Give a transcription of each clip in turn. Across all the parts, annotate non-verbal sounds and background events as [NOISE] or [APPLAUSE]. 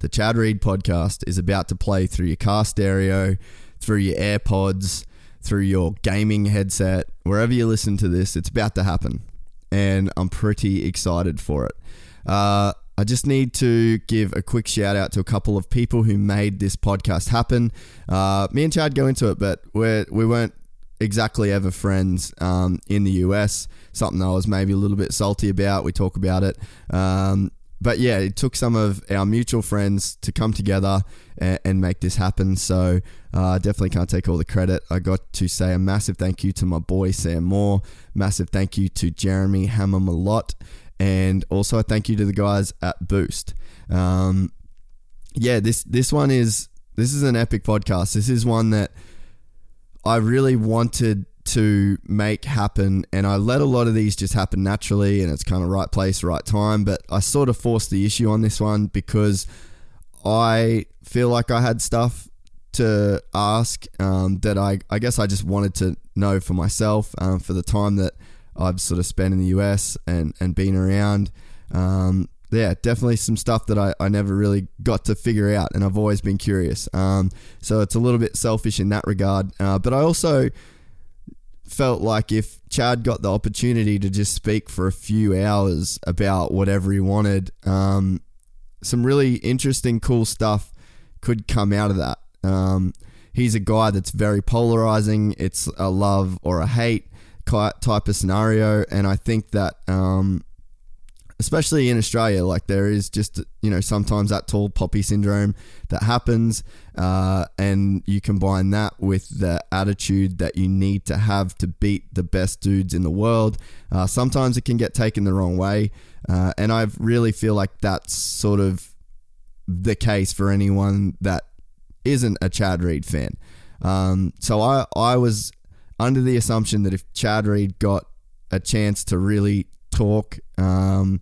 The Chad Reed podcast is about to play through your car stereo, through your AirPods, through your gaming headset, wherever you listen to this, it's about to happen and I'm pretty excited for it. Uh, I just need to give a quick shout out to a couple of people who made this podcast happen. Uh, me and Chad go into it, but we're, we weren't exactly ever friends um, in the US. Something I was maybe a little bit salty about. We talk about it. Um, but yeah, it took some of our mutual friends to come together and, and make this happen. So uh, definitely can't take all the credit. I got to say a massive thank you to my boy Sam Moore. Massive thank you to Jeremy Hammer Malott. And also a thank you to the guys at Boost. Um, yeah, this this one is this is an epic podcast. This is one that I really wanted to make happen and I let a lot of these just happen naturally and it's kind of right place right time but I sort of forced the issue on this one because I feel like I had stuff to ask um, that I, I guess I just wanted to know for myself um, for the time that I've sort of spent in the US and, and been around. Um, yeah, definitely some stuff that I, I never really got to figure out, and I've always been curious. Um, so it's a little bit selfish in that regard. Uh, but I also felt like if Chad got the opportunity to just speak for a few hours about whatever he wanted, um, some really interesting, cool stuff could come out of that. Um, he's a guy that's very polarizing. It's a love or a hate type of scenario, and I think that, um, especially in Australia, like there is just you know sometimes that tall poppy syndrome that happens, uh, and you combine that with the attitude that you need to have to beat the best dudes in the world. Uh, sometimes it can get taken the wrong way, uh, and I really feel like that's sort of the case for anyone that isn't a Chad Reed fan. Um, so I, I was under the assumption that if Chad Reed got a chance to really talk um,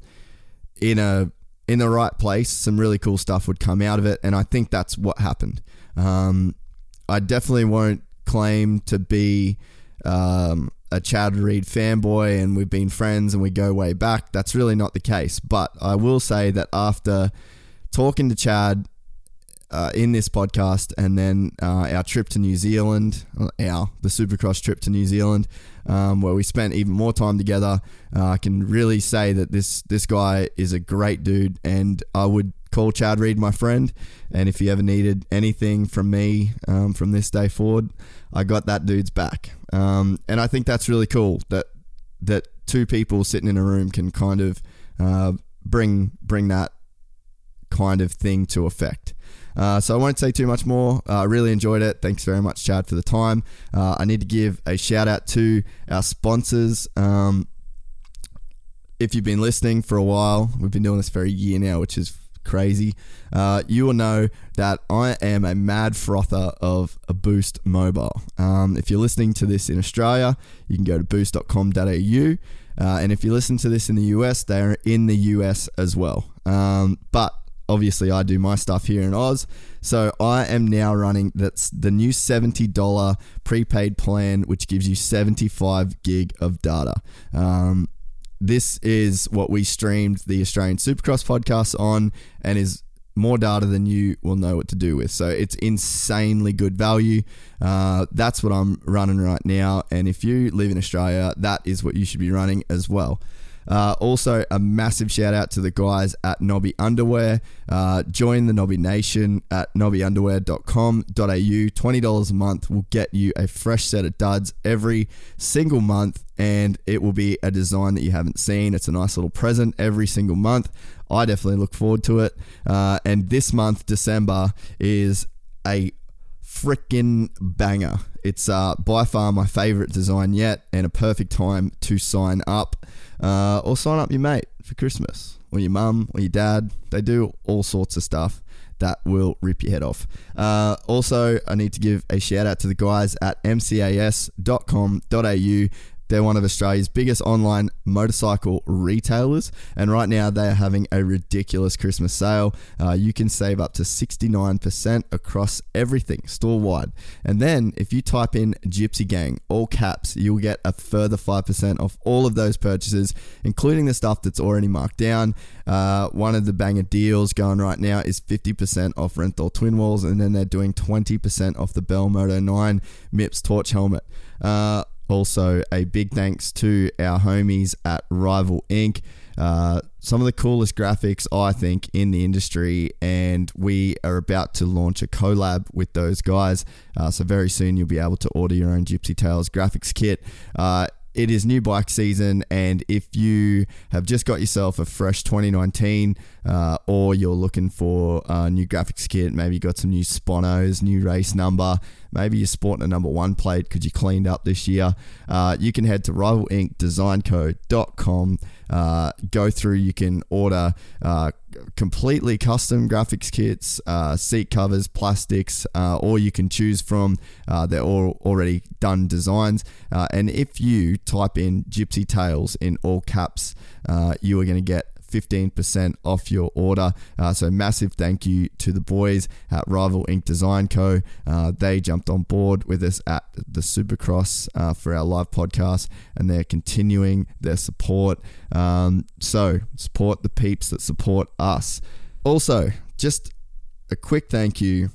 in a in the right place, some really cool stuff would come out of it, and I think that's what happened. Um, I definitely won't claim to be um, a Chad Reed fanboy, and we've been friends and we go way back. That's really not the case, but I will say that after talking to Chad uh, in this podcast, and then uh, our trip to New Zealand, uh, our the Supercross trip to New Zealand, um, where we spent even more time together. Uh, I can really say that this this guy is a great dude, and I would call Chad Reed my friend. And if he ever needed anything from me um, from this day forward, I got that dude's back. Um, and I think that's really cool that that two people sitting in a room can kind of uh, bring bring that kind of thing to effect. Uh, so I won't say too much more. I uh, really enjoyed it. Thanks very much, Chad, for the time. Uh, I need to give a shout out to our sponsors. Um, if you've been listening for a while, we've been doing this for a year now, which is crazy. Uh, you will know that I am a mad frother of a Boost mobile. Um, if you're listening to this in Australia, you can go to boost.com.au. Uh, and if you listen to this in the US, they are in the US as well. Um, but obviously I do my stuff here in Oz. So I am now running that's the new $70 prepaid plan, which gives you 75 gig of data. Um, this is what we streamed the Australian Supercross podcast on and is more data than you will know what to do with. So it's insanely good value. Uh, that's what I'm running right now. And if you live in Australia, that is what you should be running as well. Uh, also, a massive shout out to the guys at Nobby Underwear. Uh, join the Nobby Nation at nobbyunderwear.com.au. $20 a month will get you a fresh set of duds every single month, and it will be a design that you haven't seen. It's a nice little present every single month. I definitely look forward to it. Uh, and this month, December, is a freaking banger. It's uh, by far my favorite design yet, and a perfect time to sign up uh, or sign up your mate for Christmas or your mum or your dad. They do all sorts of stuff that will rip your head off. Uh, also, I need to give a shout out to the guys at mcas.com.au. They're one of Australia's biggest online motorcycle retailers, and right now they are having a ridiculous Christmas sale. Uh, you can save up to 69% across everything store wide. And then if you type in Gypsy Gang, all caps, you'll get a further 5% off all of those purchases, including the stuff that's already marked down. Uh, one of the banger deals going right now is 50% off Renthal Twin Walls, and then they're doing 20% off the Bell Moto 9 MIPS torch helmet. Uh, also, a big thanks to our homies at Rival Ink. Uh, some of the coolest graphics, I think, in the industry, and we are about to launch a collab with those guys. Uh, so, very soon you'll be able to order your own Gypsy Tales graphics kit. Uh, it is new bike season, and if you have just got yourself a fresh 2019, uh, or you're looking for a new graphics kit, maybe you got some new sponos, new race number, maybe you're sporting a number one plate because you cleaned up this year, uh, you can head to rivalinkdesignco.com. Uh, go through, you can order uh, completely custom graphics kits, uh, seat covers, plastics, uh, or you can choose from uh, they're all already done designs. Uh, and if you type in Gypsy Tales in all caps, uh, you are going to get 15% off your order. Uh, so, massive thank you to the boys at Rival Ink Design Co. Uh, they jumped on board with us at the Supercross uh, for our live podcast and they're continuing their support. Um, so, support the peeps that support us. Also, just a quick thank you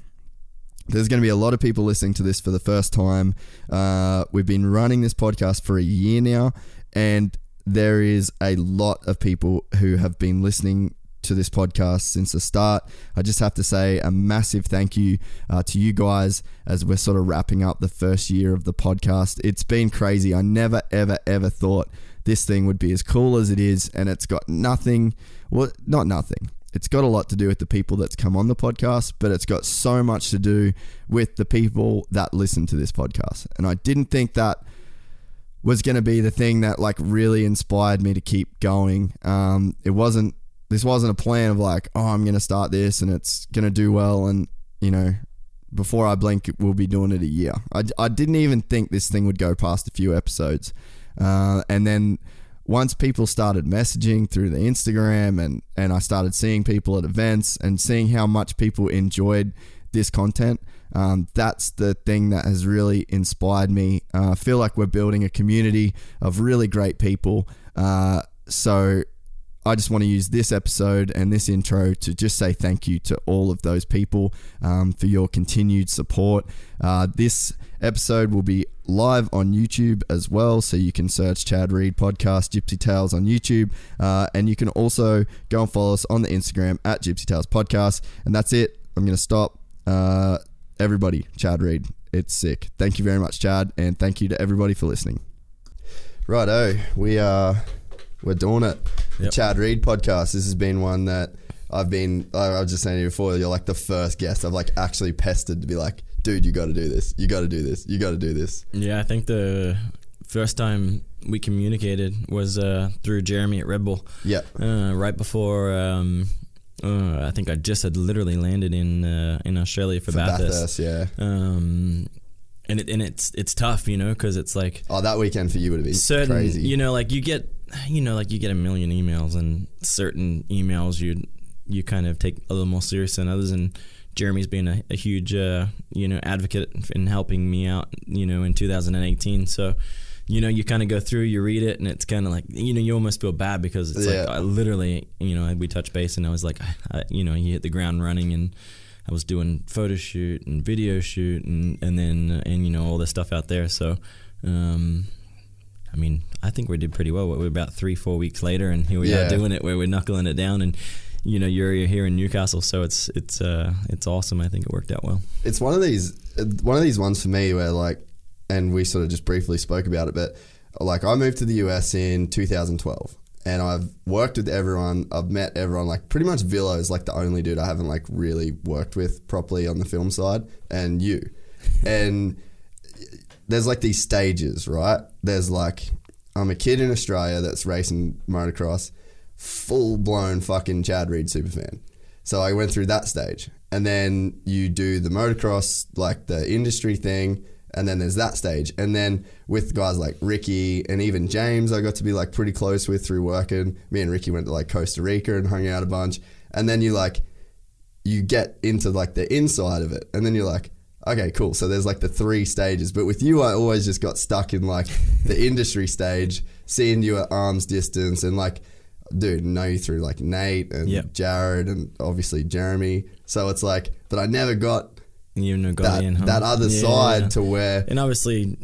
there's going to be a lot of people listening to this for the first time. Uh, we've been running this podcast for a year now, and there is a lot of people who have been listening to this podcast since the start. I just have to say a massive thank you uh, to you guys as we're sort of wrapping up the first year of the podcast. It's been crazy. I never, ever, ever thought this thing would be as cool as it is, and it's got nothing, well, not nothing. It's got a lot to do with the people that's come on the podcast, but it's got so much to do with the people that listen to this podcast. And I didn't think that was going to be the thing that like really inspired me to keep going. Um, it wasn't. This wasn't a plan of like, oh, I'm going to start this and it's going to do well, and you know, before I blink, we'll be doing it a year. I, I didn't even think this thing would go past a few episodes, uh, and then once people started messaging through the Instagram and and I started seeing people at events and seeing how much people enjoyed this content, um, that's the thing that has really inspired me. Uh, I feel like we're building a community of really great people. Uh, so I just want to use this episode and this intro to just say thank you to all of those people um, for your continued support. Uh, this episode will be live on YouTube as well, so you can search Chad Reed Podcast Gypsy Tales on YouTube, uh, and you can also go and follow us on the Instagram at Gypsy Tales Podcast. And that's it. I'm going to stop. Uh, everybody, Chad Reed. It's sick. Thank you very much, Chad, and thank you to everybody for listening. Righto, we are we're doing it. Yep. Chad Reed podcast. This has been one that I've been. I was just saying to you before. You're like the first guest I've like actually pestered to be like, dude, you got to do this. You got to do this. You got to do this. Yeah, I think the first time we communicated was uh, through Jeremy at Red Bull. Yeah. Uh, right before um, uh, I think I just had literally landed in uh, in Australia for, For Bathurst. Bathurst, yeah. Um, and it and it's it's tough, you know, because it's like Oh, that weekend for you would have been certain, crazy. you know, like you get, you know, like you get a million emails, and certain emails you you kind of take a little more serious than others. And Jeremy's been a, a huge, uh, you know, advocate in helping me out, you know, in 2018. So you know, you kind of go through, you read it, and it's kind of like, you know, you almost feel bad because it's Yeah. like I literally, you know, we touched base, and I was like, [LAUGHS] I, you know, you hit the ground running, and I was doing photo shoot and video shoot, and and then uh, and you know all this stuff out there. So, um, I mean, I think we did pretty well. We're about three, four weeks later, and here we Yeah. are doing it, where we're knuckling it down, and you know, you're, you're here in Newcastle, so it's it's uh it's awesome. I think it worked out well. it's one of these one of these ones for me where like and we sort of just briefly spoke about it but like I moved to the US in 2012 and I've worked with everyone I've met everyone like pretty much Villo is like the only dude I haven't like really worked with properly on the film side and you and there's like these stages right there's like I'm a kid in Australia that's racing motocross full blown fucking Chad Reed superfan so I went through that stage. And then you do the motocross, like the industry thing. And then there's that stage. And then with guys like Ricky and even James, I got to be like pretty close with through working. Me and Ricky went to like Costa Rica and hung out a bunch. And then you like, you get into like the inside of it. And then you're like, okay, cool. So there's like the three stages. But with you, I always just got stuck in like the [LAUGHS] industry stage, seeing you at arm's distance and like, dude, know you through like Nate and Yep. Jared and obviously Jeremy. So it's like, that I never got You know, that, in, huh? that other Yeah. side to where, and obviously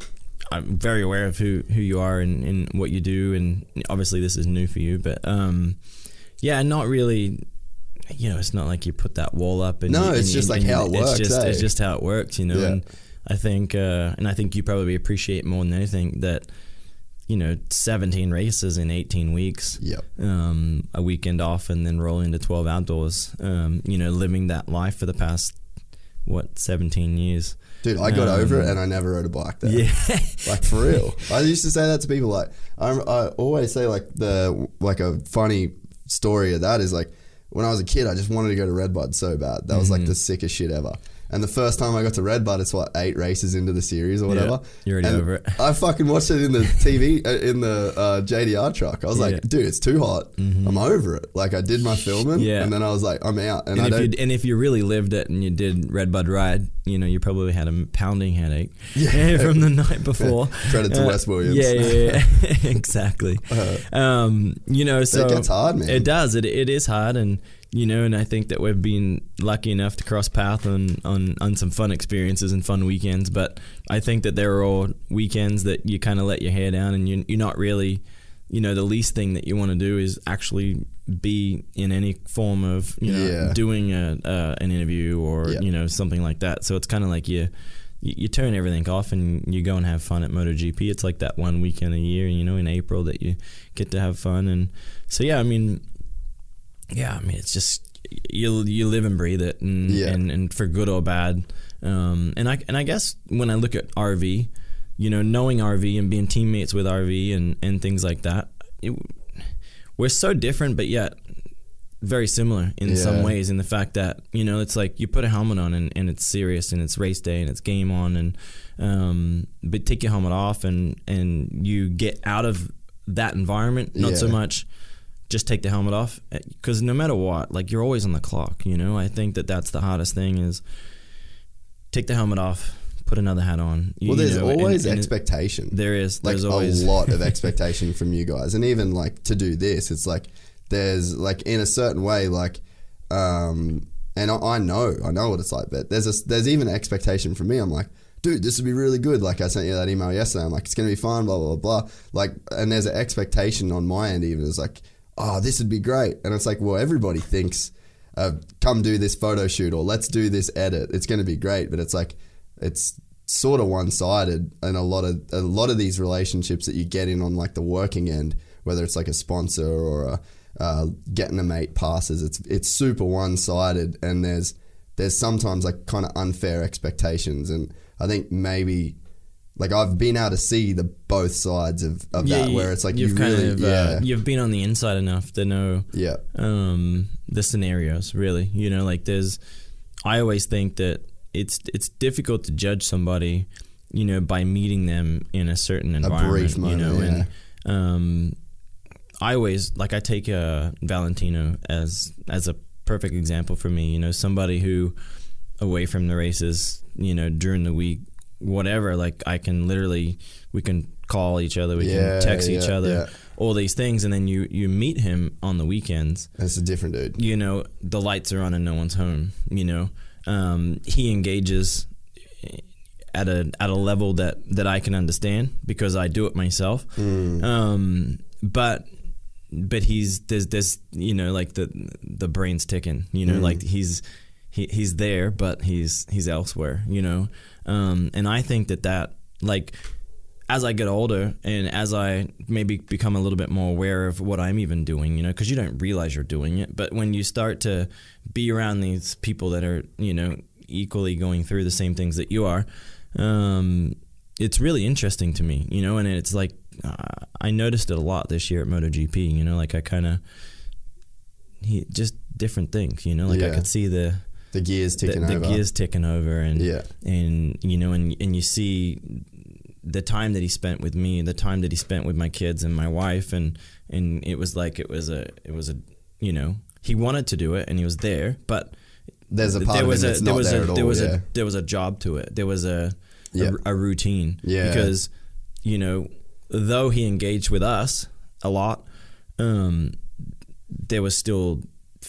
I'm very aware of who, who you are and, and what you do and obviously this is new for you but um yeah not really you know it's not like you put that wall up and No, you- it's and- just and- like how it it's works, just eh? it's just how it works you know Yeah. and I think uh and I think you probably appreciate more than anything that you know 17 races in 18 weeks Yep. um a weekend off and then roll into 12 outdoors um you know living that life for the past what 17 years dude, I got over Um, it and I never rode a bike there. yeah [LAUGHS] like for real. I used to say that to people. Like I, I always say like the like a funny story of that is like when I was a kid, I just wanted to go to Redbud so bad. That was Mm-hmm. like the sickest shit ever. And the first time I got to Redbud, it's what eight races into the series or whatever. you're already And over it. [LAUGHS] I fucking watched it in the TV uh, in the uh, JDR truck. I was Yeah. like, dude, it's too hot. I'm over it. Like I did my filming, Yeah. and then I was like, I'm out. And, And I if, and if you really lived it and you did Red Bud Ride, you know, you probably had a pounding headache [LAUGHS] [LAUGHS] from the night before. Credit to Uh, Wes Williams. Yeah, yeah, yeah. exactly. um, you know, so it gets hard, man. It does. It, it is hard, and you know, and I think that we've been lucky enough to cross path on, on, on some fun experiences and fun weekends. But I think that there are all weekends that you kind of let your hair down, and you, you're not really, you know, the least thing that you want to do is actually be in any form of, you know, Yeah. doing a, uh, an interview or Yeah. you know something like that. So it's kind of like you, you you turn everything off and you go and have fun at MotoGP. It's like that one weekend a year, you know, in April that you get to have fun. And so yeah, I mean, yeah, I mean it's just you you live and breathe it, and Yeah. and, and for good or bad. Um, and I and I guess when I look at RV, you know, knowing RV and being teammates with RV and and things like that, it, we're so different, but yet very similar in some ways in the fact that you know it's like you put a helmet on and, and it's serious and it's race day and it's game on and um, but take your helmet off and and you get out of that environment not so much just take the helmet off because no matter what like you're always on the clock you know? I think that that's the hardest thing is take the helmet off put another hat on you, well, you there's know, always and it- expectation. there is like there's always a [LAUGHS] lot of expectation from you guys. And even like to do this it's like there's like in a certain way like um and I, I know i know what it's like but there's a there's even expectation from me. I'm like dude this would be really good. Like i sent you that email yesterday. I'm like it's gonna be fun blah blah blah. Blah like and there's an expectation on my end even. It's like oh this would be great. And it's like well everybody thinks uh, come do this photo shoot or let's do this edit. It's going to be great. But it's like it's sort of one-sided and a lot of a lot of these relationships that you get in on like the working end whether it's like a sponsor or a, uh, getting a mate passes it's it's super one-sided. And there's there's sometimes like kind of unfair expectations. And I think maybe like I've been able to see the both sides of, of that where it's like you've you kind of yeah uh, you've been on the inside enough to know yeah um, the scenarios really you know like there's i always think that it's it's difficult to judge somebody you know by meeting them in a certain environment brief you know yeah. and um, i always like i take uh, valentino as as a perfect example for me you know somebody who away from the races you know during the week whatever like i can literally we can call each other, we Yeah, can text each other, yeah. all these things, and then you you meet him on the weekends. that's a different dude. You know, the lights are on and no one's home. You know, um, he engages at a at a level that that I can understand because I do it myself. Um, but but he's there's there's you know like the the brain's ticking. You know, like he's he, he's there, but he's he's elsewhere. You know, um, and I think that that like as I get older and as I maybe become a little bit more aware of what I'm even doing, you know, because you don't realize you're doing it, but when you start to be around these people that are, you know, equally going through the same things that you are, um, it's really interesting to me, you know, and it's like uh, I noticed it a lot this year at MotoGP, you know, like I kind of just different things, you know, like I could see the The gears the, ticking the over. gears ticking over and Yeah. and you know and and you see the time that he spent with me the time that he spent with my kids and my wife and and it was like it was a it was a you know he wanted to do it and he was there but There's a part there of was a that's there not was there a at all. there was yeah. a there was a job to it there was a Yeah. a, a routine Yeah. because you know though he engaged with us a lot um there was still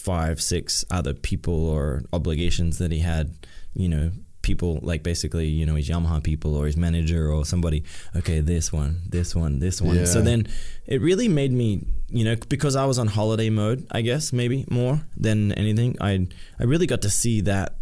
five six other people or obligations that he had you know people like basically you know his Yamaha people or his manager or somebody okay this one this one this one so then it really made me you know because I was on holiday mode I guess maybe more than anything I I really got to see that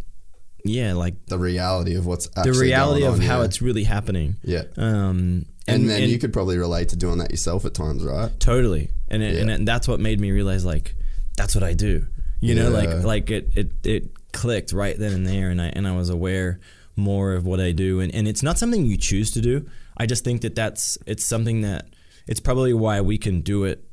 yeah like the reality of what's the reality of how yeah. it's really happening yeah. um And, then you could probably relate to doing that yourself at times, right? totally and it, and, it, and that's what made me realize like that's what I do you know like like it, it it clicked right then and there and I and I was aware more of what I do. And, and it's not something you choose to do. I just think that that's it's something that it's probably why we can do it.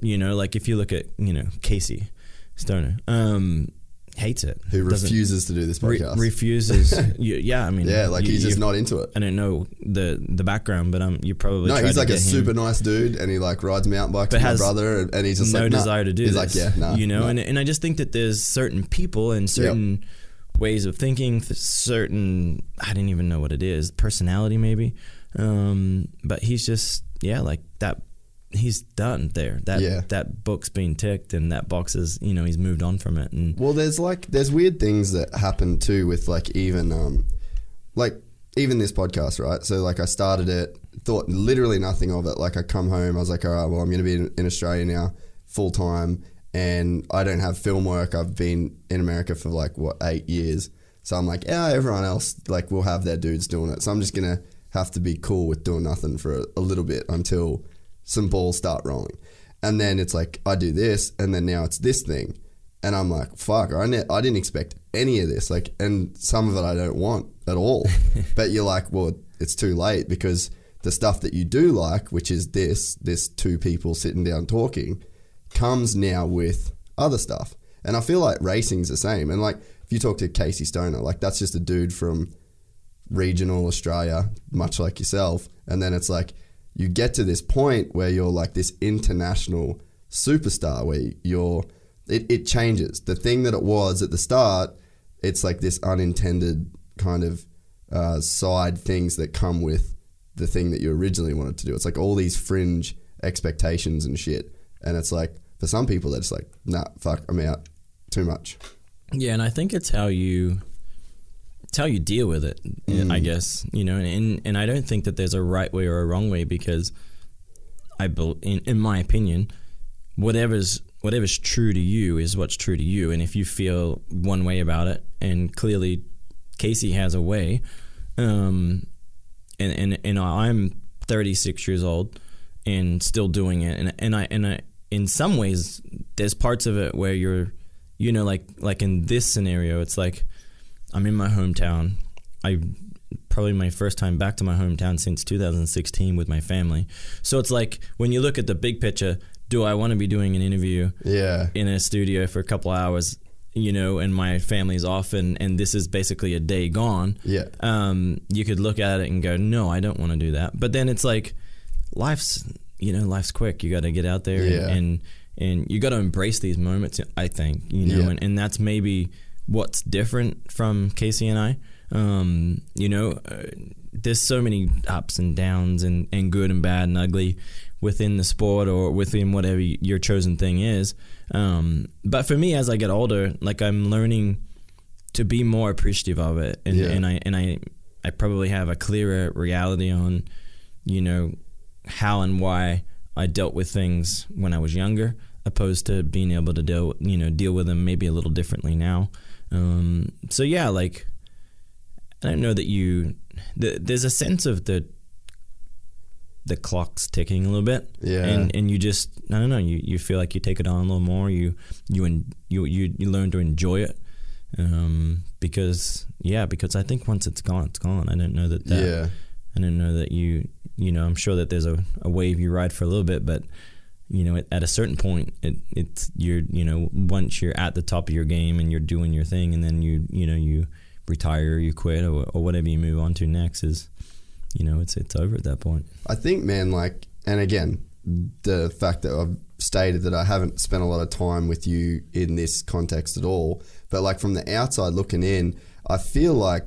You know like if you look at you know Casey Stoner um hates it Who refuses to do this re- podcast? refuses [LAUGHS] you, yeah I mean yeah, like you- he's just not into it. I don't know the the background but um you probably No, he's like a super nice dude, and he like rides mountain bikes with my brother, and, and he's just no like nah. desire to do He's this. like, yeah, no, you know, no. and and I just think that there's certain people and certain ways of thinking, certain I didn't even know what it is, personality maybe. Um, but he's just yeah, like that. He's done there. That Yeah. that book's been ticked, and that box is you know he's moved on from it. And Well, there's like there's weird things that happen too with like even um like even this podcast, right? So like I started it, thought literally nothing of it. Like I come home, I was like, all right, well I'm going to be in, in Australia now full time, and I don't have film work. I've been in America for like what eight years, so I'm like, yeah, everyone else like will have their dudes doing it. So I'm just gonna have to be cool with doing nothing for a, a little bit until some balls start rolling. And then it's like I do this, and then now it's this thing, and I'm like, fuck, I, ne- I didn't expect any of this. Like, and some of it I don't want at all. [LAUGHS] but you're like, well, it's too late because the stuff that you do like, which is this, this two people sitting down talking, comes now with other stuff. And I feel like racing's the same. And like, if you talk to Casey Stoner, like that's just a dude from regional Australia, much like yourself. And then it's like you get to this point where you're like this international superstar where you're, it, it changes. The thing that it was at the start, it's like this unintended kind of uh, side things that come with the thing that you originally wanted to do. It's like all these fringe expectations and shit. And it's like, for some people, just like, nah, fuck, I'm out. Too much. Yeah, and I think it's how you it's how you deal with it. I guess you know, and and I don't think that there's a right way or a wrong way because I in, in my opinion, whatever's whatever's true to you is what's true to you, and if you feel one way about it, and clearly Casey has a way, um, and and and I'm 36 years old and still doing it, and and I and I in some ways there's parts of it where you're you know like like in this scenario it's like i'm in my hometown i probably my first time back to my hometown since 2016 with my family so it's like when you look at the big picture do i want to be doing an interview Yeah. in a studio for a couple hours you know and my family's off and and this is basically a day gone Yeah. um you could look at it and go no i don't want to do that but then it's like life's you know life's quick you got to get out there Yeah. and, and and you got to embrace these moments i think you know Yeah. and, and that's maybe what's different from casey and i Um, you know, uh, there's so many ups and downs and, and good and bad and ugly within the sport or within whatever your chosen thing is. Um, but for me, as I get older, like I'm learning to be more appreciative of it, and, Yeah. and I and I I probably have a clearer reality on, you know, how and why I dealt with things when I was younger, opposed to being able to deal you know deal with them maybe a little differently now. Um, so yeah, like I don't know that you the, there's a sense of the the clock's ticking a little bit, Yeah. and and you just I don't know you, you feel like you take it on a little more. You you and you you you learn to enjoy it. Um, because yeah, because I think once it's gone, it's gone. I don't know that, that yeah. I don't know that you, you know, I'm sure that there's a, a wave you ride for a little bit, but you know, at, at a certain point, it, it's you're, you know, once you're at the top of your game and you're doing your thing, and then you, you know, you retire, you quit, or, or whatever you move on to next is, you know, it's it's over at that point. I think, man, like, and again, the fact that I've stated that I haven't spent a lot of time with you in this context at all, but like from the outside looking in, I feel like,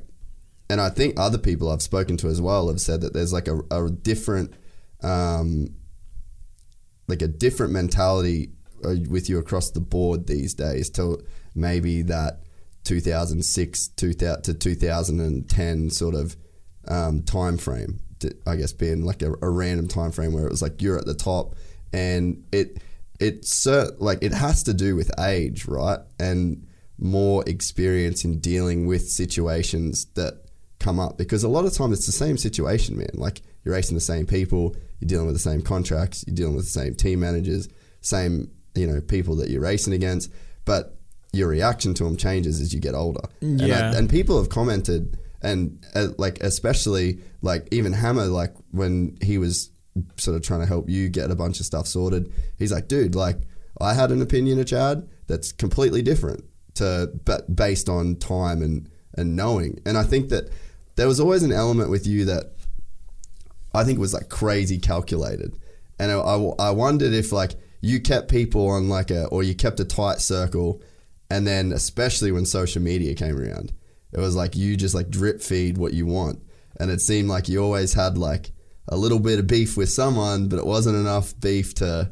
and I think other people I've spoken to as well have said that there's like a, a different, um, like a different mentality uh, with you across the board these days to maybe that 2006 2000 to 2010 sort of um, time frame. to- I guess being like a, a random time frame where it was like you're at the top, and it it cert, like it has to do with age, right? And more experience in dealing with situations that come up because a lot of times it's the same situation, man. Like you're racing the same people, you're dealing with the same contracts, you're dealing with the same team managers, same you know people that you're racing against, but your reaction to them changes as you get older. And, I- Yeah. and people have commented, and uh, like especially like even Hammer, like when he was sort of trying to help you get a bunch of stuff sorted, he's like, dude, like I had an opinion of Chad that's completely different to but based on time and and knowing, and I think that there was always an element with you that I think it was like crazy calculated. And I, I, I wondered if like you kept people on like a, or you kept a tight circle. And then especially when social media came around, it was like you just like drip feed what you want. And it seemed like you always had like a little bit of beef with someone, but it wasn't enough beef to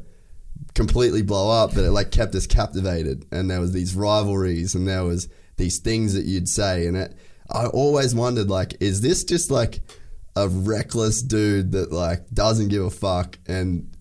completely blow up, but it like kept us captivated. And there was these rivalries and there was these things that you'd say. And it, I always wondered like, is this just like a reckless dude that like doesn't give a fuck and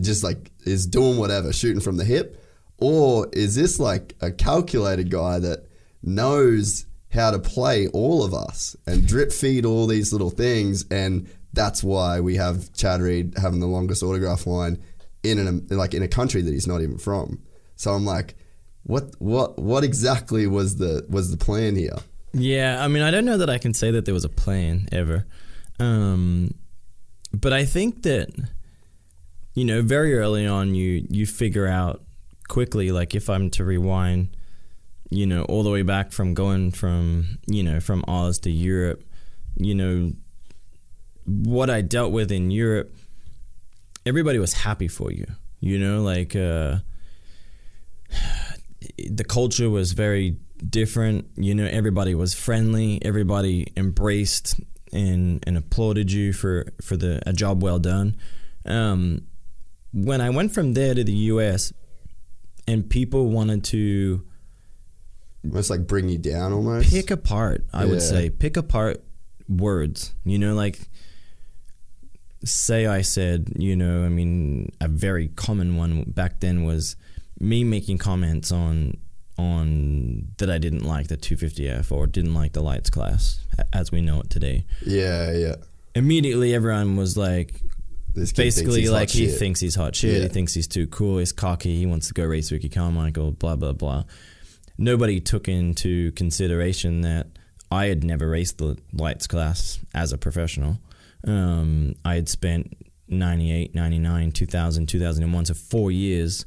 just like is doing whatever, shooting from the hip? Or is this like a calculated guy that knows how to play all of us and drip feed all these little things? And that's why we have Chad Reed having the longest autograph line in an like in a country that he's not even from. So I'm like, what what what exactly was the was the plan here? Yeah, I mean, I don't know that I can say that there was a plan ever, um, but I think that you know, very early on, you you figure out quickly, like if I'm to rewind, you know, all the way back from going from you know from Oz to Europe, you know, what I dealt with in Europe, everybody was happy for you, you know, like. Uh, the culture was very different. You know, everybody was friendly. Everybody embraced and and applauded you for for the a job well done. Um, when I went from there to the U.S. and people wanted to Almost like bring you down almost. pick apart, I would say, pick apart words. You know, like say I said, you know, I mean, a very common one back then was me making comments on on that I didn't like the 250F or didn't like the lights class as we know it today. Yeah, yeah. Immediately, everyone was like, This basically like he shit. thinks he's hot shit. Yeah. He thinks he's too cool. He's cocky. He wants to go race Ricky Carmichael. Blah blah blah. Nobody took into consideration that I had never raced the lights class as a professional. Um, I had spent 98, 99, 2000, 2001, so four years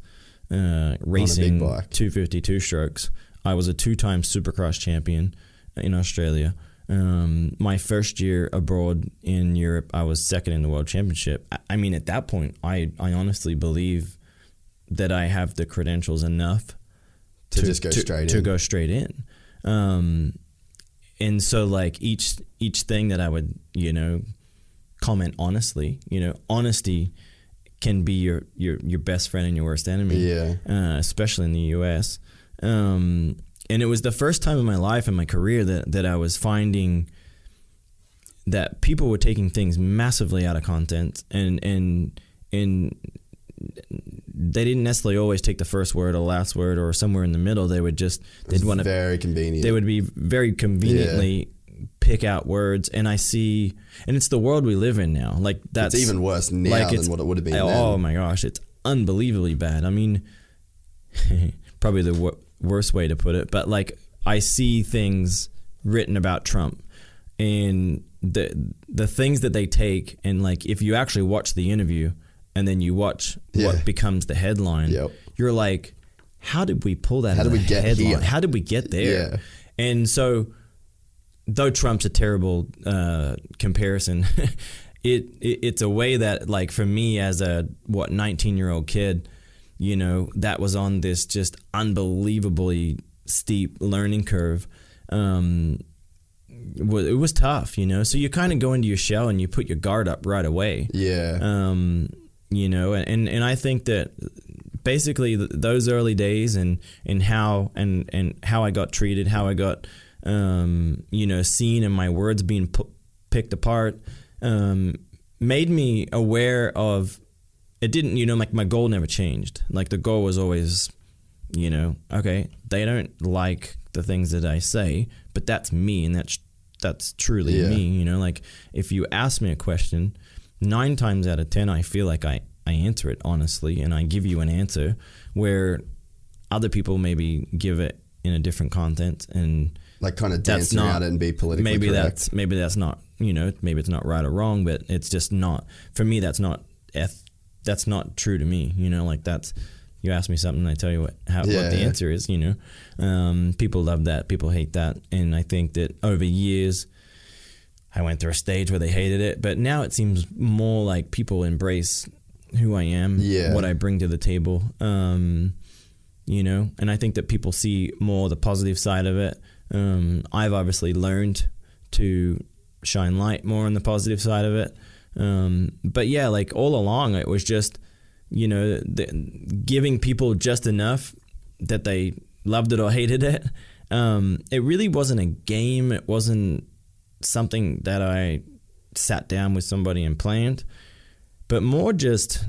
uh, racing bike. 252 strokes. I was a two-time Supercross champion in Australia. Um, my first year abroad in Europe, I was second in the world championship. I, I mean, at that point, I, I honestly believe that I have the credentials enough To just go straight to in. go straight in. Um, and so like each each thing that I would you know comment honestly, you know, honesty can be your your your best friend and your worst enemy. Yeah. uh, especially in the U.S. Um, and it was the first time in my life in my career that that I was finding that people were taking things massively out of content and and and they didn't necessarily always take the first word or last word or somewhere in the middle. They would just they'd want to very convenient. they would be very conveniently pick out words and I see and it's the world we live in now. Like that's it's even worse now like than what it would have been. Oh then. Oh my gosh, it's unbelievably bad. I mean, [LAUGHS] probably the wor- worst way to put it, but like I see things written about Trump and the the things that they take and like if you actually watch the interview and then you watch Yeah. what becomes the headline, Yep. you're like, how did we pull that? How did we get headline? here? How did we get there? Yeah. And so, though Trump's a terrible uh, comparison, [LAUGHS] it, it it's a way that like for me as a what 19 year old kid, you know, that was on this just unbelievably steep learning curve. Um, it was tough, you know. So you kind of go into your shell and you put your guard up right away Yeah. um, you know, and and I think that basically those early days and and how and and how I got treated, how I got um, you know seen, and my words being pu- picked apart, um, made me aware of. It didn't, you know, like my goal never changed. Like the goal was always, you know, okay, they don't like the things that I say, but that's me, and that's that's truly Yeah. me. You know, like if you ask me a question, nine times out of ten, I feel like I I answer it honestly, and I give you an answer where other people maybe give it in a different content, and like kind of dance not around it and be politically maybe correct. that's maybe that's not you know maybe it's not right or wrong, but it's just not for me. That's not eth- that's not true to me. You know, like that's you ask me something, I tell you what how, Yeah, what the yeah. answer is. You know, um, people love that, people hate that, and I think that over years. I went through a stage where they hated it, but now it seems more like people embrace who I am, Yeah. what I bring to the table. Um, you know, and I think that people see more the positive side of it. Um, I've obviously learned to shine light more on the positive side of it. Um, but yeah, like all along, it was just, you know, the, giving people just enough that they loved it or hated it. Um, it really wasn't a game. It wasn't something that I sat down with somebody and planned, but more just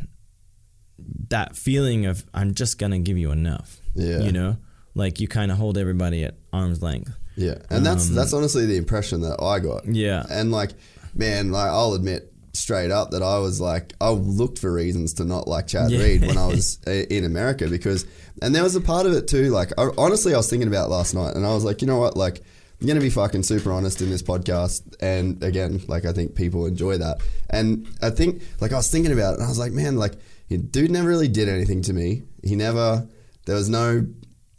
that feeling of I'm just gonna give you enough. Yeah. You know, like you kind of hold everybody at arm's length. Yeah, and that's that's honestly the impression that I got. Um, Yeah. and like, man, like I'll admit straight up that I was like, I looked for reasons to not like Chad Yeah. Reed when I [LAUGHS] was in America because, and there was a part of it too. Like, I, honestly, I was thinking about last night, and I was like, you know what, like. I'm gonna be fucking super honest in this podcast, and again, like I think people enjoy that, and I think like I was thinking about it, and I was like, man, like, dude never really did anything to me. He never, there was no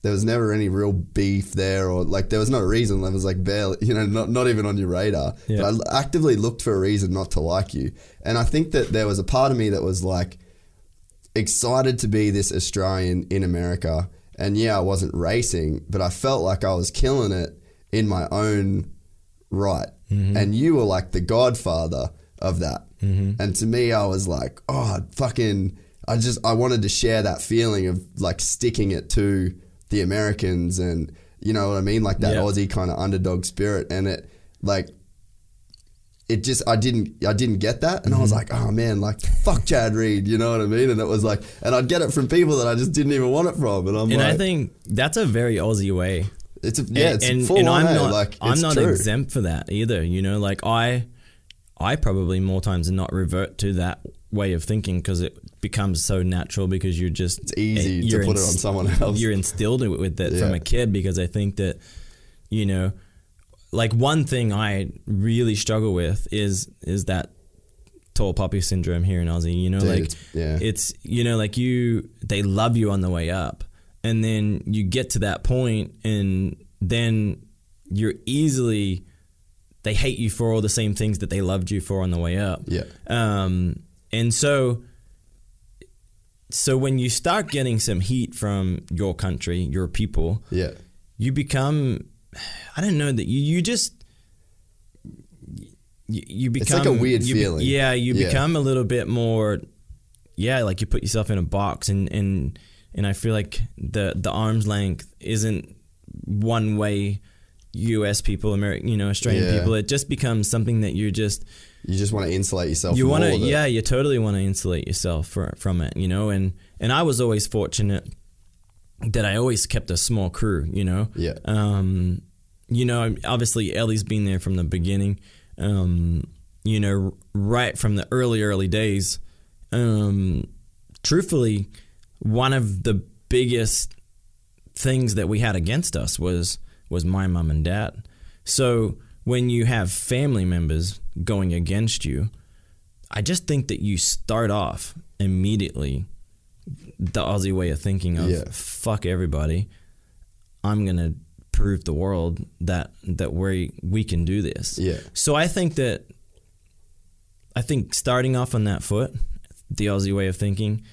there was never any real beef there or like there was no reason. There was like barely you know not, not even on your radar. Yeah. but i actively looked for a reason not to like you. And i think that there was a part of me that was like excited to be this australian in america. And yeah i wasn't racing but i felt like i was killing it in my own right. Mm-hmm. And you were like the godfather of that. Mm-hmm. And to me i was like oh fucking i just i wanted to share that feeling of like sticking it to the americans and you know what i mean like that Yeah. aussie kind of underdog spirit and it like it just I didn't I didn't get that and I Mm-hmm. was like oh man like fuck Chad Reed you know what I mean and it was like and I'd get it from people that I just didn't even want it from and I'm And like I think that's a very Aussie way. it's a, yeah it's and, full and I'm not like I'm not true. exempt for that either. You know, like I I probably more times than not revert to that way of thinking because it becomes so natural because you're just It's easy to you're put it on someone else. You're instilled with it from a kid because I think that you know, like one thing I really struggle with is is that tall poppy syndrome here in Aussie. You know, Dude, like it's- yeah. it's you know like you they love you on the way up and then you get to that point and then you're easily they hate you for all the same things that they loved you for on the way up Yeah. um and so so when you start getting some heat from your country your people yeah you become i don't know that you, you just you, you It's become like a weird you feeling. yeah, you Yeah. become a little bit more. Yeah, like you put yourself in a box, and and and I feel like the the arm's length isn't one way. U.S. people, American, you know, Australian Yeah. people. It just becomes something that you're just You just want to insulate yourself. you want to, yeah you totally want to insulate yourself for, from it you know and and i was always fortunate that i always kept a small crew you know Yeah. um you know obviously ellie's been there from the beginning um you know right from the early early days um truthfully one of the biggest things that we had against us was was my mom and dad. So when you have family members going against you, I just think that you start off immediately the Aussie way of thinking of Yeah. fuck everybody. I'm gonna prove the world that that we we can do this. Yeah. So I think that I think starting off on that foot, the Aussie way of thinking,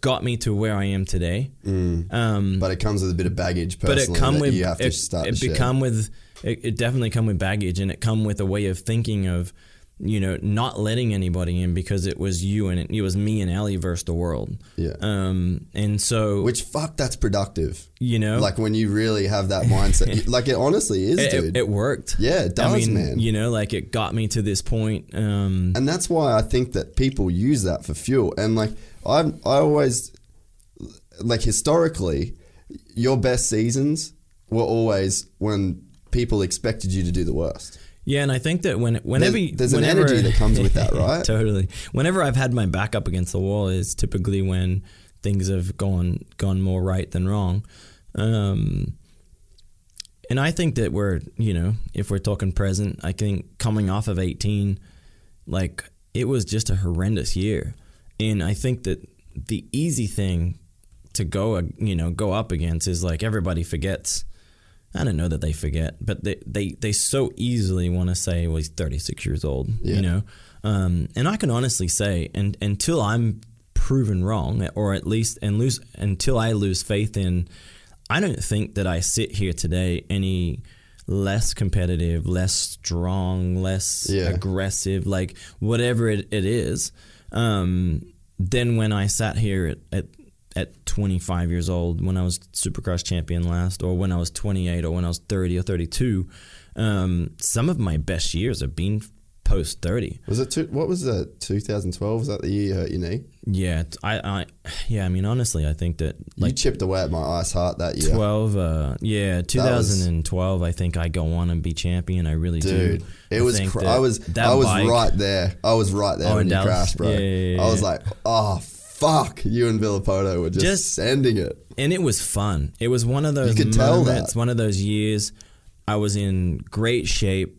got me to where I am today. Um, But it comes with a bit of baggage but personally it come with you have to it, start it become with it, it definitely come with baggage and it come with a way of thinking of you know not letting anybody in because it was you and it, it was me and Ellie versus the world. Yeah. Um, and so Which fuck, that's productive. you know Like when you really have that mindset, [LAUGHS] like it honestly is, it, dude. it, it worked. Yeah, it does, I mean, man. You know, like it got me to this point. Um, and that's why I think that people use that for fuel. And like I, I always, like historically, your best seasons were always when people expected you to do the worst. Yeah, and I think that when whenever There's- there's an energy that comes with that, [LAUGHS] right? totally. Whenever I've had my back up against the wall is typically when things have gone gone more right than wrong. Um, and I think that we're you know if we're talking present, I think coming off of eighteen, like it was just a horrendous year, and I think that the easy thing to go you know go up against is like everybody forgets. I don't know that they forget, but they they, they so easily want to say, "Well, he's 36 years old," Yeah. you know. Um, and I can honestly say, and until I'm proven wrong, or at least and lose until I lose faith in, I don't think that I sit here today any less competitive, less strong, less Yeah. aggressive, like whatever it, it is, um, than when I sat here at, at at 25 years old when I was Supercross champion last, or when I was 28, or when I was 30 or 32. Um, some of my best years have been post 30. Was it two, what was that? 2012? Was that the year you hurt your knee? Yeah, I, I, yeah. I mean, honestly, I think that you like chipped away at my ice heart that year. 12, uh, yeah, 2012. I think I go on and be champion. I really Dude, do. it I was. Cr- I was. that I was bike- right there. I was right there Oh, when you crashed, bro. Yeah, yeah, yeah, I was like, oh fuck, you and Villopoto were just, Just- sending it. and it was fun. It was one of those could tell moments, that. one of those years. I was in great shape,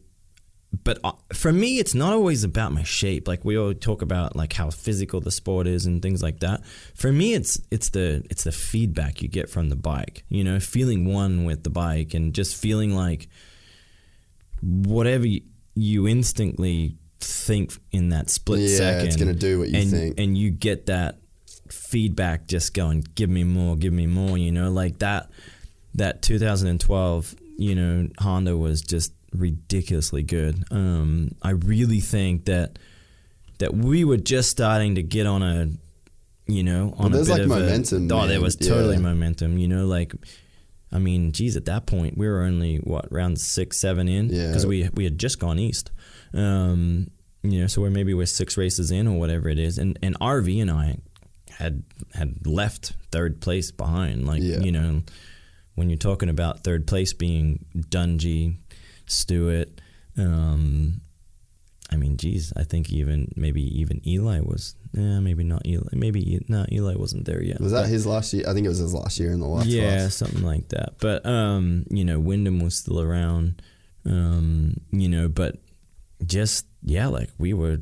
but uh, for me, it's not always about my shape. Like we all talk about, like how physical the sport is and things like that. For me, it's it's the it's the feedback you get from the bike. You know, feeling one with the bike and just feeling like whatever you, you instantly think in that split Yeah, second, it's gonna do what you and, think. and you get that feedback just going give me more give me more you know like that that 2012 you know honda was just ridiculously good um i really think that that we were just starting to get on a you know on Well, there's a bit like of momentum, a, oh there was totally Yeah. momentum you know like i mean geez at that point we were only what round six seven in Yeah. because we we had just gone east um you know so we're maybe we're six races in or whatever it is and and rv and i had had left third place behind. Like Yeah. you know, when you're talking about third place being Dungey, Stewart, um, I mean, geez, I think even maybe even Eli was, yeah, maybe not Eli, maybe no, Eli wasn't there yet. Was that his last year? I think it was his last year in the last yeah, class. something like that. But um, you know, Windham was still around. Um, you know, but just yeah, like we were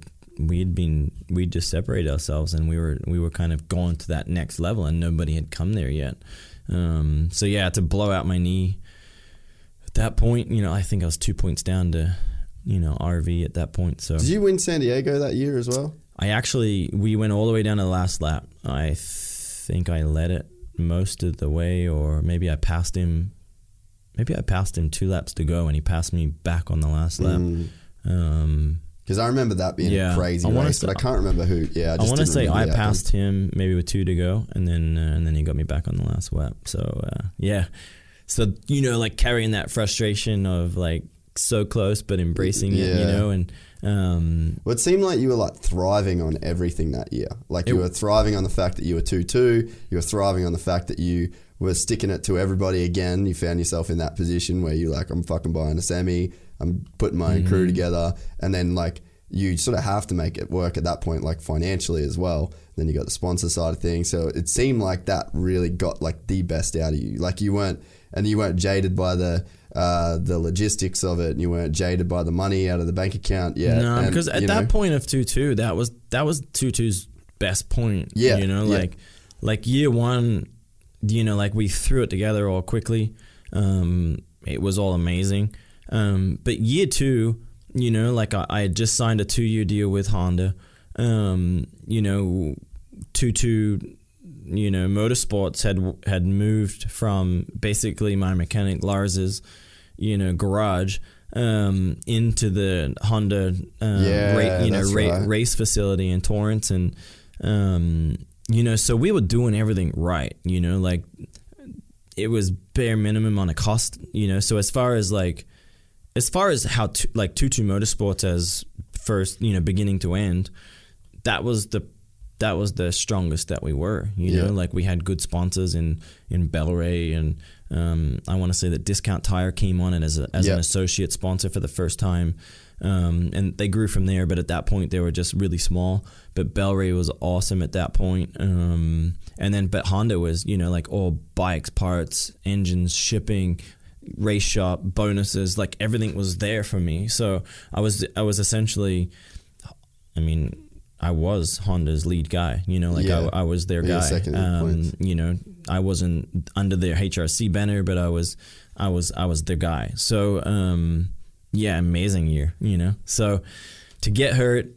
we'd been we'd just separated ourselves and we were we were kind of going to that next level and nobody had come there yet. Um, so yeah, to blow out my knee at that point, you know, I think I was two points down to, you know, RV at that point. So Did you win San Diego that year as well? I actually we went all the way down to the last lap. I think I led it most of the way, or maybe I passed him. Maybe I passed him two laps to go, and he passed me back on the last lap. Mm. Um, Because I remember that being Yeah. a crazy I race, say- but I can't remember who. Yeah, I, I want to say I outcome. passed him maybe with two to go, and then uh, and then he got me back on the last lap. So uh, yeah, so you know, like carrying that frustration of like so close but embracing it, you know, and um, Well, it seemed like you were like thriving on everything that year. Like you were thriving on the fact that you were two two. You were thriving on the fact that you were sticking it to everybody again. You found yourself in that position where you're like, I'm fucking buying a semi. I'm putting my own Mm-hmm. crew together, and then like you sort of have to make it work at that point, like financially as well. Then you got the sponsor side of things. So it seemed like that really got like the best out of you. Like you weren't, and you weren't jaded by the. Uh, the logistics of it, and you weren't jaded by the money out of the bank account yet. no, and, because at that know, point of two two, that was that was two 2's best point. Yeah, you know, yeah. like like year one, you know, like we threw it together all quickly. Um, it was all amazing. Um, but year two, you know, like I, I had just signed a two year deal with Honda. Um, you know, two two, you know, motorsports had had moved from basically my mechanic Lars's, you know, garage. Um, into the Honda, um, Yeah, ra- you know, ra- right. race facility in Torrance, and um, you know, so we were doing everything right. You know, like it was bare minimum on a cost. You know, so as far as like, as far as how to, like TwoTwo Motorsports as first, you know, beginning to end, that was the that was the strongest that we were. You Yeah. know, like we had good sponsors in in Bel-Ray, and um, I want to say that Discount Tire came on it as a, as Yeah. an associate sponsor for the first time. Um, and they grew from there, but at that point they were just really small. But Bel-Ray was awesome at that point. Um, and then, but Honda was, you know, like all bikes, parts, engines, shipping, race shop, bonuses, like everything was there for me. So I was, I was essentially, I mean, I was Honda's lead guy. You know, like Yeah. I, I was their You're guy. Um, you know, I wasn't under their HRC banner, but I was, I was, I was their guy. So, um, yeah, amazing year. You know, so to get hurt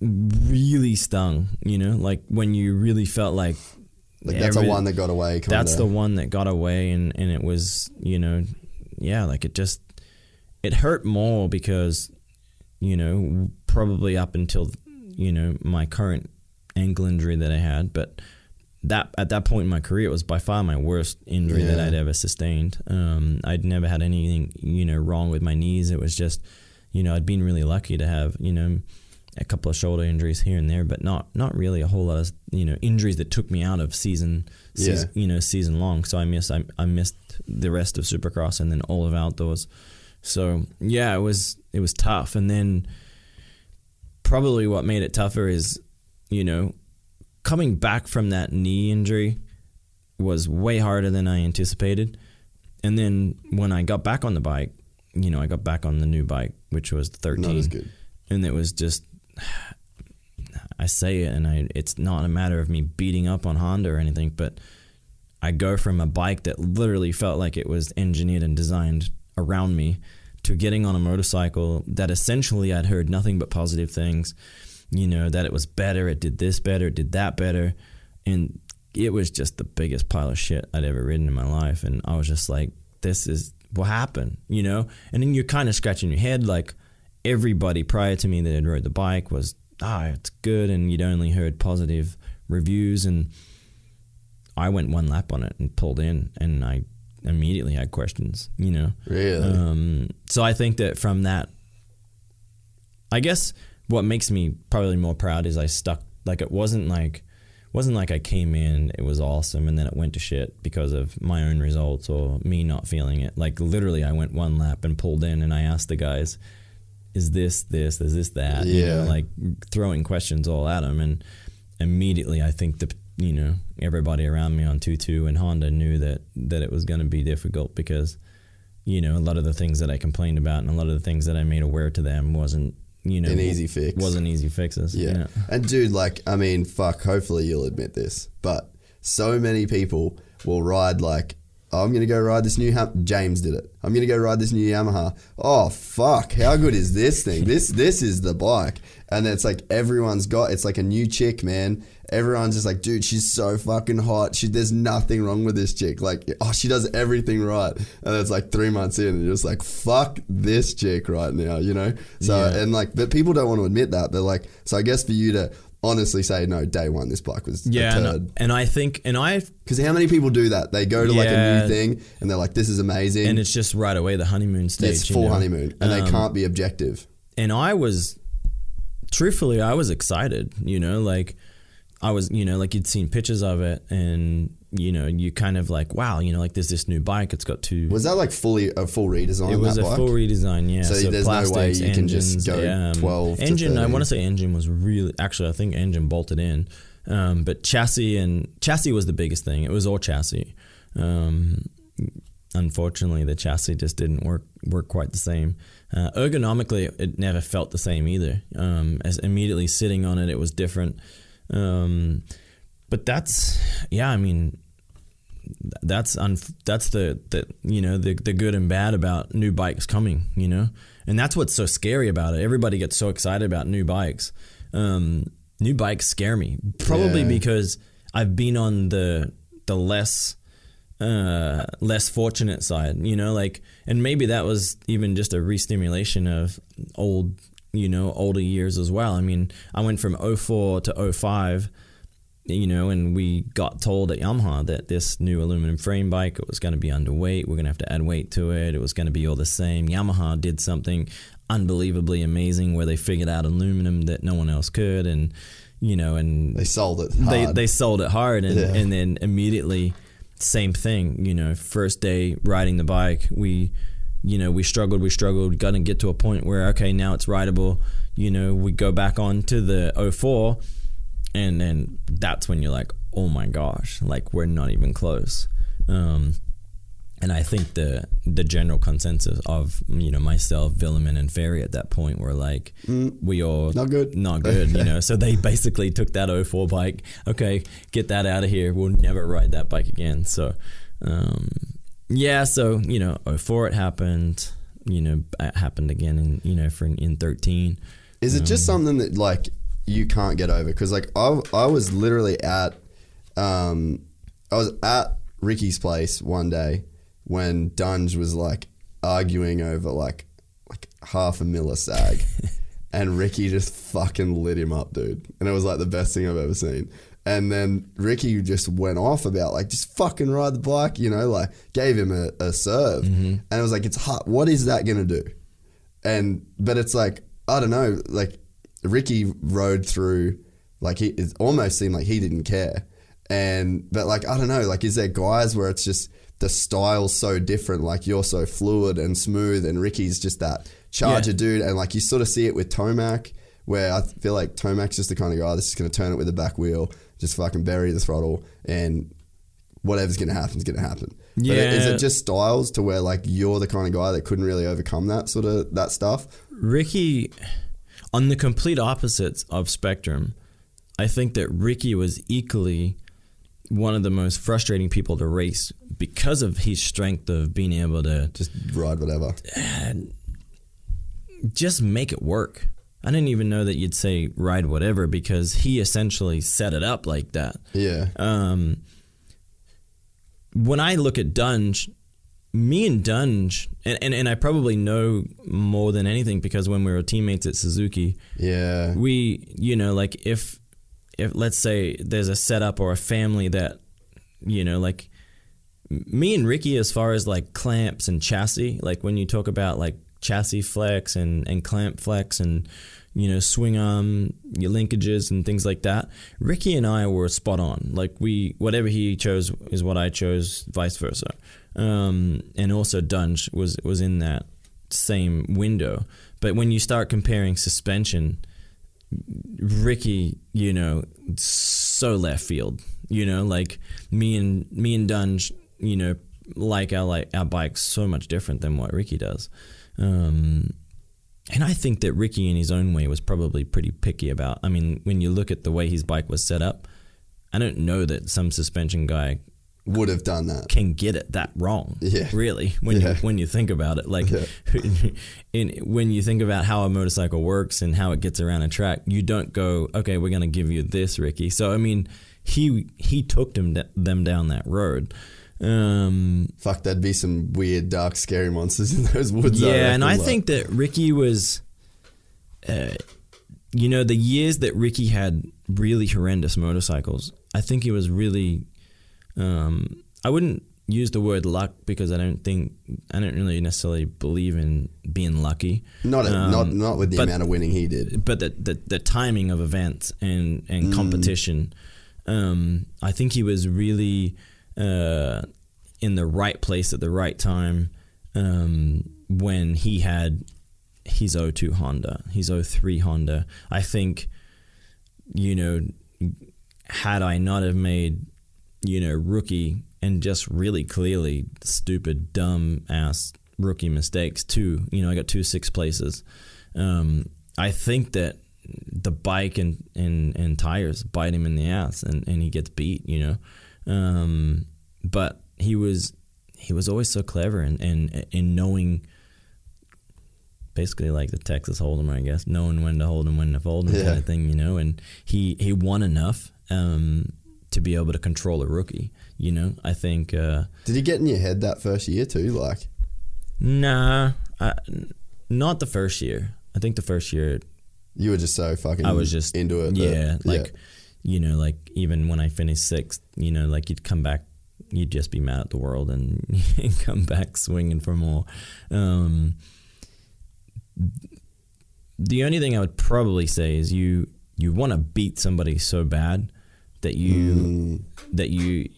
really stung. You know, like when you really felt like. Like that's every- a one that got away. That's the one that got away and and it was you know yeah like it just it hurt more because you know probably up until you know my current ankle injury that I had but that at that point in my career it was by far my worst injury that I'd ever sustained. Um, I'd never had anything you know wrong with my knees. It was just you know I'd been really lucky to have you know a couple of shoulder injuries here and there, but not not really a whole lot of you know injuries that took me out of season, season you know season long. So I missed I, I missed the rest of Supercross and then all of outdoors. So yeah, it was it was tough. And then probably what made it tougher is you know coming back from that knee injury was way harder than I anticipated. And then when I got back on the bike, you know, I got back on the new bike, which was the 13 not as good. and it was just [SIGHS] I say it and I it's not a matter of me beating up on Honda or anything but I go from a bike that literally felt like it was engineered and designed around me to getting on a motorcycle that essentially I'd heard nothing but positive things you know that it was better it did this better it did that better. And it was just the biggest pile of shit I'd ever ridden in my life. And I was just like this is what happened you know? And then you're kind of scratching your head like everybody prior to me that had rode the bike was ah it's good and you'd only heard positive reviews and I went one lap on it and pulled in and I immediately had questions you know Really? um, so I think that from that I guess what makes me probably more proud is I stuck like it wasn't like wasn't like I came in it was awesome and then it went to shit because of my own results or me not feeling it like literally I went one lap and pulled in and I asked the guys is this this is this that you know Yeah. like throwing questions all at them and immediately I think the you know everybody around me on 2-2 and Honda knew that that it was going to be difficult because you know a lot of the things that I complained about and a lot of the things that I made aware to them wasn't you know An easy fix. wasn't easy fixes Yeah. And dude, like, I mean, fuck, hopefully you'll admit this, but so many people will ride like Oh, I'm gonna go ride this new. Ham- James did it. I'm gonna go ride this new Yamaha. Oh fuck! How good is this thing? This this is the bike, and it's like everyone's got. It's like a new chick, man. Everyone's just like, dude, she's so fucking hot. She there's nothing wrong with this chick. Like, oh, she does everything right. And it's like three months in, and you're just like, fuck this chick right now, you know. So Yeah. and like, but people don't want to admit that. They're like, so I guess for you to honestly say no, day one, this bike was Yeah, and, and I think, and I, Because how many people do that? They go to like a new thing and they're like, "This is amazing." and it's just right away the honeymoon stage. it's you full know? honeymoon, and they Um, can't be objective. and I was, truthfully, I was excited. You know, like I was, you know, like you'd seen pictures of it, and you know, you kind of like, wow, you know, like there's this new bike. It's got two. Was that like fully a full redesign? it was a bike? full redesign, yeah. So there's no way you can just go um, 12 to Engine, I want to say engine was really actually, I think engine bolted in, um, but chassis and chassis was the biggest thing. It was all chassis. Um, unfortunately, the chassis just didn't work work quite the same. Uh, ergonomically, it never felt the same either. Um, as immediately sitting on it, it was different. Um, but that's yeah, I mean, that's un- that's the, the you know the the good and bad about new bikes coming you know? And that's what's so scary about it. Everybody gets so excited about new bikes. Um, new bikes scare me. Probably Yeah. because I've been on the the less uh, less fortunate side you know? Like and maybe that was even just a re-stimulation of old you know older years as well. I mean I went from 04 to 05 you know, and we got told at Yamaha that this new aluminum frame bike it was going to be underweight. We're going to have to add weight to it. It was going to be all the same. Yamaha did something unbelievably amazing where they figured out aluminum that no one else could, and you know, and They sold it. they hard. they sold it hard, and Yeah. and then immediately same thing. You know, first day riding the bike, we you know we struggled, we struggled, got to get to a point where okay, now it's rideable. You know, we go back on to the 04 and then that's when you're like, oh my gosh, like we're not even close. Um, and I think the the general consensus of you know myself, Vuillemin, and Ferry at that point were like, we all Mm. Not good. not good, you know. [LAUGHS] So they basically took that 04 bike. Okay, get that out of here. We'll never ride that bike again. So, um, yeah. So you know, 04 it happened. You know, it happened again in you know for in 13. Is it Um, just something that like you can't get over? Because like I, I was literally at, um, I was at Ricky's place one day when Dunge was like arguing over like like half a mil a sag, and Ricky just fucking lit him up, dude. And it was like the best thing I've ever seen. And then Ricky just went off about like just fucking ride the bike, you know, like gave him a, a serve, and it was like it's hot. What is that gonna do? and but it's like I don't know, like Ricky rode through, like he it almost seemed like he didn't care, and but like I don't know, like is there guys where it's just the style's so different, like you're so fluid and smooth, and Ricky's just that charger Yeah. dude, and like you sort of see it with Tomac, where I feel like Tomac's just the kind of guy that's just gonna turn it with the back wheel, just fucking bury the throttle, and whatever's gonna happen is gonna happen. But is it just styles to where like you're the kind of guy that couldn't really overcome that sort of that stuff? Ricky, on the complete opposites of spectrum, I think that Ricky was equally one of the most frustrating people to race because of his strength of being able to Just ride whatever. just make it work. I didn't even know that you'd say ride whatever because he essentially set it up like that. Yeah. Um, when I look at Dunge, me and Dunge, and, and, and I probably know more than anything because when we were teammates at Suzuki, Yeah. we you know like if if let's say there's a setup or a family that you know like me and Ricky as far as like clamps and chassis like when you talk about like chassis flex and and clamp flex and you know swing arm your linkages and things like that Ricky and I were spot on like we whatever he chose is what I chose vice versa um, and also Dunge was was in that same window but when you start comparing suspension Ricky, you know, so left field. You know, like me and me and Dunge, you know, like our like our bikes so much different than what Ricky does. Um, and I think that Ricky, in his own way, was probably pretty picky about. I mean, when you look at the way his bike was set up, I don't know that some suspension guy would have done that. can get it that wrong. Yeah. Really, when Yeah. you when you think about it, like [LAUGHS] in, when you think about how a motorcycle works and how it gets around a track, you don't go, okay, we're gonna give you this, Ricky. So I mean, he he took them them down that road. Um, Fuck, there'd be some weird, dark, scary monsters in those woods. yeah, and reckon, I like. think that Ricky was, uh, you know, the years that Ricky had really horrendous motorcycles. I think he was really. Um, I wouldn't use the word luck because I don't think I don't really necessarily believe in being lucky. not a, Um, not not with the but- amount of winning he did. but the, the the timing of events and and competition, um, I think he was really uh, in the right place at the right time um, when he had his 02 Honda, his 03 Honda. I think, you know, had I not have made, you know, rookie and just really clearly stupid, dumb ass rookie mistakes too. You know, I got two six places. Um, I think that the bike and, and, and tires bite him in the ass and, and he gets beat, you know. Um, but he was he was always so clever and in, in, in knowing basically like the Texas Hold'em, I guess, knowing when to hold and when to fold and Yeah. kind of thing, you know. And he he won enough um, to be able to control a rookie. You know, I think. Uh, Did he get in your head that first year too? Like, nah, I, not the first year. I think the first year you were just so fucking. I was just into it. that- Yeah, like you know, like even when I finished sixth, you know, like you'd come back, you'd just be mad at the world and [LAUGHS] come back swinging for more. Um, the only thing I would probably say is you you want to beat somebody so bad that you Mm. that you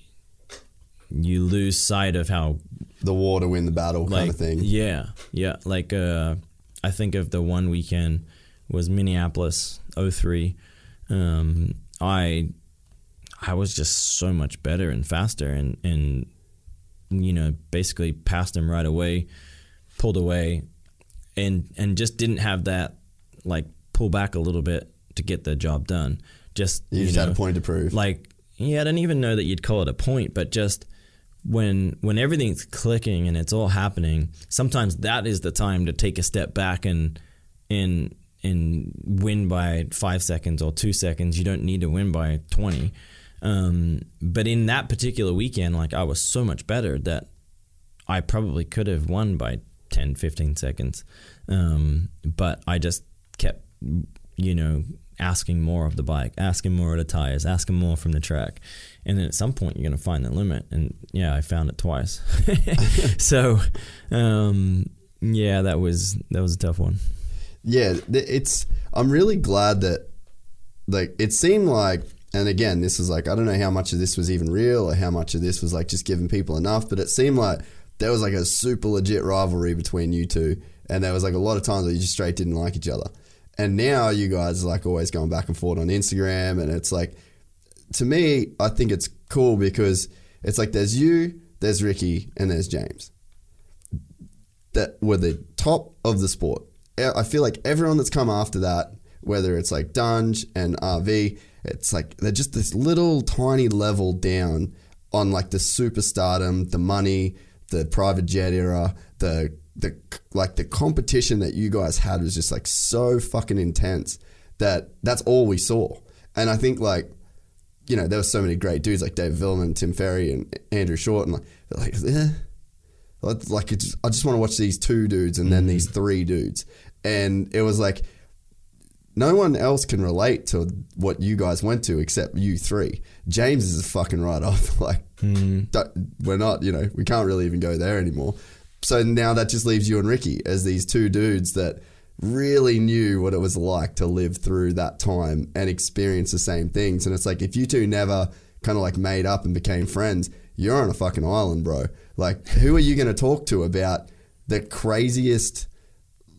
you lose sight of how the war to win the battle like kind of thing. yeah yeah like uh i think of the one weekend was minneapolis 03 um i i was just so much better and faster and and you know basically passed him right away pulled away and and just didn't have that like pull back a little bit to get the job done just You just had a point to prove. like yeah, I don't even know that you'd call it a point, but just when when everything's clicking and it's all happening, sometimes that is the time to take a step back and and and win by five seconds or two seconds. You don't need to win by twenty. Um, but in that particular weekend, like I was so much better that I probably could have won by 10, 15 seconds. Um, but I just kept, you know, asking more of the bike, asking more of the tires, asking more from the track. And then at some point, you're going to find the limit. And yeah, I found it twice. [LAUGHS] so, um, yeah, that was that was a tough one. yeah, it's. I'm really glad that, like, it seemed like, and again, this is like, I don't know how much of this was even real or how much of this was like just giving people enough, but it seemed like there was like a super legit rivalry between you two, and there was like a lot of times where you just straight didn't like each other. And now you guys are like always going back and forth on Instagram, and it's like, to me, I think it's cool because it's like there's you, there's Ricky, and there's James that were the top of the sport. I feel like everyone that's come after that, whether it's like Dunge and RV, it's like they're just this little tiny level down on like the superstardom, the money, the private jet era, the the like the competition that you guys had was just like so fucking intense that that's all we saw. And I think like you know there were so many great dudes like Dave Vuillemin, Tim Ferry, and Andrew Short, and like they're like eh, like it's, I just want to watch these two dudes and then these three dudes, and it was like no one else can relate to what you guys went to except you three. James is a fucking right off. [LAUGHS] Like don't- we're not, you know, we can't really even go there anymore. So now that just leaves you and Ricky as these two dudes that really knew what it was like to live through that time and experience the same things. And it's like if you two never kind of like made up and became friends, you're on a fucking island, bro. Like who are you going to talk to about the craziest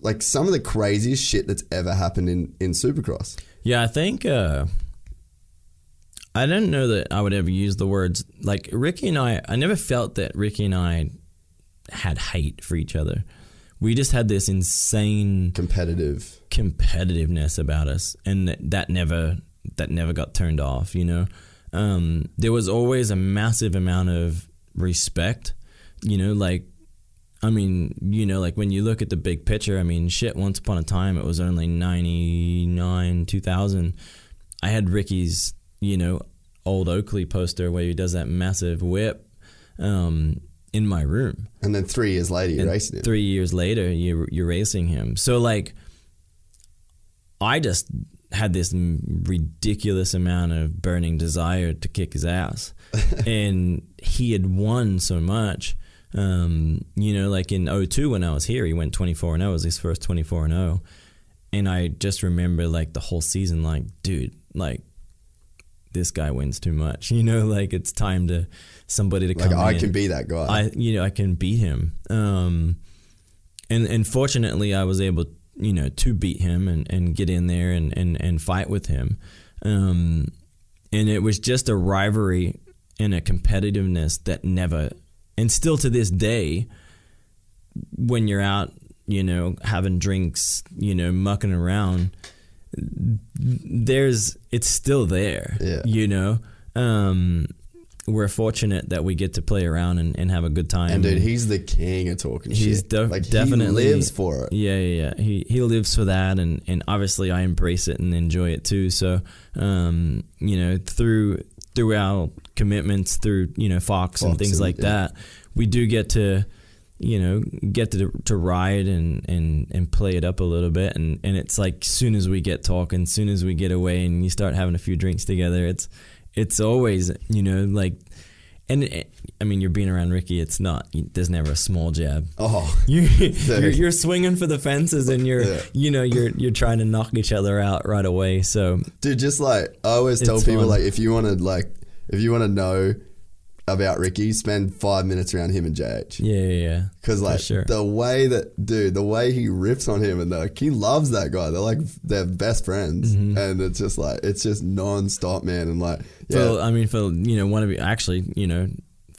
like some of the craziest shit that's ever happened in in Supercross? Yeah, I think uh, I don't know that I would ever use the words like Ricky and I. I never felt that Ricky and I had hate for each other. We just had this insane Competitive. competitiveness about us, and that, that never that never got turned off. You know, um, there was always a massive amount of respect. You know, like I mean, you know, like when you look at the big picture, I mean, shit, once upon a time it was only 99, 2000. I had Ricky's, you know, old Oakley poster where he does that massive whip um, in my room. And then three years later, you're And racing it. Three years later, you're, you're racing him. So, like, I just had this ridiculous amount of burning desire to kick his ass. [LAUGHS] and he had won so much. Um, you know, like in 02 when I was here, he went 24 and 0. It was his first 24 and 0. And I just remember like the whole season, like, dude, like, this guy wins too much. [LAUGHS] You know, like it's time to somebody to Like come I in. can be that guy. I you know I can beat him. Um, and and fortunately I was able you know to beat him and, and get in there and, and, and fight with him. Um, and it was just a rivalry and a competitiveness that never and still to this day when you're out you know having drinks you know mucking around there's it's still there Yeah. you know um we're fortunate that we get to play around and, and have a good time and dude, he's the king of talking he's shit. def- like definitely he lives for it. Yeah, yeah, yeah. He he lives for that, and and obviously I embrace it and enjoy it too. So, um, you know, through through our commitments, through you know Fox, and things and- like yeah. that, we do get to. You know, get to to ride and, and, and play it up a little bit, and, and it's like soon as we get talking, soon as we get away, and you start having a few drinks together, it's it's always you know like, and eh, I mean you're being around Ricky, it's not there's never a small jab, Oh, [LAUGHS] you [LAUGHS] you're, you're swinging for the fences and you're Yeah. you know you're you're trying to knock each other out right away so dude, just like I always tell people, fun. like if you want to like if you want to know about Ricky, spend five minutes around him and JH. yeah yeah, yeah. Because like sure. the way that dude, the way he rips on him and like he loves that guy. They're like they're best friends, Mm-hmm. and it's just like it's just non-stop, man. And like yeah, I mean Phil you know one of you actually you know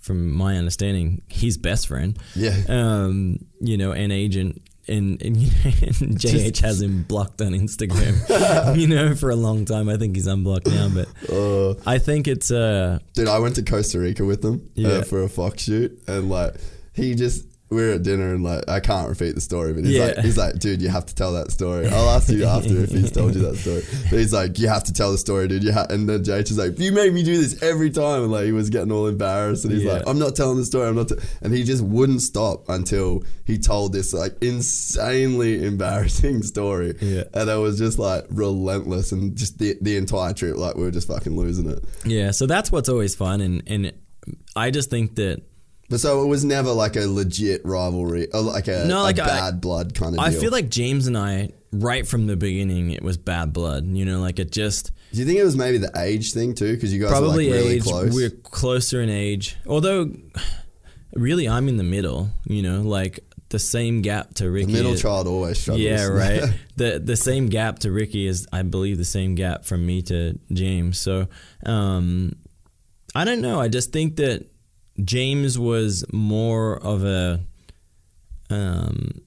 from my understanding his best friend yeah, um you know an agent [LAUGHS] and, and, and JH has him blocked on Instagram [LAUGHS] you know for a long time I think he's unblocked now but uh, I think it's uh dude. I went to Costa Rica with him Yeah. uh, for a Fox shoot, and like he just. We were at dinner and like I can't repeat the story, but he's Yeah. like he's like, dude, you have to tell that story. I'll ask you after if he's told you that story. But he's like, you have to tell the story, dude. You ha-. and then JH is like, you make me do this every time, and like he was getting all embarrassed, and he's Yeah. like, I'm not telling the story. I'm not, t-. and he just wouldn't stop until he told this like insanely embarrassing [LAUGHS] story. Yeah. and it was just like relentless, and just the the entire trip, like we were just fucking losing it. yeah so that's what's always fun and and I just think that But so it was never like a legit rivalry, or like a, No, like a I- bad blood kind of I deal. feel like James and I, right from the beginning, it was bad blood. You know, like it just Do you think it was maybe the age thing too? Because you guys probably like really age. close. We're closer in age, although really I'm in the middle. You know, like the same gap to the Ricky. middle is- child always struggles. Yeah, [LAUGHS] right. the the same gap to Ricky is, I believe, the same gap from me to James. So, um, I don't know. I just think that James was more of a, um,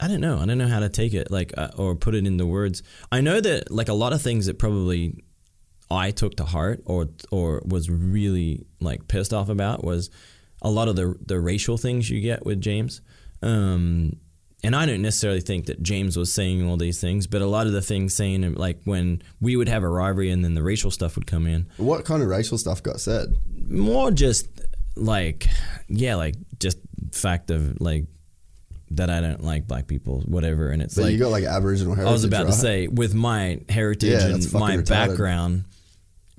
I don't know. I don't know how to take it, like, uh, or put it into words. I know that, like, a lot of things that probably I took to heart, or or was really like pissed off about, was a lot of the the racial things you get with James. Um, and I don't necessarily think that James was saying all these things, but a lot of the things saying like when we would have a rivalry and then the racial stuff would come in, What kind of racial stuff got said? more just like yeah, like just fact of like that I don't like black people, whatever. And it's But like you got like Aboriginal heritage. I was about right? to say with my heritage Yeah, and my retarded. background,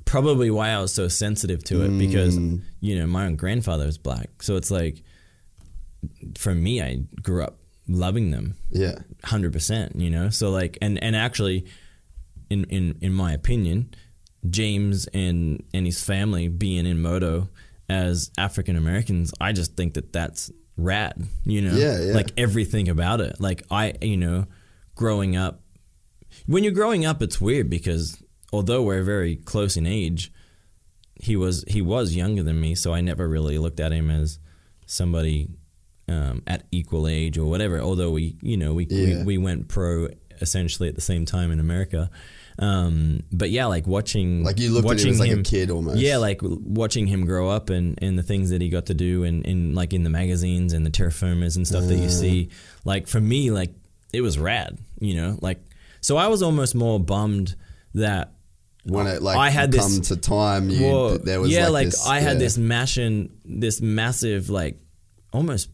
probably why I was so sensitive to it because Mm. you know my own grandfather was black, so it's like for me, I grew up loving them Yeah. hundred percent. You know, so like, and and actually, in in in my opinion, James and and his family being in moto as African Americans, I just think that that's rad. You know, Yeah, yeah. like everything about it. Like I, you know, growing up, when you're growing up, it's weird because although we're very close in age, he was he was younger than me, so I never really looked at him as somebody um, at equal age or whatever. Although we, you know, we Yeah. we, we went pro essentially at the same time in America. Um, but yeah, like watching, Like you looked at him watching like a kid almost. Yeah, like watching him grow up and, and the things that he got to do and, and like in the magazines and the terraformers and stuff that you see. Like for me, like it was rad, you know. Like so, I was almost more bummed that when it like I had this- to time, you well, there was yeah, like, like, this, I had yeah. this passion, this massive like almost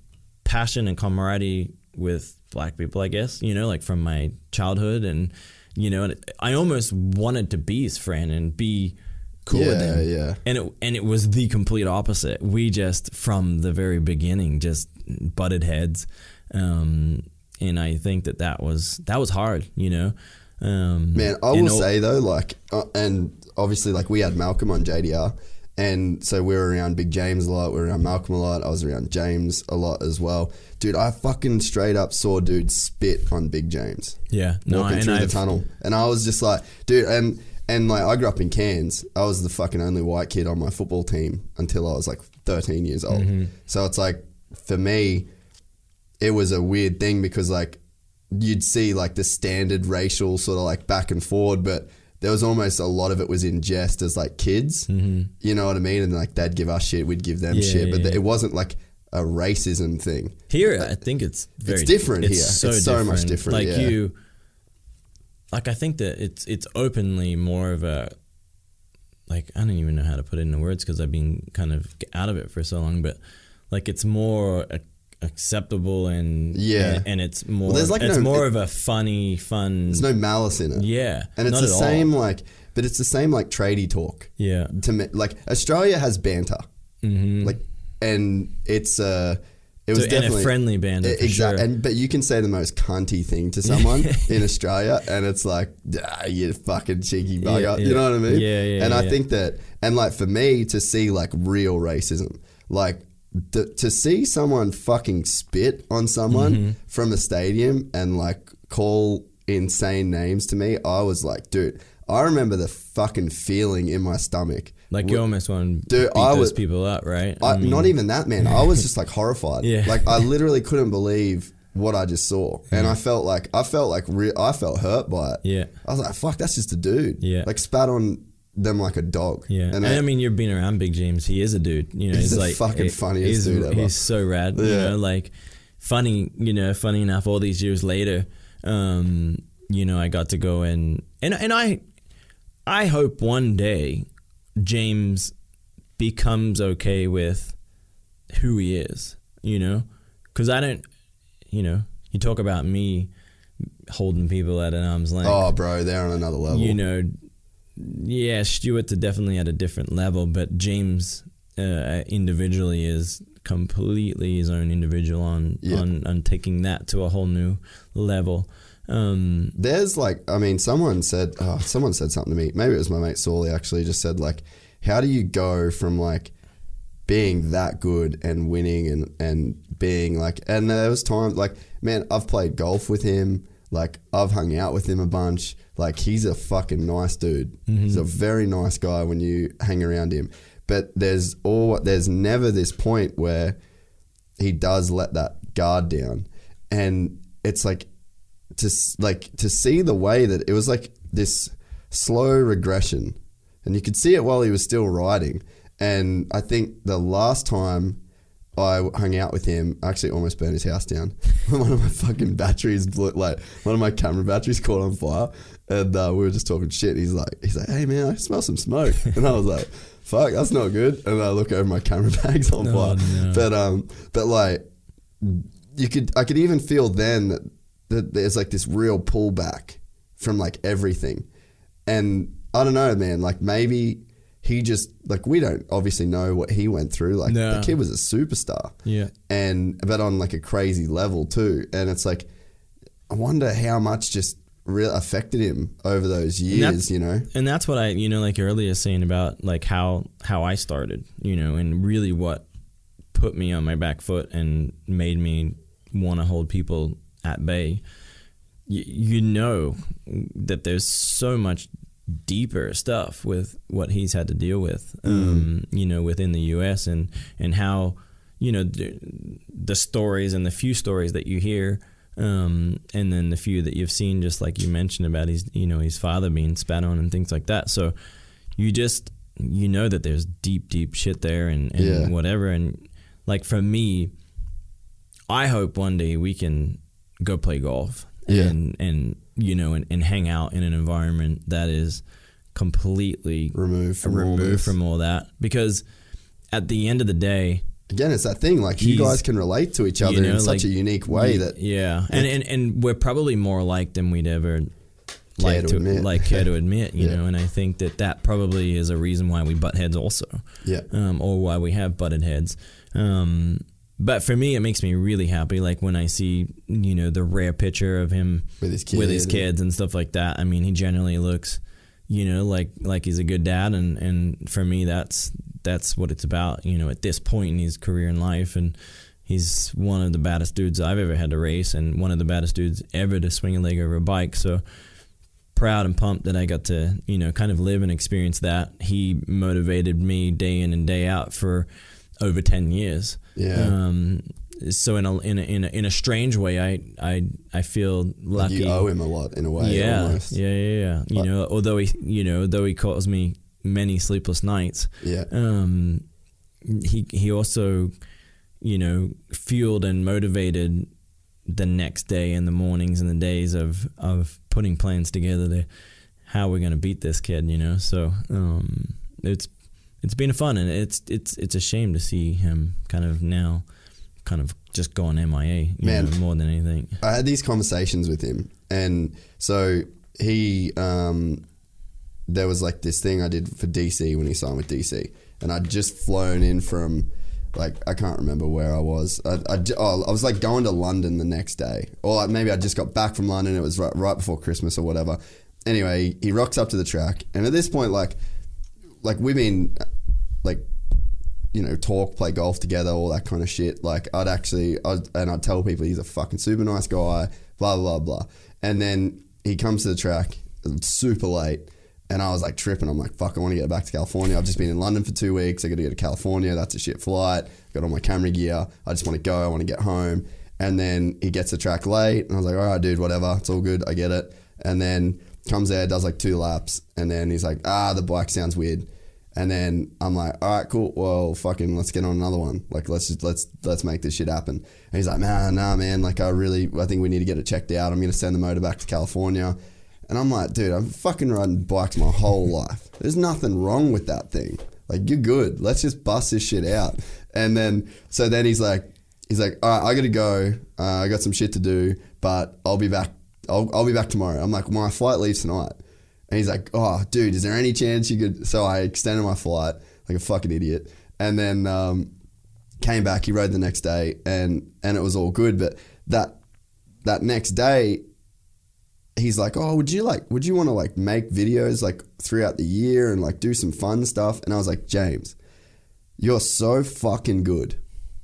passion and camaraderie with black people. I guess you know, like from my childhood, and you know, and I almost wanted to be his friend and be cool with Yeah, him. yeah. And it and it was the complete opposite. We just from the very beginning just butted heads, um, and I think that that was that was hard. You know. Um, Man, I will all- say though, like, uh, and obviously, like, we had Malcolm on JDR, and so we were around Big James a lot. We were around Malcolm a lot. I was around James a lot as well. Dude, I fucking straight up saw dude spit on Big James yeah, no, walking and through the I've- tunnel, and I was just like, dude, and and like I grew up in Cairns. I was the fucking only white kid on my football team until I was like 13 years old. Mm-hmm. So it's like for me, it was a weird thing because like you'd see like the standard racial sort of like back and forward, but there was almost a lot of it was in jest as like kids. Mm-hmm. You know what I mean? And like they'd give us shit, we'd give them Yeah, shit, but yeah, it wasn't like a racism thing. Here, I think it's very different it's here. So It's so much different, Like you, like I think that it's it's openly more of a like I don't even know how to put it into words because I've been kind of out of it for so long, but like it's more a, acceptable and Yeah. and, and it's more there's like it's no- more it- of a funny fun There's no malice in it. yeah And it's the at all. same like, but it's the same like tradie talk. yeah To me, like Australia has banter, mm-hmm. like, and it's uh, it was So- and a definitely friendly banter Exactly, sure. and but you can say the most cunty thing to someone [LAUGHS] in Australia, and it's like, ah, you fucking cheeky bugger. Yeah, You know what I mean? Yeah, yeah, And I think that, and like for me to see like real racism, like. To, to see someone fucking spit on someone Mm-hmm. from a stadium and like call insane names to me, I was like, dude, I remember the fucking feeling in my stomach. like you almost want to Dude, beat I those was- people up right I, mean, not even that, man. I was just like horrified. [LAUGHS] Yeah. Like I literally couldn't believe what I just saw, and I felt like I felt like re- I felt hurt by it. Yeah. I was like, "Fuck, that's just a dude." Yeah. Like spat on them like a dog. Yeah, and, I, I mean, you've been around Big James. He is a dude. You know, He's he's, the like fucking he- funniest he's, dude ever. He's so rad. You Yeah. know, like funny. You know, funny enough. All these years later, um, you know, I got to go and and and I, I hope one day, James becomes okay with who he is. You know, because I don't. You know, you talk about me holding people at an arm's length oh, bro, they're on another level. you know, yeah, Stewart's definitely at a different level, but James uh, individually is completely his own individual on, Yeah. on on taking that to a whole new level. Um, There's like, I mean, someone said, oh, someone said something to me. Maybe it was my mate Sawley actually. Just said like, how do you go from like being that good and winning and and being like, and there was times like, man, I've played golf with him. Like I've hung out with him a bunch. Like he's a fucking nice dude. Mm-hmm. He's a very nice guy when you hang around him. But there's all there's never this point where he does let that guard down, and it's like to like to see the way that it was like this slow regression, and you could see it while he was still riding. And I think the last time I hung out with him, I actually almost burned his house down. [LAUGHS] one of my fucking batteries blew, like one of my camera batteries caught on fire, and uh, we were just talking shit. He's like, he's like, hey man, I smell some smoke, [LAUGHS] and I was like, fuck, that's not good. And I look over my camera [LAUGHS] bags on Oh, fire, no. but um, but like you could I could even feel then that, that there's like this real pullback from like everything. And I don't know, man, like maybe he just like we don't obviously know what he went through. Like No. the kid was a superstar. Yeah. And but on like a crazy level too. And it's like I wonder how much just re- affected him over those years, you know? and that's what I, you know, like earlier saying about like how how I started, you know, and really what put me on my back foot and made me want to hold people at bay. You, you know that there's so much deeper stuff with what he's had to deal with, um, you know, within the U.S. and and how you know the, the stories and the few stories that you hear Um, and then the few that you've seen, just like you mentioned about his, you know, his father being spat on and things like that. So you just, you know that there's deep, deep shit there and, and Yeah. whatever. And like for me, I hope one day we can go play golf Yeah. and, and, you know, and, and hang out in an environment that is completely Removed from removed this. from all that. Because at the end of the day, Again, it's that thing. Like you guys can relate to each other you know, in such like, a unique way that yeah, and, and and we're probably more alike than we'd ever like to admit. like care to admit, [LAUGHS] you Yeah. know. And I think that that probably is a reason why we butt heads also, yeah, um, or why we have butted heads. Um, but for me, it makes me really happy. Like when I see, you know, the rare picture of him with his with his kids and stuff like that. I mean, he generally looks, you know, like like he's a good dad, and and for me, that's that's what it's about. You know, at this point in his career in life, and he's one of the baddest dudes I've ever had to race, and one of the baddest dudes ever to swing a leg over a bike. So proud and pumped that I got to, you know, kind of live and experience that. He motivated me day in and day out for over ten years. Yeah. Um, so in a in a in a, in a strange way, I I I feel lucky. you owe him a lot in a way. yeah, almost. yeah, yeah, yeah. You Like- know, although he you know though he caused me many sleepless nights, yeah, um, he he also you know fueled and motivated the next day and the mornings and the days of of putting plans together to how we're going to beat this kid you know? So um it's it's been fun and it's it's it's a shame to see him kind of now kind of just going MIA Man. know, more than anything. I had these conversations with him, and so he, um, there was like this thing I did for DC when he signed with DC, and I'd just flown in from, like I can't remember where I was. I, I, oh, I was like going to London the next day, or like maybe I just got back from London. It was right, right before Christmas or whatever. Anyway, he rocks up to the track, and at this point, like, like we've been, like you know, talk, play golf together, all that kind of shit. Like, I'd actually, I'd, and I'd tell people he's a fucking super nice guy, blah, blah, blah. And then he comes to the track super late, and I was like tripping. I'm like, fuck, I want to get back to California. I've just been in London for two weeks. I got to go to California. That's a shit flight. Got all my camera gear. I just want to go. I want to get home. And then he gets the track late, and I was like, all right, dude, whatever. It's all good. I get it. And then comes there, does like two laps, and then he's like, ah, the bike sounds weird. And then I'm like, all right, cool. Well, fucking, let's get on another one. Like, let's just let's let's make this shit happen. And he's like, man, nah, man. Like, I really, I think we need to get it checked out. I'm gonna send the motor back to California. And I'm like, dude, I'm fucking riding bikes my whole life. There's nothing wrong with that thing. Like, you're good. Let's just bust this shit out. And then, so then he's like, he's like, all right, I gotta go. Uh, I got some shit to do, but I'll be back. I'll, I'll be back tomorrow. I'm like, my flight leaves tonight. And he's like, oh, dude, is there any chance you could? So I extended my flight like a fucking idiot. And then um, came back. He rode the next day, and and it was all good. But that that next day, he's like, oh, would you like, would you want to like make videos like throughout the year and like do some fun stuff? And I was like, James, you're so fucking good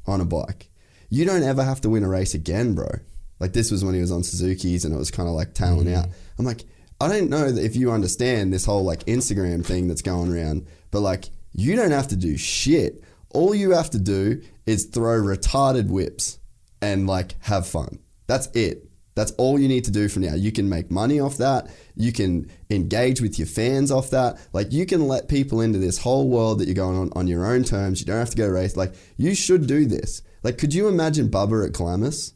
on a bike. You don't ever have to win a race again, bro. Like this was when he was on Suzuki's and it was kind of like tailing mm-hmm. out. I'm like, I don't know that if you understand this whole like Instagram thing that's going around, but like you don't have to do shit. All you have to do is throw retarded whips and like have fun. That's it. That's all you need to do from now. You can make money off that. You can engage with your fans off that. Like you can let people into this whole world that you're going on on your own terms. You don't have to go race. Like you should do this. Like could you imagine Bubba at Calamus?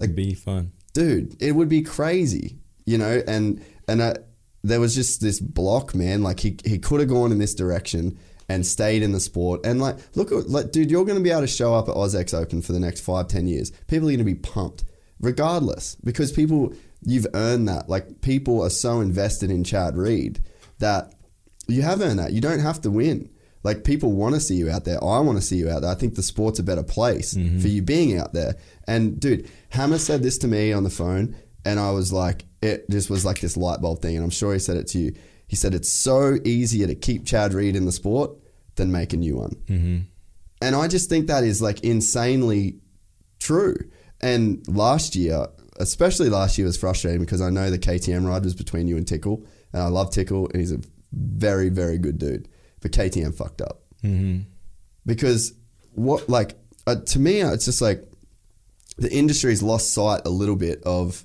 It'd be fun. dude, it would be crazy, you know. And and uh, there was just this block, man. Like he he could have gone in this direction and stayed in the sport. And like, look, like, dude, you're going to be able to show up at AusX Open for the next five, ten years. People are going to be pumped, regardless, because people you've earned that. Like people are so invested in Chad Reed that you have earned that. You don't have to win. Like people want to see you out there. I want to see you out there. I think the sport's a better place for you being out there. And dude, Hammer said this to me on the phone, and I was like, it just was like this light bulb thing. And I'm sure he said it to you. He said it's so easier to keep Chad Reed in the sport than make a new one. Mm-hmm. And I just think that is like insanely true. And last year, especially last year, was frustrating because I know the KTM ride was between you and Tickle, and I love Tickle, and he's a very, very good dude. But KTM fucked up because what, like, uh, to me, it's just like the industry's lost sight a little bit of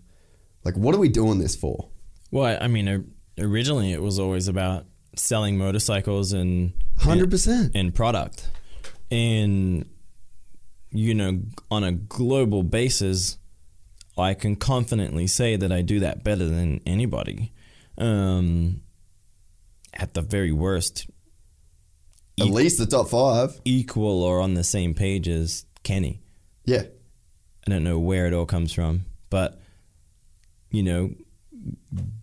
like what are we doing this for? Well, I- I mean, originally it was always about selling motorcycles and Hundred percent. and product, and you know, on a global basis, I can confidently say that I do that better than anybody. Um, at the very worst, At least the top five. equal or on the same page as Kenny. Yeah. I don't know where it all comes from, but you know,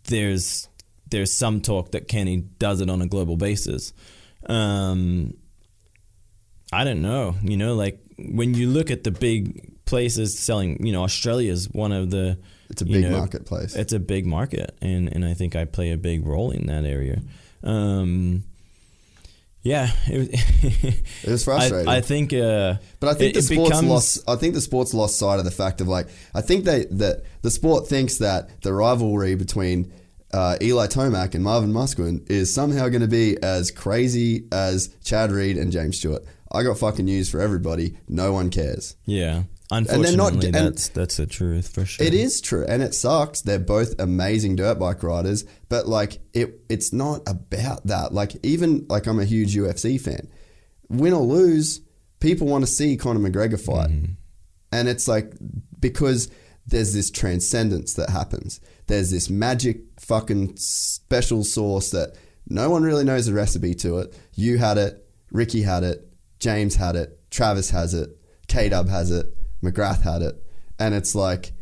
there's there's some talk that Kenny does it on a global basis. Um, I don't know. You know, like when you look at the big places selling, you know, Australia's one of the. It's a big know, marketplace. It's a big market, and and I think I play a big role in that area. Um, yeah, it, It was [LAUGHS] frustrating. I, I think, uh, But I think it- the sports becomes- lost. I think the sports lost sight of the fact of like I think they that the sport thinks that the rivalry between uh, Eli Tomac and Marvin Musquin is somehow going to be as crazy as Chad Reed and James Stewart. I got fucking news for everybody. No one cares. Yeah, they're unfortunately, not- and- that's that's the truth for sure. It is true, and it sucks. They're both amazing dirt bike riders, but like it, it's not about that. Like even like I'm a huge UFC fan. Win or lose, people want to see Conor McGregor fight, mm-hmm. and it's like because there's this transcendence that happens. There's this magic fucking special sauce that no one really knows the recipe to it. You had it, Ricky had it, James had it, Travis has it, K Dub has it, McGrath had it, and it's like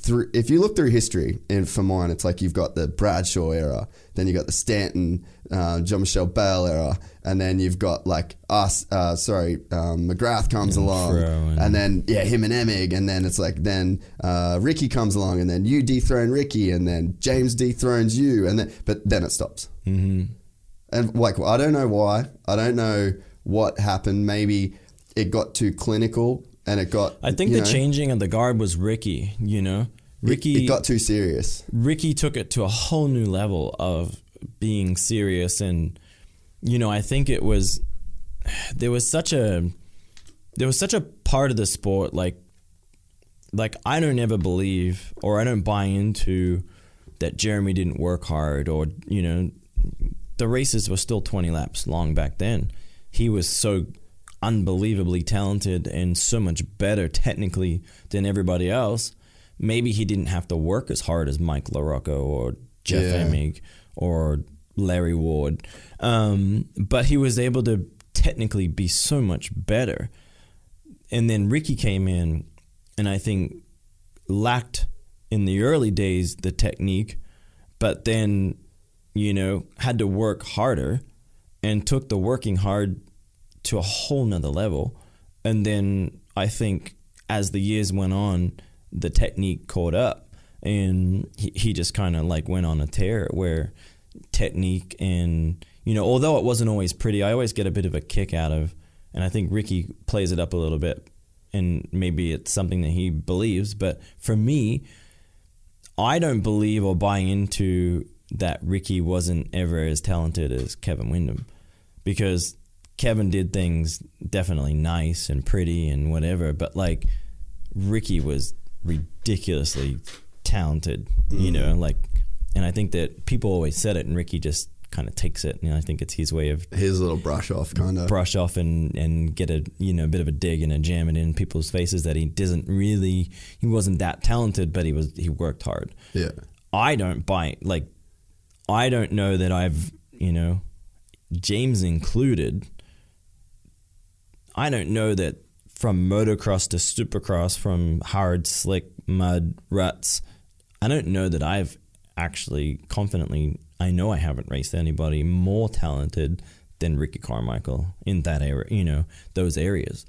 through if you look through history in for mine, it's like you've got the Bradshaw era, then you've got the Stanton, uh, Jean-Michel Bayle era, and then you've got like us. Uh, sorry, um, McGrath comes along, and- and then yeah, him and Emig, and then it's like then uh, Ricky comes along, and then you dethrone Ricky, and then James dethrones you, and then but then it stops. hmm And like I don't know why. I don't know what happened. Maybe it got too clinical and it got I think the know, changing of the guard was Ricky. You know, it- Ricky it, got too serious. Ricky took it to a whole new level of being serious, and you know, I think it was there was such a there was such a part of the sport like like I don't ever believe or I don't buy into that Jeremy didn't work hard or you know the races were still 20 laps long back then. He was so unbelievably talented and so much better technically than everybody else. Maybe he didn't have to work as hard as Mike LaRocco or Jeff Yeah. Emig or Larry Ward. Um, but he was able to technically be so much better. And then Ricky came in and I think lacked in the early days the technique, but then, you know, had to work harder and took the working hard to a whole nother level. And then I think as the years went on, the technique caught up and he, he just kind of like went on a tear where technique and, you know, although it wasn't always pretty, I always get a bit of a kick out of, and I think Ricky plays it up a little bit and maybe it's something that he believes, but for me, I don't believe or buy into that Ricky wasn't ever as talented as Kevin Windham because Kevin did things definitely nice and pretty and whatever, but like Ricky was ridiculously talented, you mm. know, like, and I think that people always said it and Ricky just kind of takes it. And I think it's his way of His little brush off kind of. brush off and, and get a you know a bit of a dig and a jam it in people's faces that he doesn't really he wasn't that talented but he was he worked hard. Yeah. I don't buy like I don't know that I've you know James included. I don't know that from motocross to supercross, from hard slick mud ruts, I don't know that I've actually confidently. I know I haven't raced anybody more talented than Ricky Carmichael in that area. You know those areas.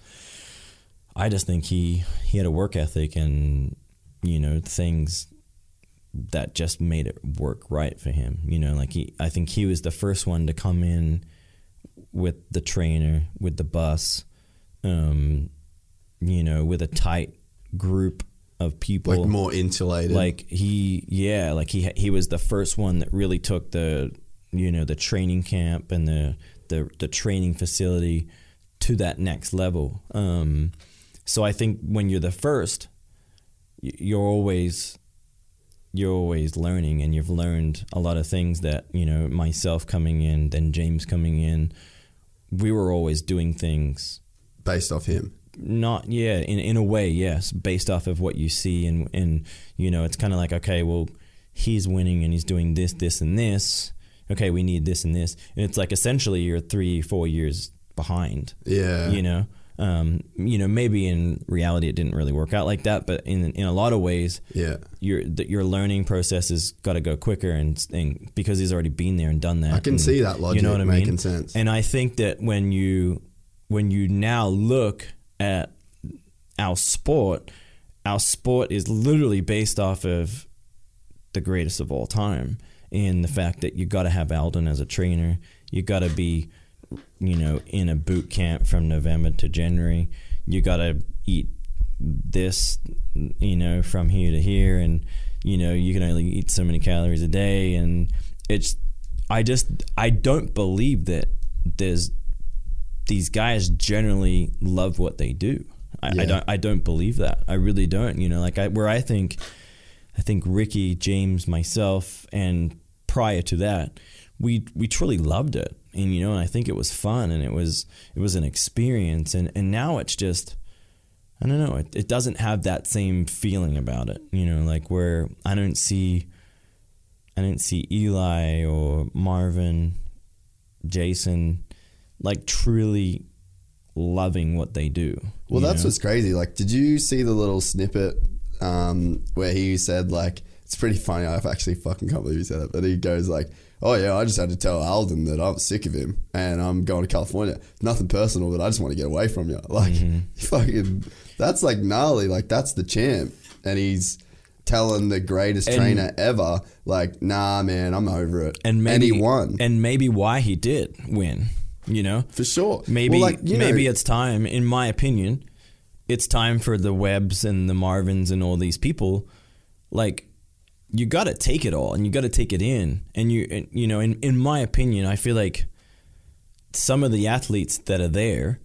I just think he he had a work ethic and you know things that just made it work right for him. You know, like he, I think he was the first one to come in with the trainer, with the bus, um, you know, with a tight group of people. Like more insulated. Like he, yeah, like he he was the first one that really took the, you know, the training camp and the the the training facility to that next level. Um, So I think when you're the first, you're always you're always learning and you've learned a lot of things that you know myself coming in then james coming in we were always doing things Based off him. not yeah in, in a way yes based off of what you see and and you know it's kind of like okay well he's winning and he's doing this this and this okay we need this and this and it's like essentially you're three four years behind Yeah. you know um, you know maybe in reality it didn't really work out like that but in in a lot of ways Yeah. your that your learning process has got to go quicker and, and because he's already been there and done that I can and- see that logic you know what I mean making sense. and I think that when you when you now look at our sport our sport is literally based off of the greatest of all time in the fact that you got to have Aldon as a trainer you got to be you know in a boot camp from November to January you got to eat this you know from here to here and you know you can only eat so many calories a day and it's I just I don't believe that there's these guys generally love what they do. I, Yeah. I don't I don't believe that. I really don't. You know, like I where I think I think Ricky, James, myself, and prior to that, we we truly loved it. And you know, and I think it was fun and it was it was an experience and, and now it's just I don't know, it, it doesn't have that same feeling about it. You know, like where I don't see I didn't see Eli or Marvin, Jason, like truly loving what they do. Well, that's know? what's crazy. Like, did you see the little snippet um, where he said like it's pretty funny. I actually fucking can't believe he said it, but he goes like, "Oh yeah, I just had to tell Aldon that I'm sick of him and I'm going to California. Nothing personal, but I just want to get away from you." [LAUGHS] Like, Mm-hmm. [LAUGHS] fucking, that's like gnarly. Like, that's the champ, and he's telling the greatest And- trainer ever, like, "Nah, man, I'm over it." and maybe he won and maybe why he did win. You know, for sure. maybe Well, like, you know- maybe it's time. In my opinion, it's time for the Webs and the Marvins and all these people. Like, you got to take it all, and you got to take it in. And you, and, you know, in in my opinion, I feel like some of the athletes that are there,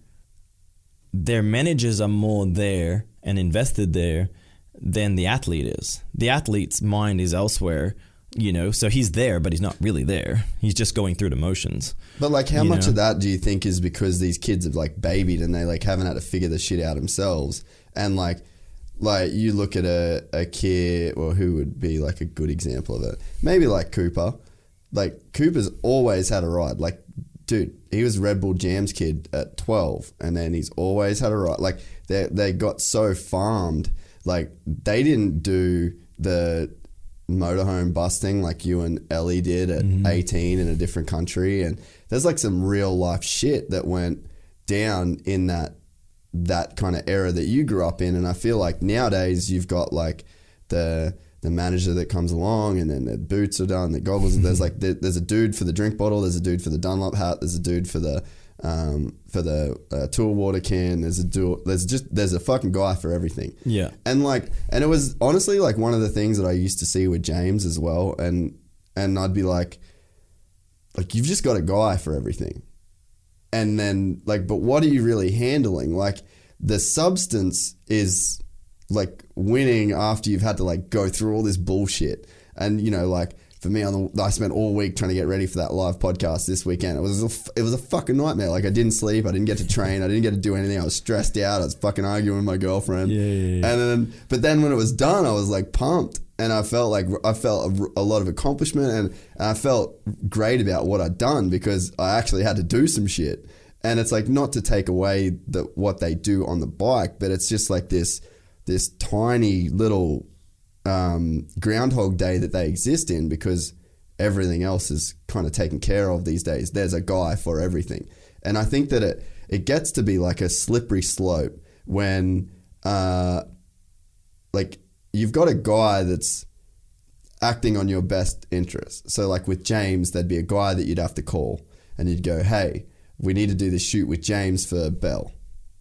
their managers are more there and invested there than the athlete is. The athlete's mind is elsewhere, you know, so he's there, but he's not really there. He's just going through the motions. But like, how much know? of that do you think is because these kids have like babied and they like haven't had to figure the shit out themselves? And like, like you look at a, a kid, or who would be like a good example of it? Maybe like Cooper. Like Cooper's always had a ride. Like, dude, he was Red Bull Jams kid at twelve, and then he's always had a ride. Like they they got so farmed. Like they didn't do the motorhome busting like you and Ellie did at mm-hmm. 18 in a different country and there's like some real life shit that went down in that that kind of era that you grew up in and I feel like nowadays you've got like the the manager that comes along and then the boots are done the goggles there's [LAUGHS] like there, there's a dude for the drink bottle there's a dude for the Dunlop hat there's a dude for the um, for the uh, tool water can there's a dude there's just there's a fucking guy for everything Yeah. and like and it was honestly like one of the things that I used to see with James as well and and I'd be like like you've just got a guy for everything and then like but what are you really handling? Like the substance is like winning after you've had to like go through all this bullshit. And you know like for me on the I spent all week trying to get ready for that live podcast this weekend. It was a, it was a fucking nightmare. Like I didn't sleep. I didn't get to train. I didn't get to do anything. I was stressed out. I was fucking arguing with my girlfriend. Yeah, yeah, yeah. and then but then when it was done I was like pumped and I felt like I felt a, a lot of accomplishment and, and I felt great about what I'd done because I actually had to do some shit. And it's like not to take away the what they do on the bike but it's just like this this tiny little um, groundhog day that they exist in because everything else is kind of taken care of these days. There's a guy for everything. And I think that it it gets to be like a slippery slope when uh, like you've got a guy that's acting on your best interest. So like with James, there'd be a guy that you'd have to call and you'd go, "Hey, we need to do this shoot with James for Bell."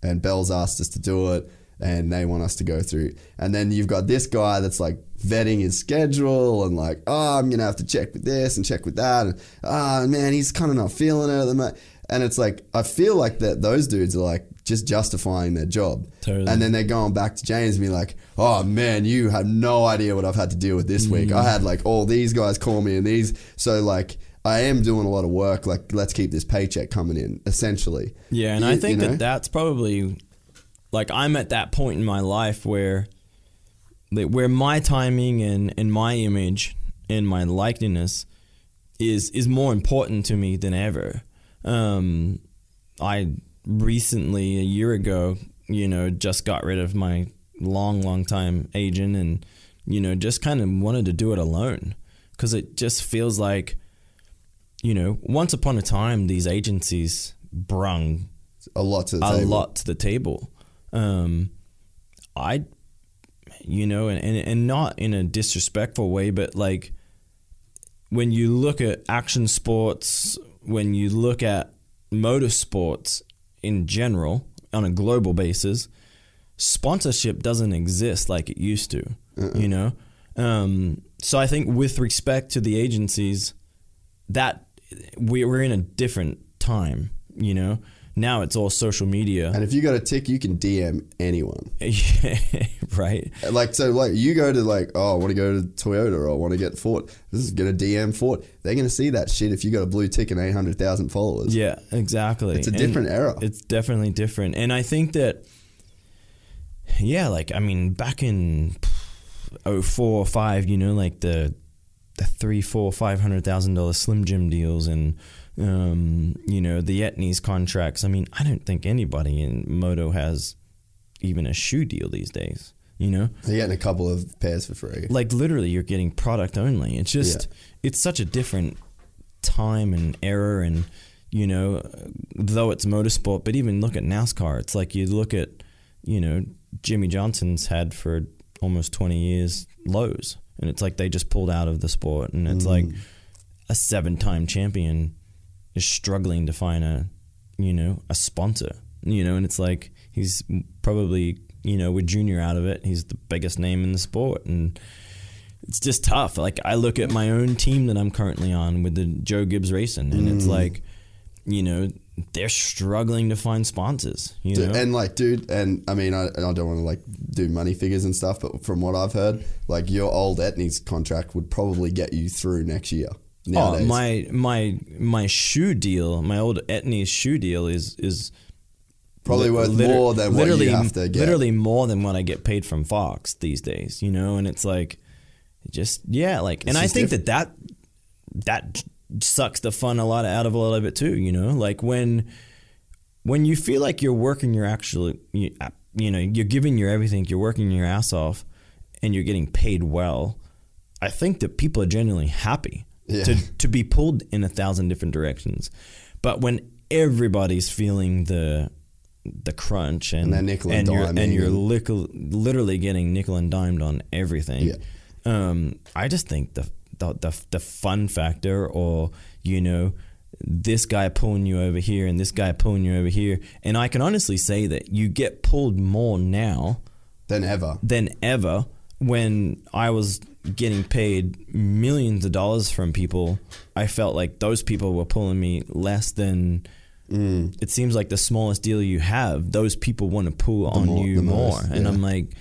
And Bell's asked us to do it and they want us to go through. And then you've got this guy that's like vetting his schedule and like, "Oh, I'm going to have to check with this and check with that." And, "Ah, man, he's kind of not feeling it at the moment." And it's like I feel like that those dudes are like just justifying their job. Totally. And then they're going back to James and be like, "Oh man, you have no idea what I've had to deal with this week. Mm. I had like all these guys call me and these so like I am doing a lot of work. Like let's keep this paycheck coming in essentially." Yeah, and You- I think you know? that that's probably like I'm at that point in my life where where my timing and, and my image and my likeness is is more important to me than ever. Um, I recently a year ago, you know, just got rid of my long, long time agent and you know just kind of wanted to do it alone because it just feels like you know once upon a time these agencies brung a lot to the a table. lot to the table. Um, I, you know, and, and and not in a disrespectful way, but like when you look at action sports, when you look at motorsports in general on a global basis, sponsorship doesn't exist like it used to. You know, um, so I think with respect to the agencies, that we, we're in a different time. You know, now it's all social media. And if you got a tick, you can DM anyone. [LAUGHS] right. Like so, like you go to like, oh, I want to go to Toyota or I want to get Ford. This is gonna DM Ford. They're gonna see that shit if you got a blue tick and eight hundred thousand followers. Yeah, exactly. It's a And different era. It's definitely different. And I think that, yeah, like, I mean, back in 04 or 05, you know, like the, the three, four, five hundred thousand dollar Slim Jim deals and, um, you know, the Etnies contracts. I mean, I don't think anybody in Moto has even a shoe deal these days, you know? You're getting a couple of pairs for free. like literally you're getting product only it's just it's such a different time and era and you know though it's motorsport but even look at nascar it's like you look at you know jimmie johnson's had for almost 20 years lowe's and it's like they just pulled out of the sport and it's like a seven-time champion is struggling to find a you know a sponsor you know and it's like he's probably you know with junior out of it. He's the biggest name in the sport and it's just tough. Like i look at my own team that i'm currently on with the joe gibbs racing and it's mm. like you know they're struggling to find sponsors you Dude, know? and like, dude, and I mean, I, I don't want to like do money figures and stuff, but from what I've heard, like your old Etnies contract would probably get you through next year. Oh, my my my shoe deal, my old Etnies shoe deal is is Probably worth liter- more than what you have to get. Literally more than what I get paid from Fox these days, you know. And it's like, just yeah, like, and I think that that that sucks the fun a lot out of a lot of it too, you know. Like when when you feel like you're working you're actually, you, uh, you know, you're giving your everything, you're working your ass off, and you're getting paid well. I think that people are genuinely happy Yeah. to to be pulled in a thousand different directions. But when everybody's feeling the the crunch and And nickel and you're, and you're and- lickle, literally getting nickel and dimed on everything. Yeah. Um, I just think the, the the the fun factor, or you know, this guy pulling you over here and this guy pulling you over here, and I can honestly say that you get pulled more now than ever. than ever when I was getting paid millions of dollars from people. I felt like those people were pulling me less than. Mm. It seems like the smallest deal you have, those people want to pull on more- you more, most, and yeah. I'm like,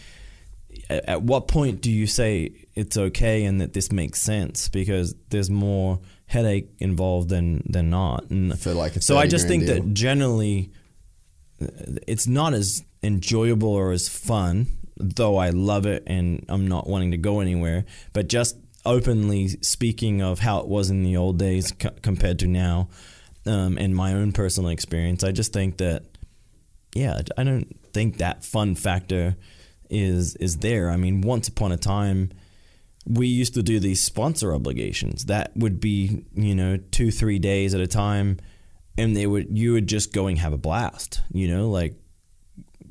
at, at what point do you say it's okay and that this makes sense because there's more headache involved than than not, and For like so I just think deal. that generally it's not as enjoyable or as fun, though I love it and I'm not wanting to go anywhere. But just openly speaking of how it was in the old days compared to now, um, and my own personal experience, I just think that, yeah, I don't think that fun factor is is there. I mean, once upon a time. We used to do these sponsor obligations. That would be, you know, two, three days at a time and they would you would just go and have a blast you know like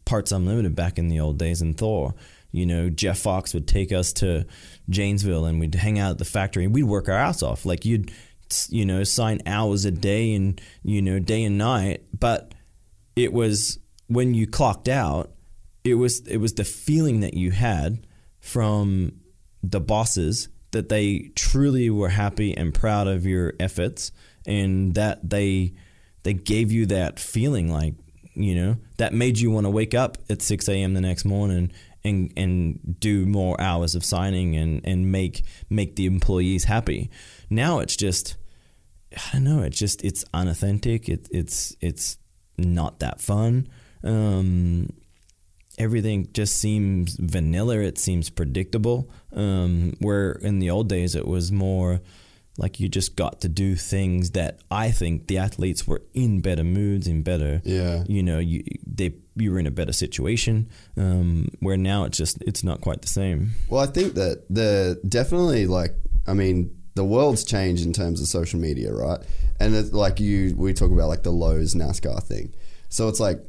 parts unlimited back in the old days in thor. You know jeff fox would take us to janesville and we'd hang out at the factory and we'd work our ass off. Like you'd you know sign hours a day and you know day and night. But it was when you clocked out it was it was the feeling that you had from the bosses that they truly were happy and proud of your efforts and that they they gave you that feeling like you know that made you want to wake up at 6 a.m the next morning and and do more hours of signing and and make make the employees happy now it's just i don't know it's just it's unauthentic it, it's it's not that fun um everything just seems vanilla. It seems predictable. Um, where in the old days it was more like you just got to do things that I think the athletes were in better moods, in better. Yeah. You know, you they you were in a better situation. Um, where now it's just it's not quite the same. Well, I think that the definitely like I mean the world's changed in terms of social media, right? And it's like you we talk about like the Lowe's NASCAR thing. So it's like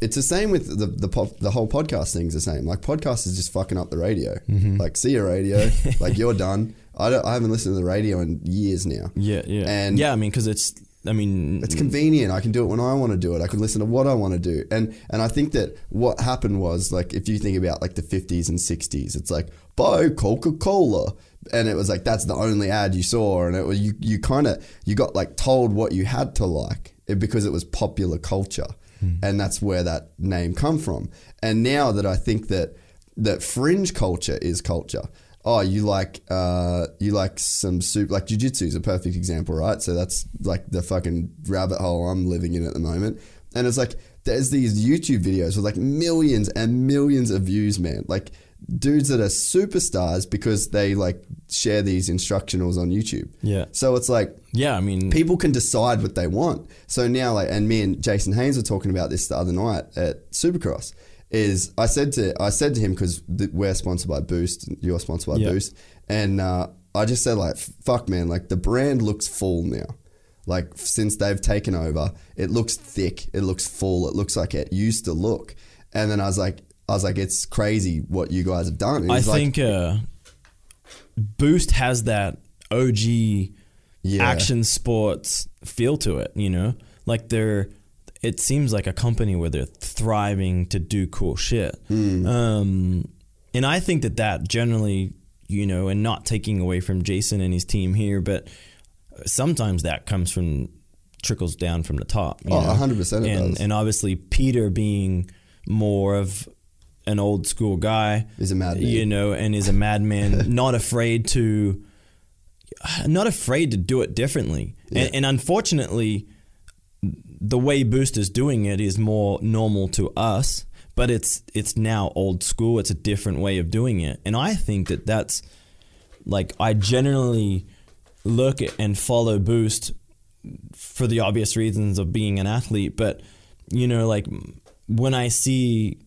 it's the same with the the, pop, the whole podcast thing's the same. Like podcast is just fucking up the radio. Mm-hmm. Like see your radio, [LAUGHS] like you're done. I don't, I haven't listened to the radio in years now. Yeah, yeah, And- yeah. I mean, because it's I mean, It's convenient. I can do it when I want to do it. I can listen to what I want to do. And and I think that what happened was like if you think about like the 50s and 60s, it's like buy Coca-Cola. And it was like that's the only ad you saw and it was you you kind of you got like told what you had to like it, because it was popular culture. Hmm. And that's where that name come from. And now that I think that that fringe culture is culture. Oh, you like uh, you like some soup like jujitsu is a perfect example, right? So that's like the fucking rabbit hole I'm living in at the moment. And it's like there's these YouTube videos with like millions and millions of views, man. Like dudes that are superstars because they like share these instructionals on YouTube. Yeah. So it's like yeah. I mean, people can decide what they want. So now, like, and me and Jason Haynes were talking about this the other night at Supercross. Is I said to I said to him because we're sponsored by Boost, you're sponsored by Yeah. Boost, and uh, I just said like, fuck, man, like the brand looks full now. Like since they've taken over, it looks thick, it looks full, it looks like it used to look. And then I was like, I was like, it's crazy what you guys have done. I he's like, think uh, Boost has that OG Yeah. action sports feel to it. You know, like they're. It seems like a company where they're thriving to do cool shit. Hmm. Um, and I think that that generally, you know, and not taking away from Jason and his team here, but sometimes that comes from trickles down from the top. you Oh, know? 100% and. And obviously Peter being more of an old school guy, is a madman. you know, and is a madman, [LAUGHS] not afraid to, not afraid to do it differently. Yeah. And, and unfortunately, the way Boost is doing it is more normal to us, but it's it's now old school. It's a different way of doing it, and I think that that's like I generally look at and follow Boost for the obvious reasons of being an athlete, but you know, like when I see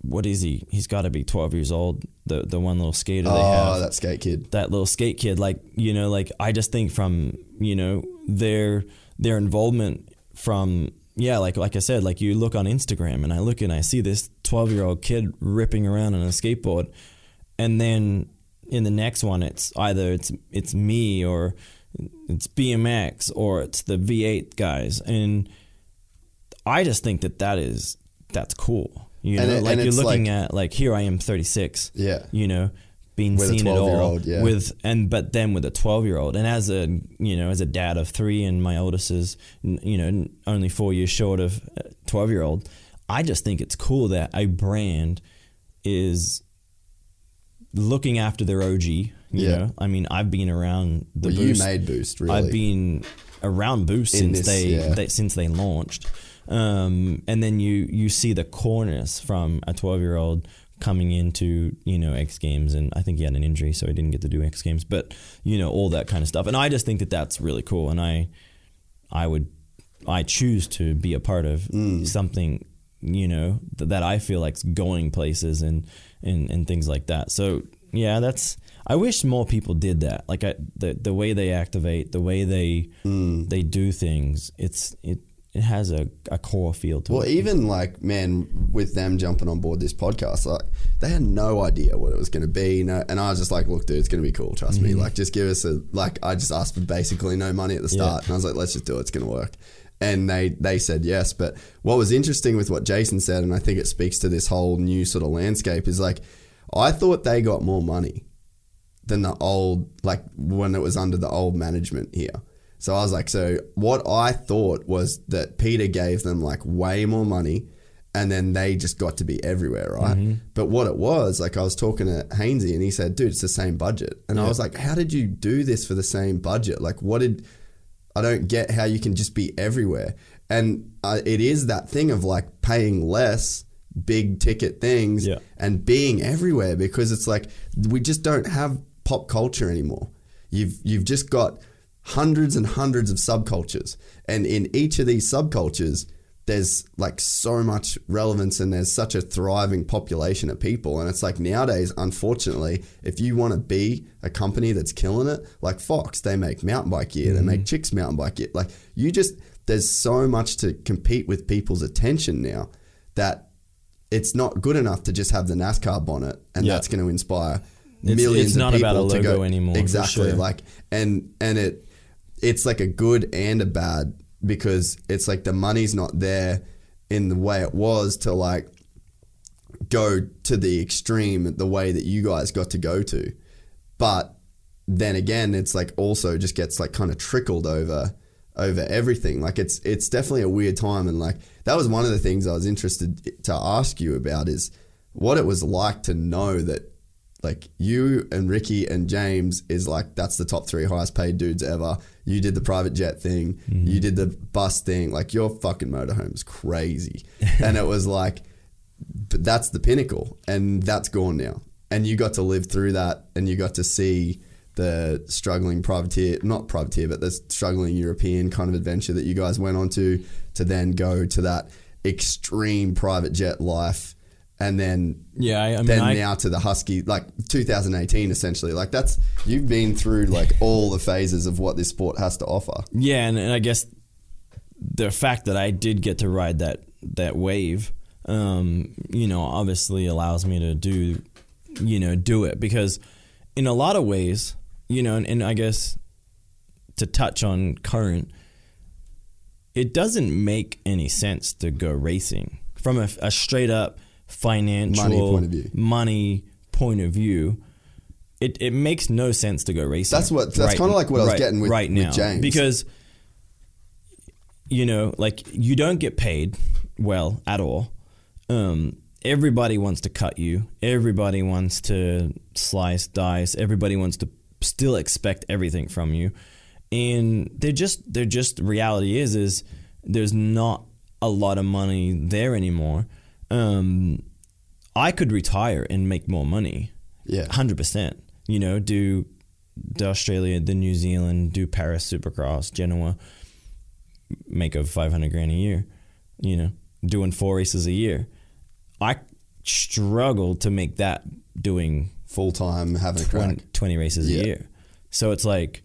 what is he? He's got to be twelve years old. The the one little skater they ah, have oh, that skate kid. that little skate kid like you know like i just think from you know their their involvement from yeah like like i said like you look on instagram and i look and i see this 12 year old kid ripping around on a skateboard. And then in the next one it's either it's it's me or it's bmx or it's the v8 guys. And i just think that that is that's cool. You know it- like you're looking like- at like here i am 36 Yeah. you know being With seen it all 12-year-old, yeah. with and but then with a 12 year old and as a you know as a dad of three and my oldest is you know only four years short of 12 year old i just think it's cool that a brand is looking after their og you Yeah. know i mean i've been around the Well, you boost made Boost, really. I've been around Boost In since this, they, yeah. they since they launched, um, and then you you see the corners from a twelve year old coming into you know X Games, and I think he had an injury, so he didn't get to do X Games, but you know all that kind of stuff, and I just think that that's really cool, and I I would I choose to be a part of Mm. something you know th- that I feel like's going places and and and things like that. So yeah, that's. I wish more people did that. Like I, the the way they activate, the way they Mm. they do things. It's it it has a, a core feel to Well, it. Well, even like man, with them jumping on board this podcast, like they had no idea what it was going to be. No, and I was just like, "Look, dude, it's going to be cool. Trust me. Like, just give us a like." I just asked for basically no money at the Mm-hmm. Yeah. start, and I was like, "Let's just do it. It's going to work." And they they said yes. But what was interesting with what Jason said, and I think it speaks to this whole new sort of landscape, is like, I thought they got more money than the old, like when it was under the old management here. So I was like, so what I thought was that Peter gave them like way more money and then they just got to be everywhere, right? Mm-hmm. But what it was, like I was talking to Hainsey and he said, dude, it's the same budget. And I was like, how did you do this for the same budget? Like, what did, I don't get how you can just be everywhere. And uh, it is that thing of like paying less, big ticket things, Yeah. and being everywhere because it's like we just don't have pop culture anymore. You've you've just got hundreds and hundreds of subcultures, and in each of these subcultures, there's like so much relevance and there's such a thriving population of people. And it's like nowadays, unfortunately, if you want to be a company that's killing it, like Fox, they make mountain bike gear, they make mm-hmm. chicks mountain bike gear. Like you just there's so much to compete with people's attention now that it's not good enough to just have the NASCAR bonnet and Yeah. that's going to inspire It's- millions it's not of about people a to go anymore, Exactly, sure. like and and it it's like a good and a bad because it's like the money's not there in the way it was to like go to the extreme the way that you guys got to go to. But then again, it's like also just gets like kind of trickled over over everything. Like it's it's definitely a weird time and like that was one of the things I was interested to ask you about is what it was like to know that like you and Ricky and James is like that's the top three highest paid dudes ever. You did the private jet thing, you mm-hmm. did the bus thing, like your fucking motorhome's crazy. [LAUGHS] and it was like but that's the pinnacle and that's gone now. And you got to live through that and you got to see the struggling privateer not privateer but the struggling european kind of adventure that you guys went on to to then go to that extreme private jet life and then Yeah, I, I mean, then I, now to the husky like 2018 essentially. Like that's you've been through like all the phases of what this sport has to offer. Yeah, and, and I guess the fact that I did get to ride that that wave, um, you know, obviously allows me to do, you know, do it. Because in a lot of ways, you know, and, and I guess to touch on current, it doesn't make any sense to go racing from a, a straight up financial Money point of view. money point of view. It, it makes no sense to go racing. That's what- that's kinda like what I was getting with- right with now James. because you know, like you don't get paid well at all. Um, everybody wants to cut you. Everybody wants to slice, dice. Everybody wants to still expect everything from you, and they're just they're just reality is is there's not a lot of money there anymore. Um, I could retire and make more money. Yeah. hundred percent. You know, do the Australia, the New Zealand, do Paris Supercross, Geneva make over 500 grand a year, you know, doing four races a year. I struggle to make that doing full time having a crack 20, 20 races Yeah. a year. So it's like,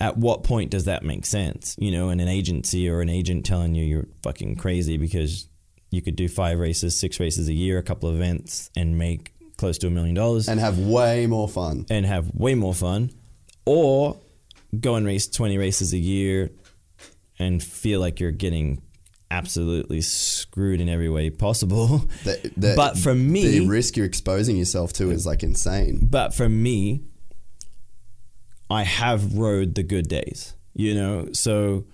at what point does that make sense? You know, in an agency or an agent telling you you're fucking crazy because you could do five races, six races a year, a couple of events, and make close to a million dollars and have way more fun and have way more fun, or go and race 20 races a year and feel like you're getting absolutely screwed in every way possible. The- the- but for me, the risk you're exposing yourself to is like insane. but for me, I have rode the good days, you know. So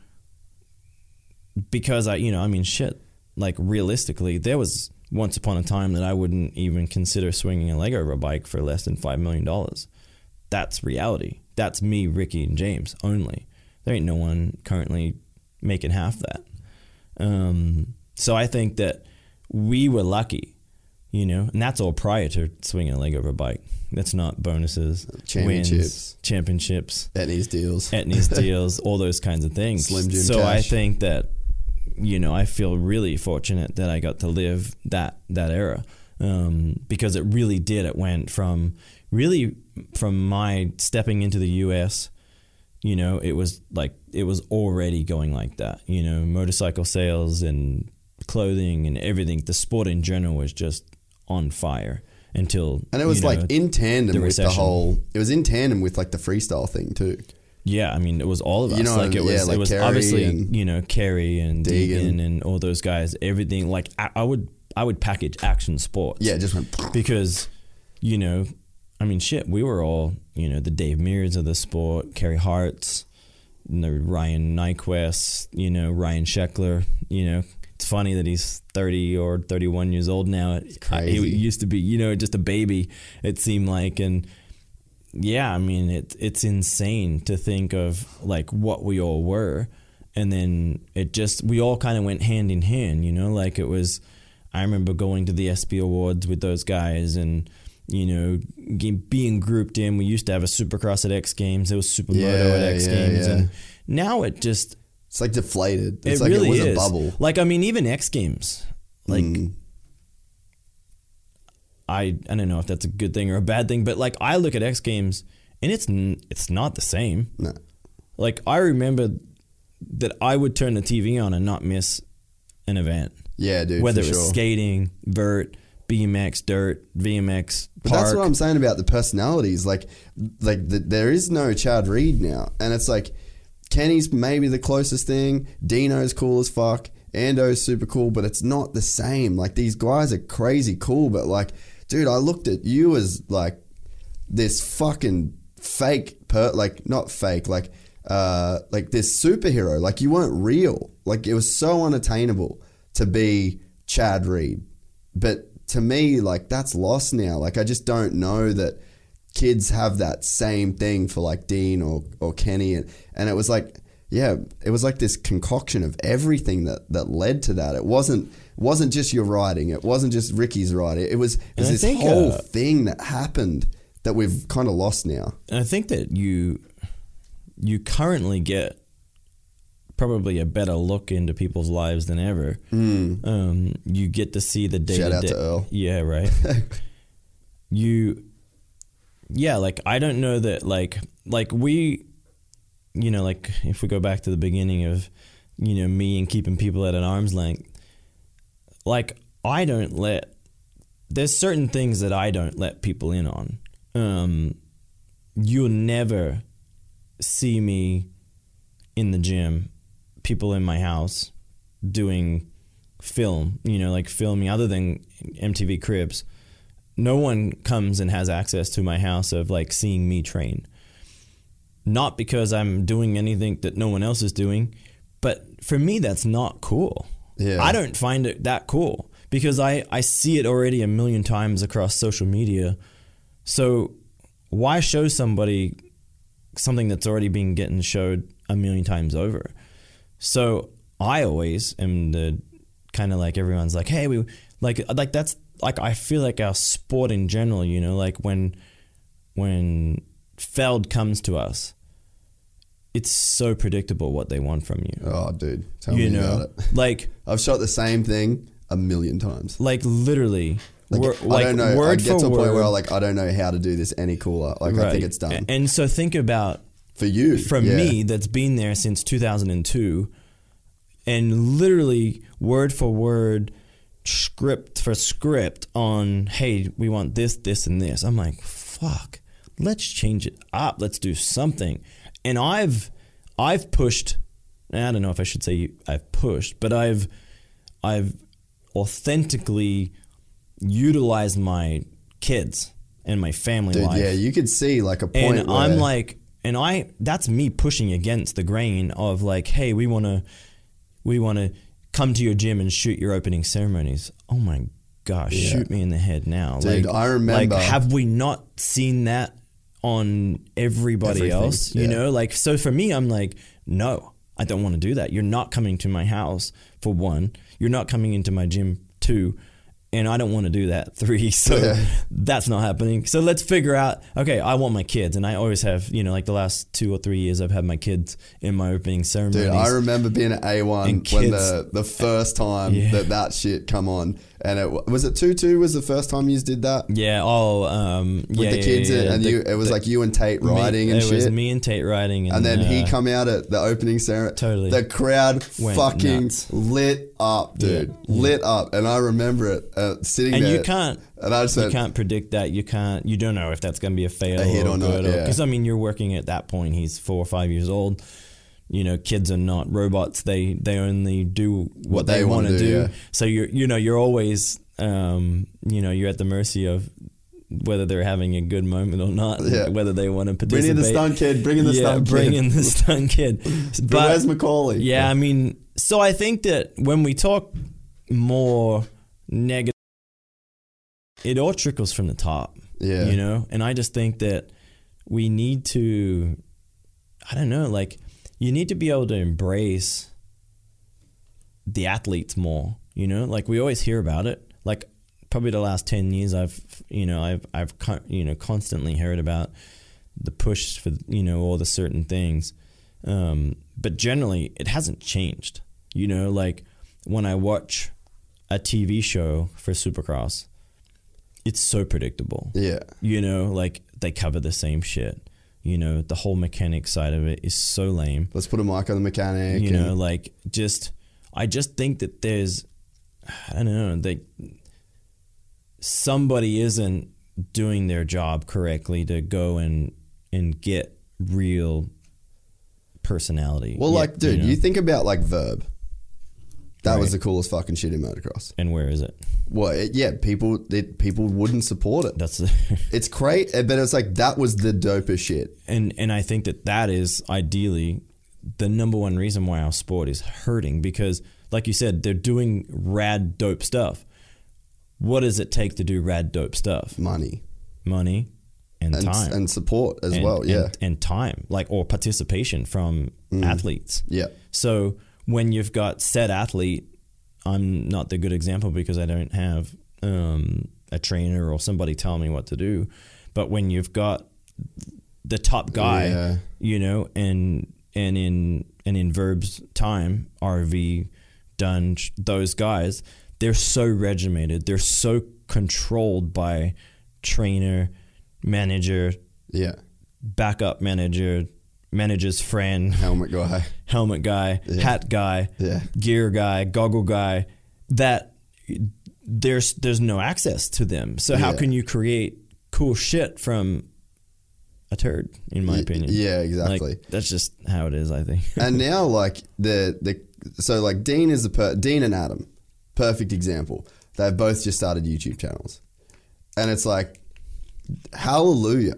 because I, you know, I mean, shit. Like realistically, there was once upon a time that I wouldn't even consider swinging a leg over a bike for less than five million dollars. That's reality. That's me, Ricky, and James only. There ain't no one currently making half that. Um, so I think that we were lucky, you know, and that's all prior to swinging a leg over a bike. That's not bonuses, Championships. wins, championships, Etnies deals. Etnies [LAUGHS] deals, all those kinds of things. Slim Jim so I think that you know I feel really fortunate that I got to live that that era um, because it really did. It went from really from my stepping into the U.S. You know, it was like it was already going like that. You know, motorcycle sales and clothing and everything. The sport in general was just on fire until And it was you know, like in tandem the with the whole. It was in tandem with like the freestyle thing too. Yeah, I mean, it was all of us. You know, like it was, yeah, like it was Carey obviously and you know Carey and Deegan. Deegan and all those guys. Everything like I, I would I would package action sports. Yeah, it just went. because you know, I mean, shit, we were all you know the Dave Mirra of the sport, Carey Hart's, you know, Ryan Nyquist, you know, Ryan Sheckler, you know. It's funny that he's 30 or 31 years old now. It's crazy. He used to be, you know, just a baby, it seemed like. And yeah, I mean, it, it's insane to think of like what we all were. And then it just, we all kind of went hand in hand, you know, like it was, I remember going to the ESPY Awards with those guys and, you know, being grouped in. We used to have a Supercross at X Games. There was Supermoto Yeah, at X yeah, Games, yeah. and now it just It's like deflated. It's it like really it was is a bubble. Like I mean, even X Games, like Mm. I I don't know if that's a good thing or a bad thing, but like I look at X Games and it's n- it's not the same. No. Like I remember that I would turn the TV on and not miss an event, Yeah, dude. whether it was sure. skating, vert, BMX, dirt, VMX, But that's what I'm saying about the personalities. Like, like the, there is no Chad Reed now, and it's like Kenny's maybe the closest thing. Dino's cool as fuck. Ando's super cool, but it's not the same. Like these guys are crazy cool, but like, dude, I looked at you as like this fucking fake per like not fake like uh like this superhero. Like you weren't real. Like it was so unattainable to be Chad Reed. But to me like that's lost now. Like I just don't know that kids have that same thing for like Dean or or Kenny. And and it was like yeah it was like this concoction of everything that that led to that it wasn't wasn't just your writing it wasn't just Ricky's writing it was, it was this think, whole uh, thing that happened that we've kind of lost now And I think that you you currently get probably a better look into people's lives than ever. Um, you get to see the day. Shout out to Earl. Yeah, right. [LAUGHS] you, yeah, like I don't know that like like we, you know, like if we go back to the beginning of, you know, me and keeping people at an arm's length, like I don't let there's certain things that I don't let people in on. Um, you'll never see me in the gym, people in my house doing film, you know, like filming other than MTV Cribs. No one comes and has access to my house of like seeing me train. Not because I'm doing anything that no one else is doing, but for me, that's not cool. Yeah. I don't find it that cool because I, I see it already a million times across social media. So why show somebody something that's already been getting showed a million times over? So I always am the kind of like everyone's like, hey, we like like that's like I feel like our sport in general, you know, like when when Feld comes to us, it's so predictable what they want from you. Oh, dude, tell you me know, about it. [LAUGHS] like I've shot the same thing a million times. like literally, Like, wor- I like don't know. I get to a point word. where I like I don't know how to do this any cooler. Like I think it's done And so think about for you. from yeah. me that's been there since 2002 and literally word for word script for script on hey we want this this and this i'm like fuck let's change it up let's do something and i've i've pushed i don't know if i should say i've pushed but i've i've authentically utilized my kids and my family Dude, life yeah, you could see like a point. and I'm like, and I that's me pushing against the grain of like, hey, we want to, we want to come to your gym and shoot your opening ceremonies. Oh my gosh, Yeah. shoot me in the head now, Dude, like, I remember- Like, have we not seen that on everybody Everything, else? You yeah. know, like so for me, I'm like, no, I don't want to do that. You're not coming to my house for one. You're not coming into my gym two. And I don't want to do that [LAUGHS] three, so Yeah. that's not happening. So let's figure out. Okay, I want my kids, and I always have. You know, like the last two or three years, I've had my kids in my opening ceremonies. Dude, I remember being at A1 when kids- the, the first time Yeah. that that shit come on. And it was it 2 2 was the first time you did that? yeah, oh, um, With yeah, the kids yeah, yeah. and The- you it was the- like you and Tate me- riding and it shit. was me and Tate riding, and, and then he uh, come out at the opening ceremony. Totally. The crowd fucking nuts. lit up, dude. Lit up. And I remember it uh, sitting and there. you can't. And I just you said, can't predict that. You can't. You don't know if that's going to be a fail A hit or or not. Because I mean, you're working at that point. He's four or five years old. You know, kids are not robots. They they only do what, What they, they want wanna do, do. yeah. So you're you know you're always um, you know you're at the mercy of whether they're having a good moment or not, Yeah. whether they want to Bring participate. in the stunt kid. Bring in the yeah, stunt bring kid. in the [LAUGHS] stunt kid. [LAUGHS] But where's Macaulay? Yeah, I mean, so I think that when we talk more negative, it all trickles from the top. Yeah. You know, and I just think that we need to, I don't know, like you need to be able to embrace the athletes more. You know, like we always hear about it. Like probably the last ten years, I've you know I've I've you know constantly heard about the push for you know all the certain things, um, but generally it hasn't changed. You know, like when I watch a TV show for Supercross, it's so predictable. Yeah. You know, like they cover the same shit. You know, the whole mechanic side of it is so lame. Let's put a mic on the mechanic. You know, like just I just think that there's I don't know, they somebody isn't doing their job correctly to go and and get real personality. well, Yeah, like, dude, you, know? think about like Verb. That was the coolest fucking shit in motocross. and where is it? Well, it, yeah, people it, people wouldn't support it. That's the [LAUGHS] It's great, eh, but it's like that was the dopest shit. and and I think that that is ideally the number one reason why our sport is hurting because, like you said, they're doing rad dope stuff. What does it take to do rad dope stuff? Money Money and, and time and support as And- well. Yeah, and, and time, like or participation from mm. athletes. yeah, So when you've got said athlete, I'm not the good example because I don't have um, a trainer or somebody telling me what to do. But when you've got the top guy, Yeah. you know, and and in and in Verb's time, RV, Dungey, those guys, they're so regimented, they're so controlled by trainer, manager, yeah. backup manager, manager's friend, Helmet guy. [LAUGHS] helmet guy, hat guy, Yeah. gear guy, goggle guy, that there's there's no access to them. So how Yeah. can you create cool shit from a turd, in my opinion? yeah, Like, exactly. that's just how it is, I think. [LAUGHS] and now like the the so like Dean is the per- Dean and Adam, perfect example. They've both just started YouTube channels, and it's like, hallelujah,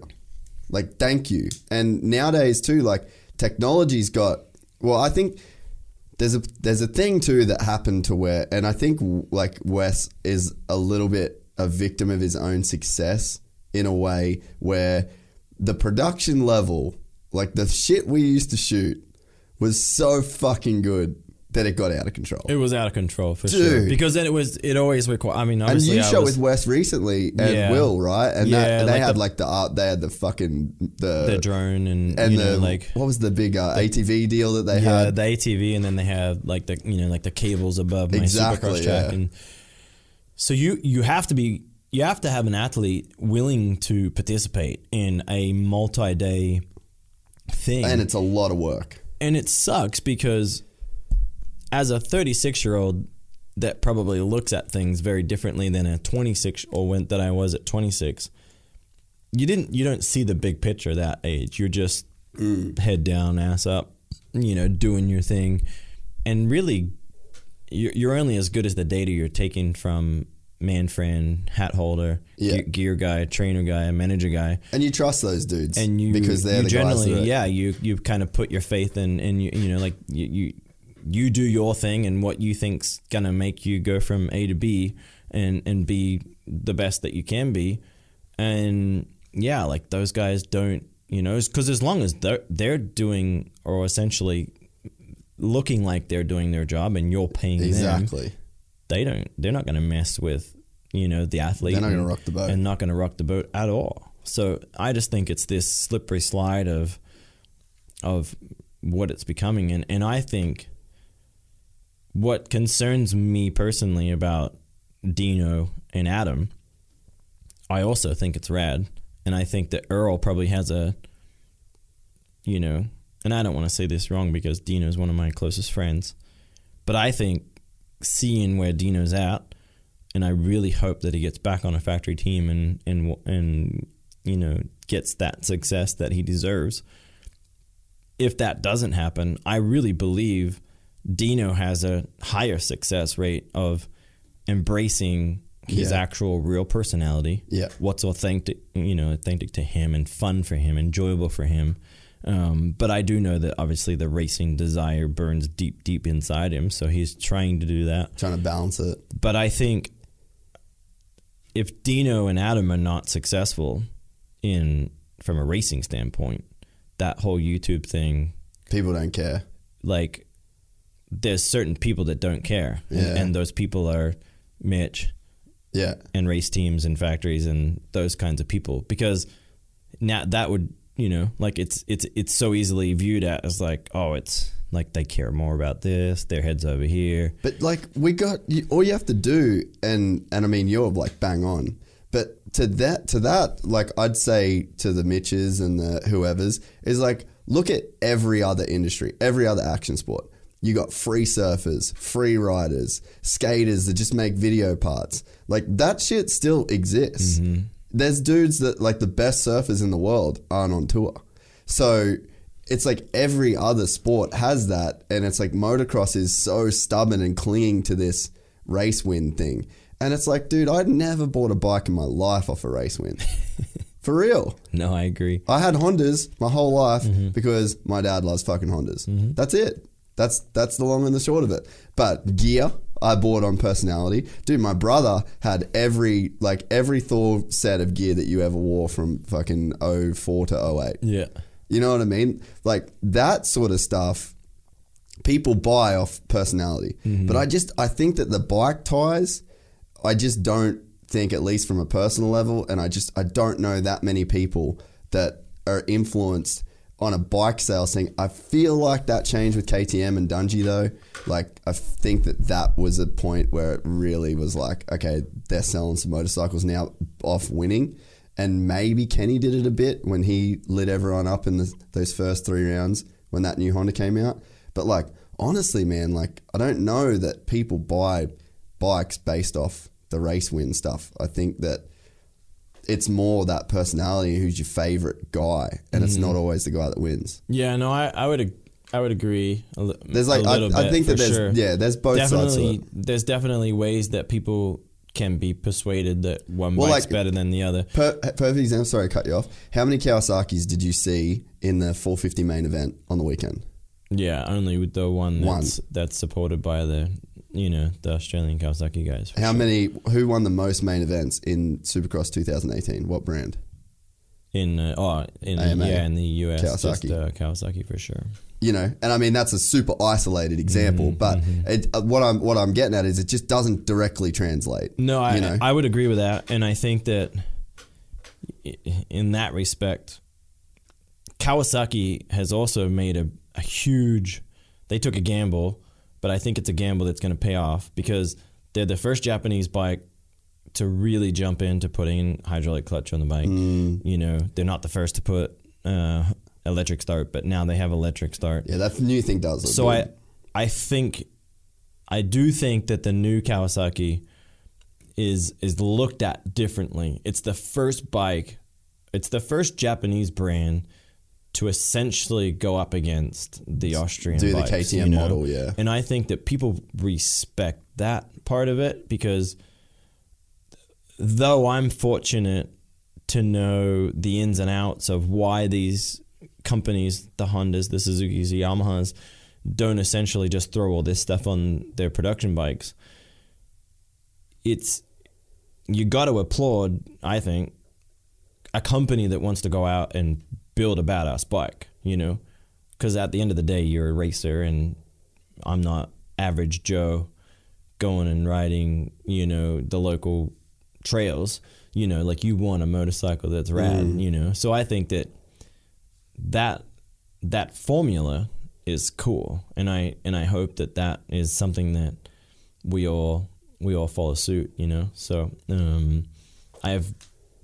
like thank you. And nowadays too, like technology's got. Well, I think there's a there's a thing too that happened to where, and I think like Wes is a little bit a victim of his own success in a way where the production level, like the shit we used to shoot, was so fucking good that it got out of control. It was out of control for sure. Dude. Because then it was it always required. I mean, and you I shot was, with Wes recently and Yeah. Will, right? And Yeah, that, they like had the- like the art, they had the fucking the, the drone and, and you the know like what was the big uh, ATV deal that they yeah, had? the ATV, and then they have like the you know like the cables above my Exactly, supercross track, yeah. and so you you have to be you have to have an athlete willing to participate in a multi-day thing, and it's a lot of work. and it sucks because as a 36 year old that probably looks at things very differently than a 26 or when that I was at 26 you didn't you don't see the big picture that age. You're just mm. head down ass up you know doing your thing. And really you're, you're only as good as the data you're taking from man friend hat holder Yeah. ge- gear guy trainer guy manager guy. And you trust those dudes, and you because they're you the guys generally that yeah you you kind of put your faith in and you you know like you, you you do your thing and what you think's gonna make you go from A to B and and be the best that you can be and yeah like those guys don't you know because as long as they're they're doing or essentially looking like they're doing their job and you're paying them exactly. they don't they're not going to mess with you know the athlete They're not gonna rock the boat. and not going to rock the boat at all so i just think it's this slippery slide of of what it's becoming and and i think what concerns me personally about dino and adam i also think it's rad and i think that earl probably has a you know and i don't want to say this wrong because dino is one of my closest friends but i think seeing where Dino's at, and I really hope that he gets back on a factory team and and and you know gets that success that he deserves. If that doesn't happen, I really believe Dino has a higher success rate of embracing his Yeah. actual real personality. Yeah. What's authentic, you know, authentic to him and fun for him, enjoyable for him. Um, but I do know that obviously the racing desire burns deep, deep inside him. So he's trying to do that. Trying to balance it. But I think if Dino and Adam are not successful in from a racing standpoint, that whole YouTube thing, People don't care. like there's certain people that don't care. And- Yeah. And, those people are Mitch Yeah. and race teams and factories and those kinds of people. Because now that would you know, like it's it's it's so easily viewed as like, oh, it's like they care more about this, their heads over here. But like we got you, all you have to do, and and I mean you're like bang on. But to that to that, like I'd say to the Mitches and the whoever's is like look at every other industry, every other action sport. You got free surfers, free riders, skaters that just make video parts. Like that shit still exists. There's dudes that like the best surfers in the world aren't on tour. So it's like every other sport has that, and it's like motocross is so stubborn and clinging to this race win thing. And it's like, dude, I'd never bought a bike in my life off a race win. [LAUGHS] For real. No, I agree. I had Hondas my whole life Mm-hmm. because my dad loves fucking Hondas. That's it. That's that's the long and the short of it. But gear, I bought on personality. Dude, my brother had every like every Thor set of gear that you ever wore from fucking 04 to 08. Yeah. You know what I mean? Like that sort of stuff people buy off personality. Mm-hmm. But I just I think that the bike ties I just don't think at least from a personal level and I just I don't know that many people that are influenced on a bike sales thing. I feel like that changed with KTM and Dungey though. Like I think that that was a point where it really was like okay, they're selling some motorcycles now off winning. And maybe Kenny did it a bit when he lit everyone up in the, those first three rounds when that new Honda came out. But like honestly, man, like I don't know that people buy bikes based off the race win stuff. I think that it's more that personality who's your favorite guy, and it's mm-hmm. not always the guy that wins. Yeah, no, I, I would I would agree. A, li- There's like a I, little I bit, think that there's sure. yeah, there's both sides definitely it. there's definitely ways that people can be persuaded that one Well, bike's like- better than the other. Per, perfect example. Sorry, to cut you off. How many Kawasaki's did you see in the 450 main event on the weekend? Yeah, only with the one One. that's that's supported by the you know the Australian Kawasaki guys. How sure. many? Who won the most main events in Supercross 2018? What brand? in uh, oh in AMA. yeah in the US just Kawasaki. uh, Kawasaki for sure. You know, and I mean that's a super isolated example, Mm-hmm, but it, uh, what I'm what I'm getting at is it just doesn't directly translate. No, I know? I would agree with that, and I think that in that respect, Kawasaki has also made a, a huge. They took a gamble, but I think it's a gamble that's going to pay off because they're the first Japanese bike to really jump into putting hydraulic clutch on the bike. Mm. You know, they're not the first to put uh, electric start, but now they have electric start. Yeah, that new thing does. Look So I. I think, I do think that the new Kawasaki is is looked at differently. It's the first bike, it's the first Japanese brand to essentially go up against the Austrian do the bikes, KTM you know? model, yeah. And I think that people respect that part of it because though I'm fortunate to know the ins and outs of why these companies, the Hondas, the Suzuki's, the Yamahas, don't essentially just throw all this stuff on their production bikes. It's you got to applaud, I think, a company that wants to go out and build a badass bike, you know? Because at the end of the day, you're a racer and I'm not average Joe going and riding, you know, the local trails. You know, like you want a motorcycle that's rad, you know? So I think that that that formula is cool and I and I hope that that is something that we all we all follow suit, you know. So um, I have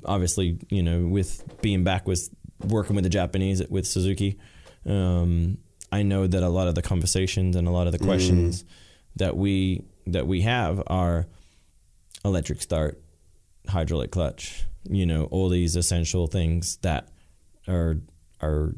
obviously, you know, with being back with working with the Japanese with Suzuki, um, I know that a lot of the conversations and a lot of the questions that we that we have are electric start, hydraulic clutch, you know, all these essential things that are are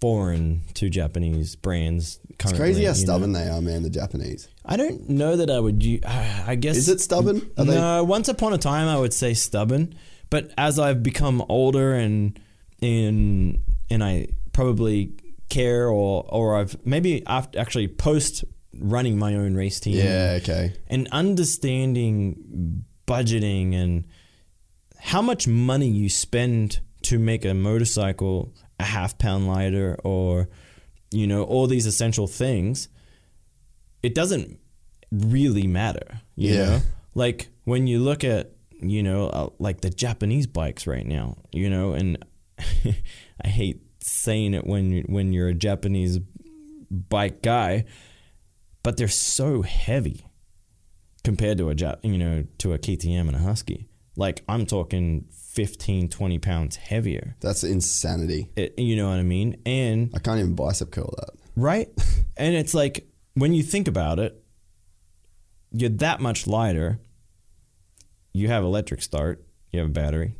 foreign to Japanese brands. It's crazy how you know. stubborn they are, man. The Japanese. I don't know that I would. I guess Is it stubborn? Are they- no. Once upon a time, I would say stubborn, but as I've become older and and and I probably care or or I've maybe after actually post running my own race team. Yeah. Okay. and understanding budgeting and how much money you spend to make a motorcycle a half pound lighter or you know all these essential things it doesn't really matter you Yeah. know like when you look at you know uh, like the japanese bikes right now you know and [LAUGHS] i hate saying it when when you're a japanese bike guy but they're so heavy compared to a you know to a KTM and a Husky. Like I'm talking 15, 20 pounds heavier. That's insanity. It, you know what I mean? And I can't even bicep curl that. right, [LAUGHS] and it's like when you think about it, you're that much lighter. You have electric start. You have a battery,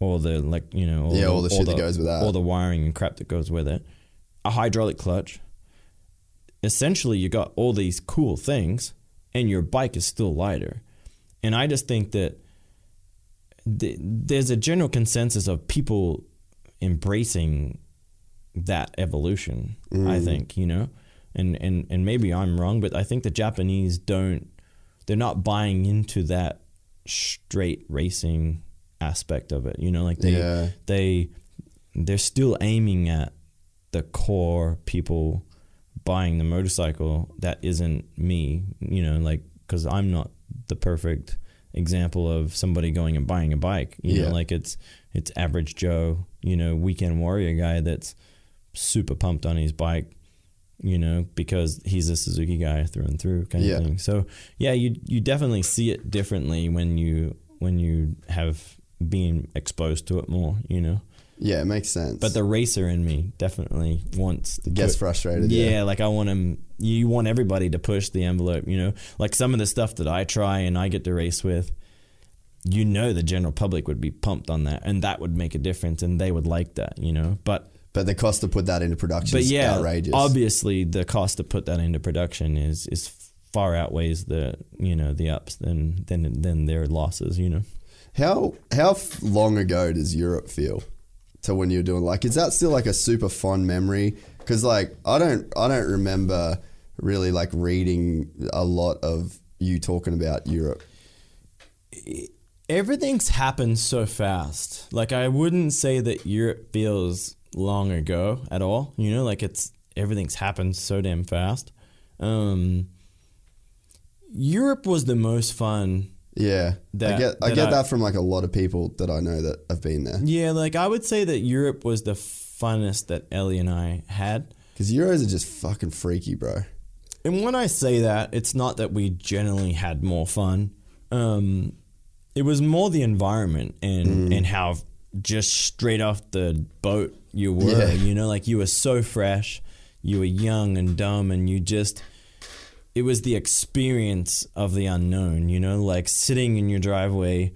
all the like you know Yeah, all the shit that goes with that. all the wiring and crap that goes with it. A hydraulic clutch. Essentially, you got all these cool things, and your bike is still lighter. And I just think that th- there's a general consensus of people embracing that evolution. I mm. think you know, and and and maybe I'm wrong, but I think the Japanese don't. They're not buying into that straight racing aspect of it. You know, like they Yeah. they they're still aiming at the core people buying the motorcycle that isn't me you know like because i'm not the perfect example of somebody going and buying a bike you Yeah. know like it's it's average joe you know weekend warrior guy that's super pumped on his bike you know because he's a suzuki guy through and through kind Yeah. of thing so yeah you you definitely see it differently when you when you have been exposed to it more you know Yeah, it makes sense. but the racer in me definitely wants to gets put- frustrated. yeah, Yeah. like I want him. You want everybody to push the envelope, you know. Like some of the stuff that I try and I get to race with, you know, the general public would be pumped on that, and that would make a difference, and they would like that, you know. But But the cost to put that into production but is yeah, outrageous. obviously the cost to put that into production is is far outweighs the you know the ups than than than their losses, you know. How how long ago does Europe feel to when you're doing like is that still like a super fond memory? Because like I don't I don't remember really like reading a lot of you talking about Europe. everything's happened so fast. Like I wouldn't say that Europe feels long ago at all. You know, like it's everything's happened so damn fast. Um, Europe was the most fun. Yeah, I get I that get I- that from like a lot of people that I know that have been there. Yeah, like I would say that Europe was the funnest that Ellie and I had. Because Euros are just fucking freaky, bro. And when I say that, it's not that we generally had more fun. Um, it was more the environment and and how just straight off the boat you were. Yeah. You know, like you were so fresh, you were young and dumb, and you just. It was the experience of the unknown. You know, like sitting in your driveway,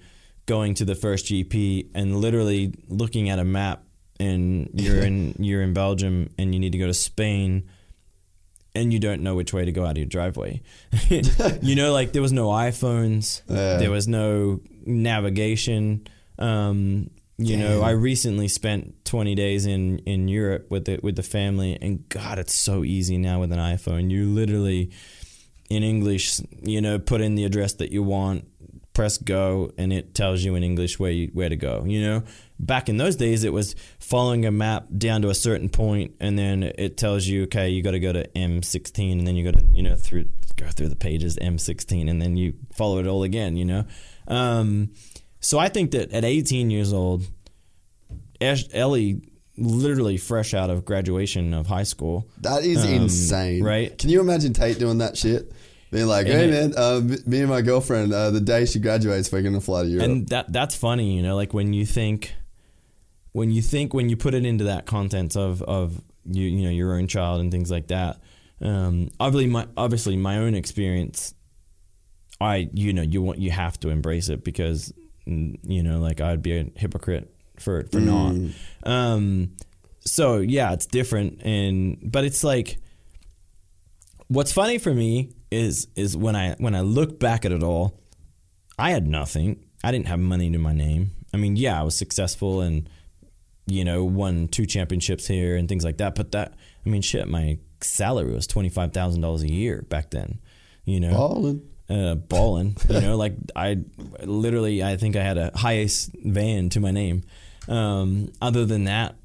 going to the first GP, and literally looking at a map, and you're in [LAUGHS] you're in Belgium, and you need to go to Spain and you don't know which way to go out of your driveway. [LAUGHS] you know, like there was no iPhones, Yeah. there was no navigation. Um, you know, I recently spent 20 days in, in Europe with the with the family, and God, it's so easy now with an iPhone. You literally, in English, you know, put in the address that you want, press go, and it tells you in English where you, where to go. You know, back in those days, it was following a map down to a certain point, and then it tells you, okay, you got to go to M16, and then you got to, you know, through go through the pages M16, and then you follow it all again. You know, um, so I think that at 18 years old, Ellie, literally fresh out of graduation of high school, That is Um, insane, right? Can you imagine Tate doing that shit? Being like, And hey it- man, uh, me and my girlfriend, uh, the day she graduates, we're gonna fly to Europe. and that that's funny, you know, like when you think, when you think, when you put it into that content of of you, you know, your own child and things like that. Um, obviously, my obviously my own experience, I you know you want you have to embrace it because mm, you know like I'd be a hypocrite for for not. Um, so yeah, it's different, and but it's like what's funny for me is is when I when I look back at it all, I had nothing. I didn't have money to my name. I mean, yeah, I was successful and you know won two championships here and things like that. But that, I mean, shit, my salary was twenty five thousand dollars a year back then. You know, Balling. uh, balling. [LAUGHS] You know, like I literally, I think I had a HiAce van to my name. Um, other than that,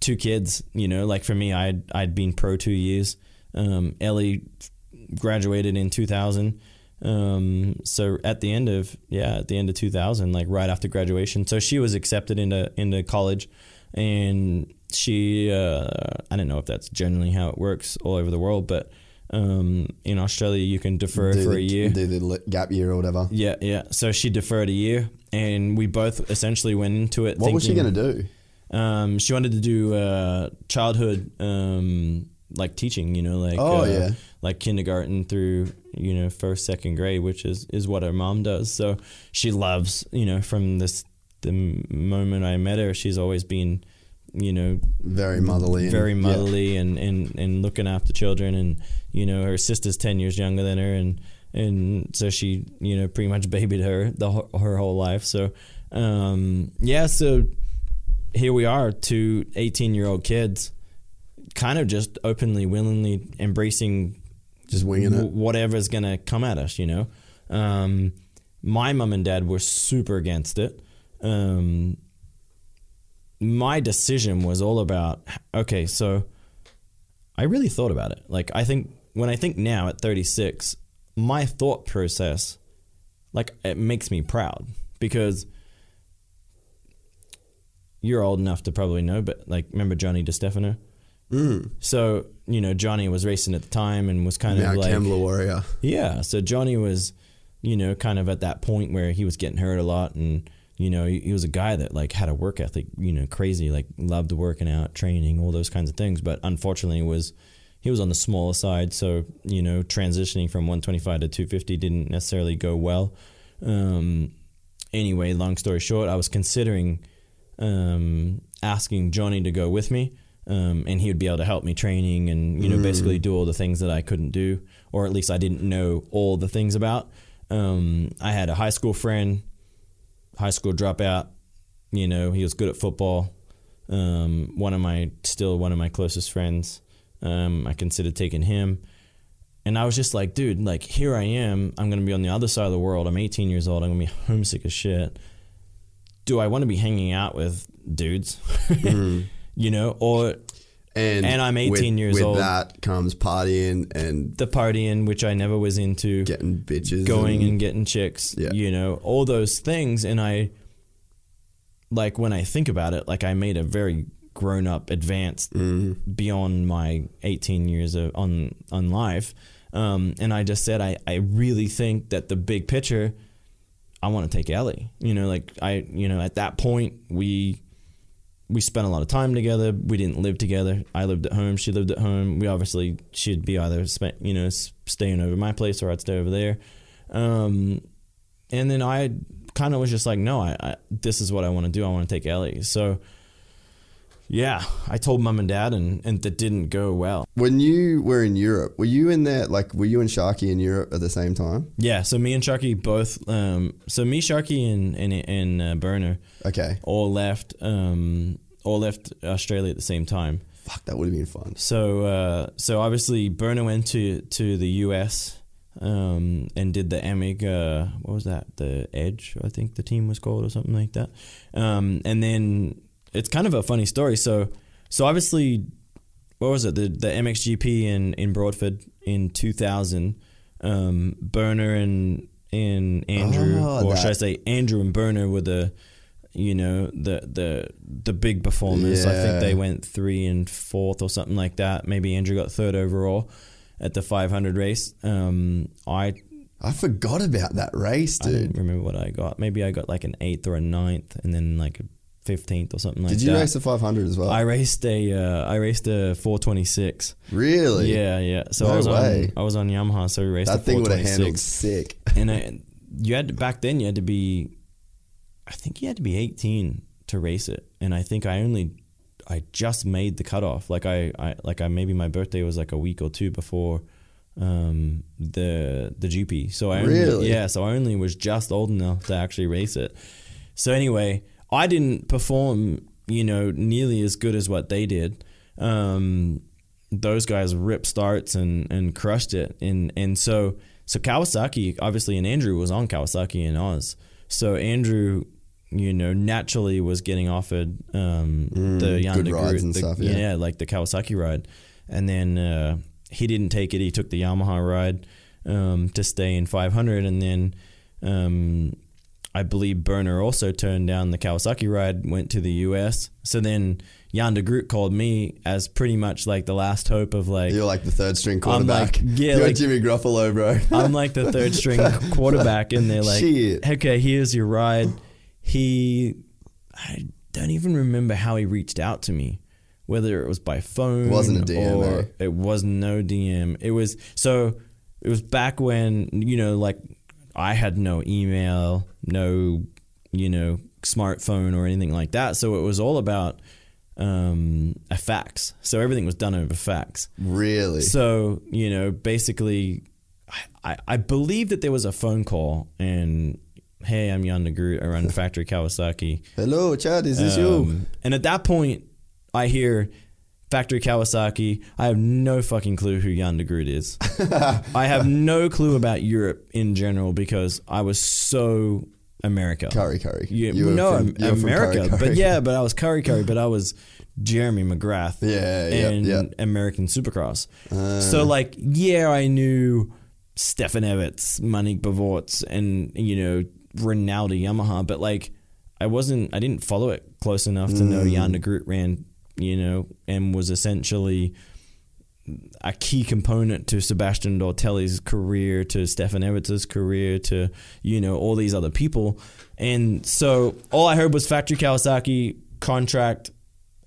two kids. You know, like for me, I'd I'd been pro two years. Um, Ellie graduated in two thousand. Um, so at the end of yeah, at the end of two thousand, like right after graduation, so she was accepted into into college, and she uh, I don't know if that's generally how it works all over the world, but um, in Australia you can defer do for the, a year. Do the gap year or whatever. Yeah, yeah. So she deferred a year, and we both essentially went into it. What was she going to do? Um, she wanted to do uh, childhood, um, like teaching. You know, like Oh, uh, yeah. Like kindergarten through you know first second grade, which is is what her mom does. So she loves you know from this the moment I met her, she's always been you know Very motherly. and- very yeah. motherly and, and, and looking after children and you know her sister's 10 years younger than her and and so she you know pretty much babied her the her whole life so um, yeah so here we are two 18 year old kids kind of just openly willingly embracing Just winging w- it. whatever's gonna come at us you know um, my mom and dad were super against it um, my decision was all about okay so i really thought about it like i think when i think now at 36 my thought process like it makes me proud because you're old enough to probably know but like remember johnny DeStefano? Mm. so you know johnny was racing at the time and was kind of like Kembla warrior. yeah. So Johnny was, you know, kind of at that point where he was getting hurt a lot, and you know, he, he was a guy that like had a work ethic, you know, crazy, like loved working out, training, all those kinds of things. But unfortunately, was he was on the smaller side, so you know, transitioning from 125 to 250 didn't necessarily go well. Um, anyway, long story short, I was considering um, asking Johnny to go with me. Um, and he would be able to help me training and you know basically do all the things that I couldn't do or at least I didn't know all the things about. Um, I had a high school friend, high school dropout. You know, he was good at football. Um, one of my still one of my closest friends. Um, I considered taking him, and I was just like, dude, like here I am. I'm gonna be on the other side of the world. I'm 18 years old. I'm gonna be homesick as shit. Do I want to be hanging out with dudes? [LAUGHS] you know, or And, And I'm 18 with, years with old. that comes partying and the partying, which I never was into. getting bitches. going and getting chicks, Yeah. you know, all those things. And I, like, when I think about it, like, I made a very grown up, advanced, beyond my 18 years of, on, on life. Um, and I just said, I, I really think that the big picture, I want to take Ellie. You know, like, I, you know, at that point, we, we spent a lot of time together. We didn't live together. I lived at home. She lived at home. We obviously she'd be either spent, you know, staying over my place or I'd stay over there. Um, and then I kind of was just like, no, I, I this is what I want to do. I want to take Ellie. So yeah, I told mom and dad, and and that didn't go well. When you were in Europe, were you in there? Like, were you and Sharky in Europe at the same time? Yeah. So me and Sharky both. Um, so me, Sharky, and and and uh, Burner Okay. all left. Um, all left Australia at the same time. Fuck, that would have been fun. So uh, so obviously Burner went to to the U.S. Um, and did the AMIG. Uh, what was that? The Edge, I think the team was called, or something like that. Um, and then it's kind of a funny story. So so obviously, what was it? The the MXGP in in Broadford in 2000. Um, Burner and and Andrew, Oh, or should I say Andrew and Burner were the you know the the the big performers. I think they went three and fourth or something like that. Maybe Andrew got third overall at the 500 race. Um, I I forgot about that race, I dude. don't remember what I got. Maybe I got like an eighth or a ninth, and then like a fifteenth or something like that. Did that. you race the 500 as well? I raced a uh, I raced a 426. really? Yeah, yeah. So No I was way. on I was on Yamaha, so we raced That a thing would have 426 handled sick. [LAUGHS] and I, you had to, back then you had to be I think you had to be 18 to race it and I think I only I just made the cutoff. Like I, I like I maybe my birthday was like a week or two before um, the the GP. So I only, Really? yeah, so I only was just old enough to actually race it. So anyway, I didn't perform, you know, nearly as good as what they did. Um, those guys ripped starts and, and crushed it, and and so so Kawasaki obviously and Andrew was on Kawasaki and Oz. So Andrew, you know, naturally was getting offered um, the Jan good rides and the- stuff, yeah. yeah, like the Kawasaki ride, and then uh, he didn't take it. He took the Yamaha ride um, to stay in 500, and then um, I believe Burner also turned down the Kawasaki ride, went to the U.S. So then Jan de Groot called me as pretty much like the last hope of like You're like the third string I'm like, quarterback. yeah, You're like- Jimmy Garoppolo, bro. I'm like the third string [LAUGHS] quarterback, and they're like, Shit. okay, here's your ride. He, I don't even remember how he reached out to me, whether it was by phone, it Wasn't a DM, or eh? it was no DM. It was so. It was back when you know, like I had no email, no, you know, smartphone or anything like that. So it was all about um, a fax. So everything was done over fax. really? So, you know, basically, I, I, believe that there was a phone call and, hey, I'm Jan de Groot. I run [LAUGHS] Factory Kawasaki. Hello, Chad. Is this you? Um, and at that point, I hear Factory Kawasaki. I have no fucking clue who Jan de Groot is. [LAUGHS] I have no clue about Europe in general because I was so America. Kurri, Kurri. You were no, from- Am- you were from America. Kurri, Kurri. But yeah, but I was Kurri Kurri, but I was Jeremy McGrath. Yeah, yeah. American Supercross. Uh. so like, yeah, I knew Stefan Everts, Marnicq Bervoets, and you know Ronaldo Yamaha, but like, I wasn't, I didn't follow it close enough to know Mm. Jan de Groot ran, you know, and was essentially a key component to Sebastian Tortelli's career, to Stefan Everts's career, to you know all these other people, and so all I heard was factory Kawasaki contract,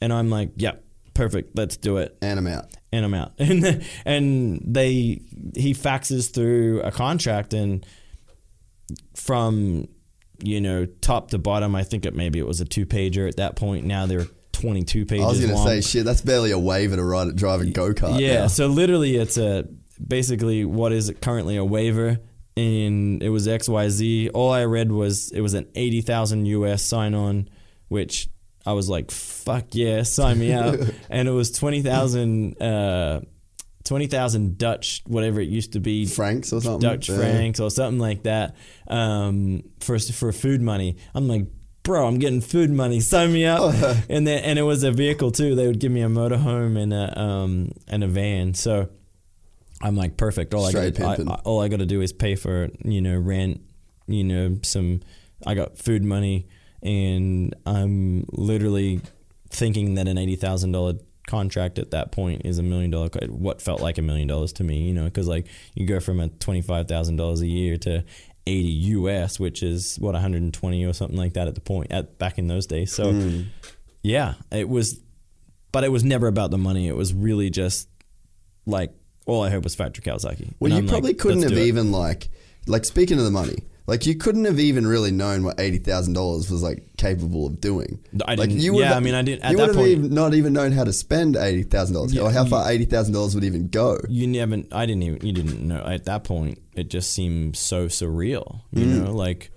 and I'm like, yep, perfect, let's do it, And I'm out. and I'm out, [LAUGHS] and and they he faxes through a contract, and from you know top to bottom, I think it maybe it was a two pager at that point. Now they're 22 pages I was going to say, shit, that's barely a waiver to ride, drive a go kart. Yeah, so literally it's a basically what is currently a waiver and it was XYZ. All I read was it was an 80,000 US sign on which I was like fuck yeah, sign me up. [LAUGHS] and it was 20,000 uh 20,000 Dutch whatever it used to be francs or something. Dutch Yeah. francs or something like that um, for for food money. I'm like, bro, I'm getting food money. Sign me up. [LAUGHS] and then and it was a vehicle too. They would give me a motorhome and a um, and a van. So I'm like, perfect. All I Straight got I, pimping. I, all I got to do is pay for you know rent. You know some. I got food money, and I'm literally thinking that an eighty thousand dollar contract at that point is a million dollar what felt like a million dollars to me you know because like you go from a $25000 a year to 80 us which is what 120 or something like that at the point at back in those days. So Hmm. yeah it was but it was never about the money. It was really just like all i heard was factory kawasaki Well, And you I'm like, probably couldn't have even like, like speaking of the money, like you couldn't have even really known what eighty thousand dollars was like capable of doing. I like didn't- would yeah, have- I mean, I didn't- at you that would have point- even not even known how to spend eighty thousand dollars, Yeah, or how you- far eighty thousand dollars would even go. you never i didn't even you didn't know at that point it just seemed so surreal you Mm. know like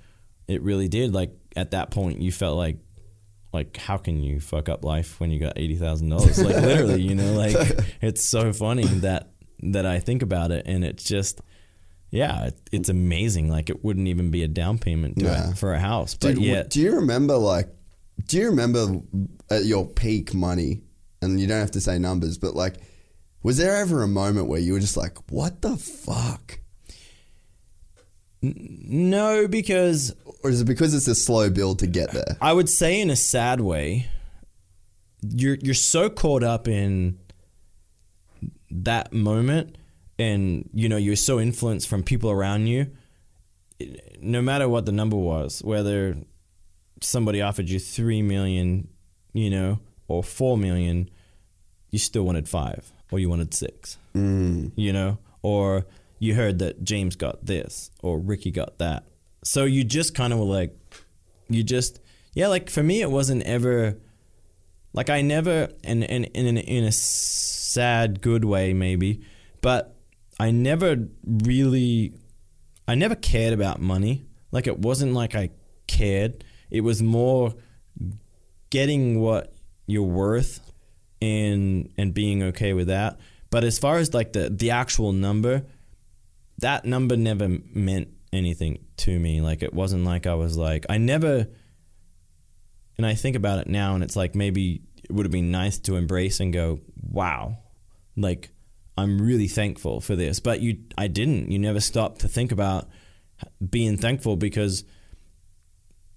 it really did like at that point you felt like like how can you fuck up life when you got $80000 like literally you know [LAUGHS] like it's so funny that that i think about it and it's just yeah it, it's amazing like it wouldn't even be a down payment it for a house but Dude, yet do you remember like? Do you remember at your peak money? And you don't have to say numbers, but like, was there ever a moment where you were just like, "What the fuck"? no because Or is it because it's a slow build to get there? I would say in a sad way, you're you're so caught up in that moment and you know you're so influenced from people around you no matter what the number was whether somebody offered you 3 million you know or 4 million you still wanted 5 or you wanted 6 mm. you know? Or you heard that James got this or Ricky got that. So you just kind of were like you just yeah like for me it wasn't ever like I never, and and in in a sad good way maybe, but I never really, I never cared about money. Like it wasn't like I cared. It was more getting what you're worth and and being okay with that. But as far as like the the actual number, that number never meant anything to me. Like it wasn't like I was like I never and I think about it now and it's like maybe it would have been nice to embrace and go, "Wow." Like I'm really thankful for this. But you I didn't. You never stopped to think about being thankful because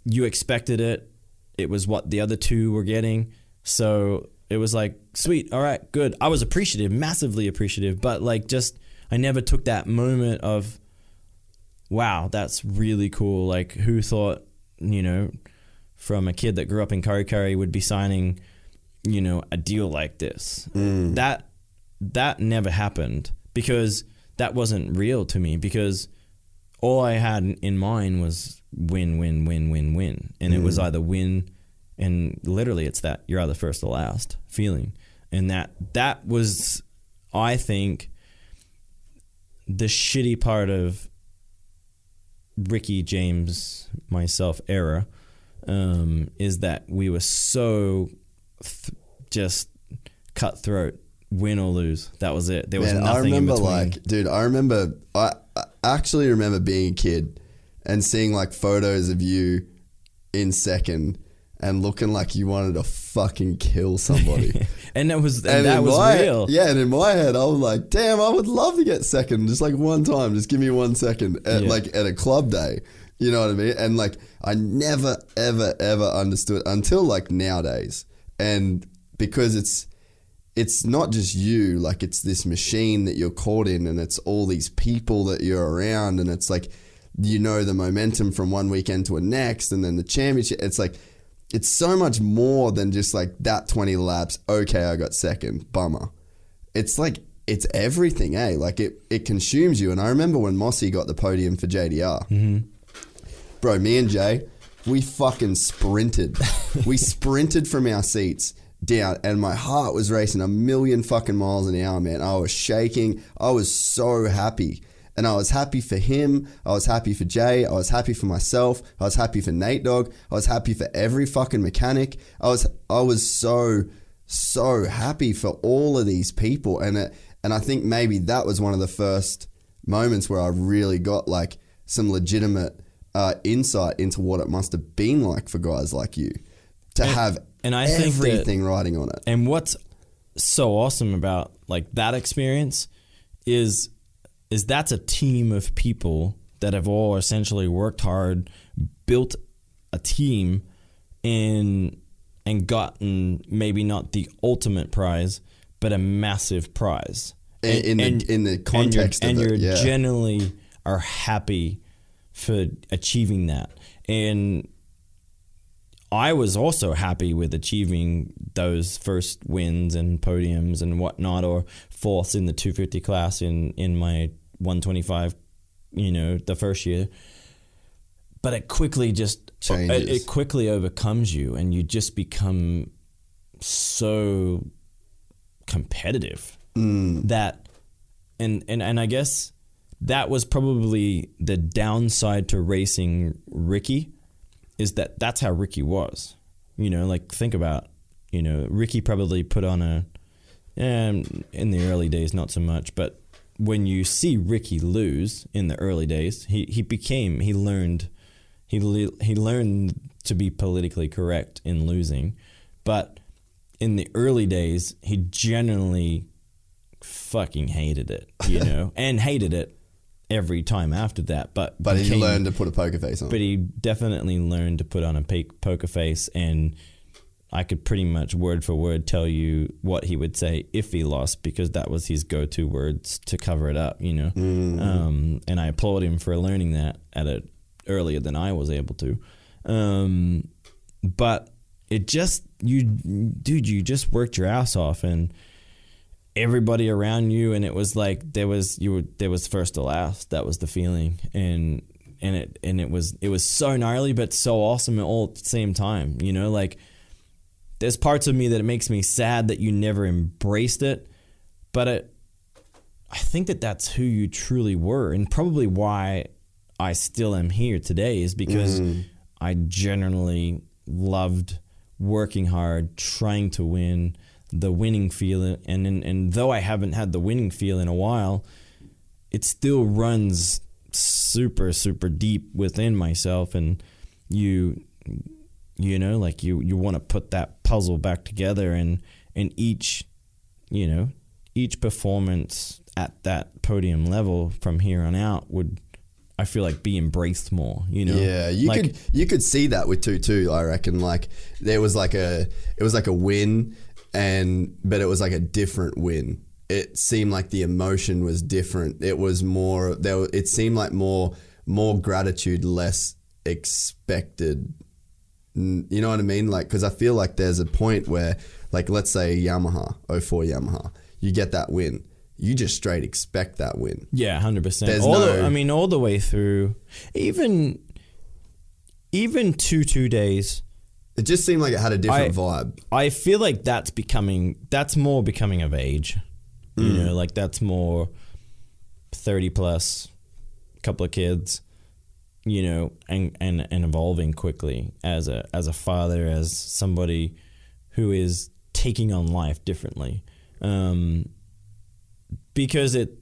you expected it. It was what the other two were getting. So it was like, sweet, all right, good. I was appreciative, massively appreciative, but like just I never took that moment of wow, that's really cool. Like who thought, you know, from a kid that grew up in Kurri Kurri would be signing, you know, a deal like this. Mm. That that never happened because that wasn't real to me because all I had in mind was win, win, win, win, win. And it was either win and literally it's that you're either first or last feeling. And that that was I think the shitty part of Ricky James myself era um, is that we were so th- just cutthroat, win or lose. That was it. There was Man, nothing I remember like, dude, I remember, I, I actually remember being a kid and seeing like photos of you in second and looking like you wanted to fucking kill somebody. [LAUGHS] and that was and And that was my, real. Yeah, and in my head, I was like, damn, I would love to get second, just like one time. Just give me one second, at, Yeah. like at a club day. You know what I mean? And like, I never, ever, ever understood until like nowadays. And because it's, it's not just you, like it's this machine that you're caught in, and it's all these people that you're around, and it's like, you know, the momentum from one weekend to a next, and then the championship. It's like, it's so much more than just like that 20 laps. Okay, I got second. Bummer. It's like it's everything, eh? Like it it consumes you. And I remember when Mossy got the podium for JDR. Mm-hmm. Bro, me and Jay, we fucking sprinted. [LAUGHS] we sprinted from our seats down, and my heart was racing a million fucking miles an hour, man. I was shaking. I was so happy. And I was happy for him. I was happy for Jay. I was happy for myself. I was happy for Nate Dog. I was happy for every fucking mechanic. I was I was so so happy for all of these people, and it, and I think maybe that was one of the first moments where I really got like some legitimate uh, insight into what it must have been like for guys like you to have and I think that- everything riding on it. And what's so awesome about like that experience is is that's a team of people that have all essentially worked hard, built a team and and gotten maybe not the ultimate prize, but a massive prize. In- in the- in the context and you're, and yeah. you're generally are happy for achieving that. And I was also happy with achieving those first wins and podiums and whatnot, or fourths in the 250 class in in my 125, you know, the first year. But it quickly just Changes. it quickly overcomes you, and you just become so competitive mm. that, and and and I guess that was probably the downside to racing Ricky is that that's how Ricky was. You know, like think about, you know, Ricky probably put on a, um, in the early days, not so much, but when you see Ricky lose in the early days, he, he became, he learned, he, le- he learned to be politically correct in losing. But in the early days, he generally fucking hated it, you [LAUGHS] know, and hated it every time after that. But But he learned to put a poker face on. but he definitely learned to put on a pa- poker face, and I could pretty much word for word tell you what he would say if he lost because that was his go-to words to cover it up, you know. Um, and I applaud him for learning that at a earlier than I was able to. Um, but it just you, dude, you just worked your ass off and everybody around you and it was like there was you were there was first to last. That was the feeling. And and it and it was it was so gnarly but so awesome all at the same time you know? Like there's parts of me that it makes me sad that you never embraced it, but it, I think that that's who you truly were, and probably why I still am here today is because mm. I generally loved working hard, trying to win, the winning feeling, and and, and though I haven't had the winning feel in a while, it still runs super super deep within myself, and you you know like you you want to put that puzzle back together, and and each you know each performance at that podium level from here on out would I feel like be embraced more, you know. Yeah, you Like- could you could see that with TwoTwo. I reckon like there was like a it was like a win, and but it was like a different win. It seemed like the emotion was different. It was more there. It seemed like more more gratitude, less expected. You know what I mean? Like because I feel like there's a point where like let's say Yamaha 04 Yamaha, you get that win, you just straight expect that win. Yeah, hundred percent. There's All the, no- I mean, all the way through, even even TwoTwo days. It just seemed like it had a different I- vibe. I feel like that's becoming that's more becoming of age. You Mm. know, like that's more thirty plus, couple of kids. You know, and and and evolving quickly as a as a father, as somebody who is taking on life differently. Um, because it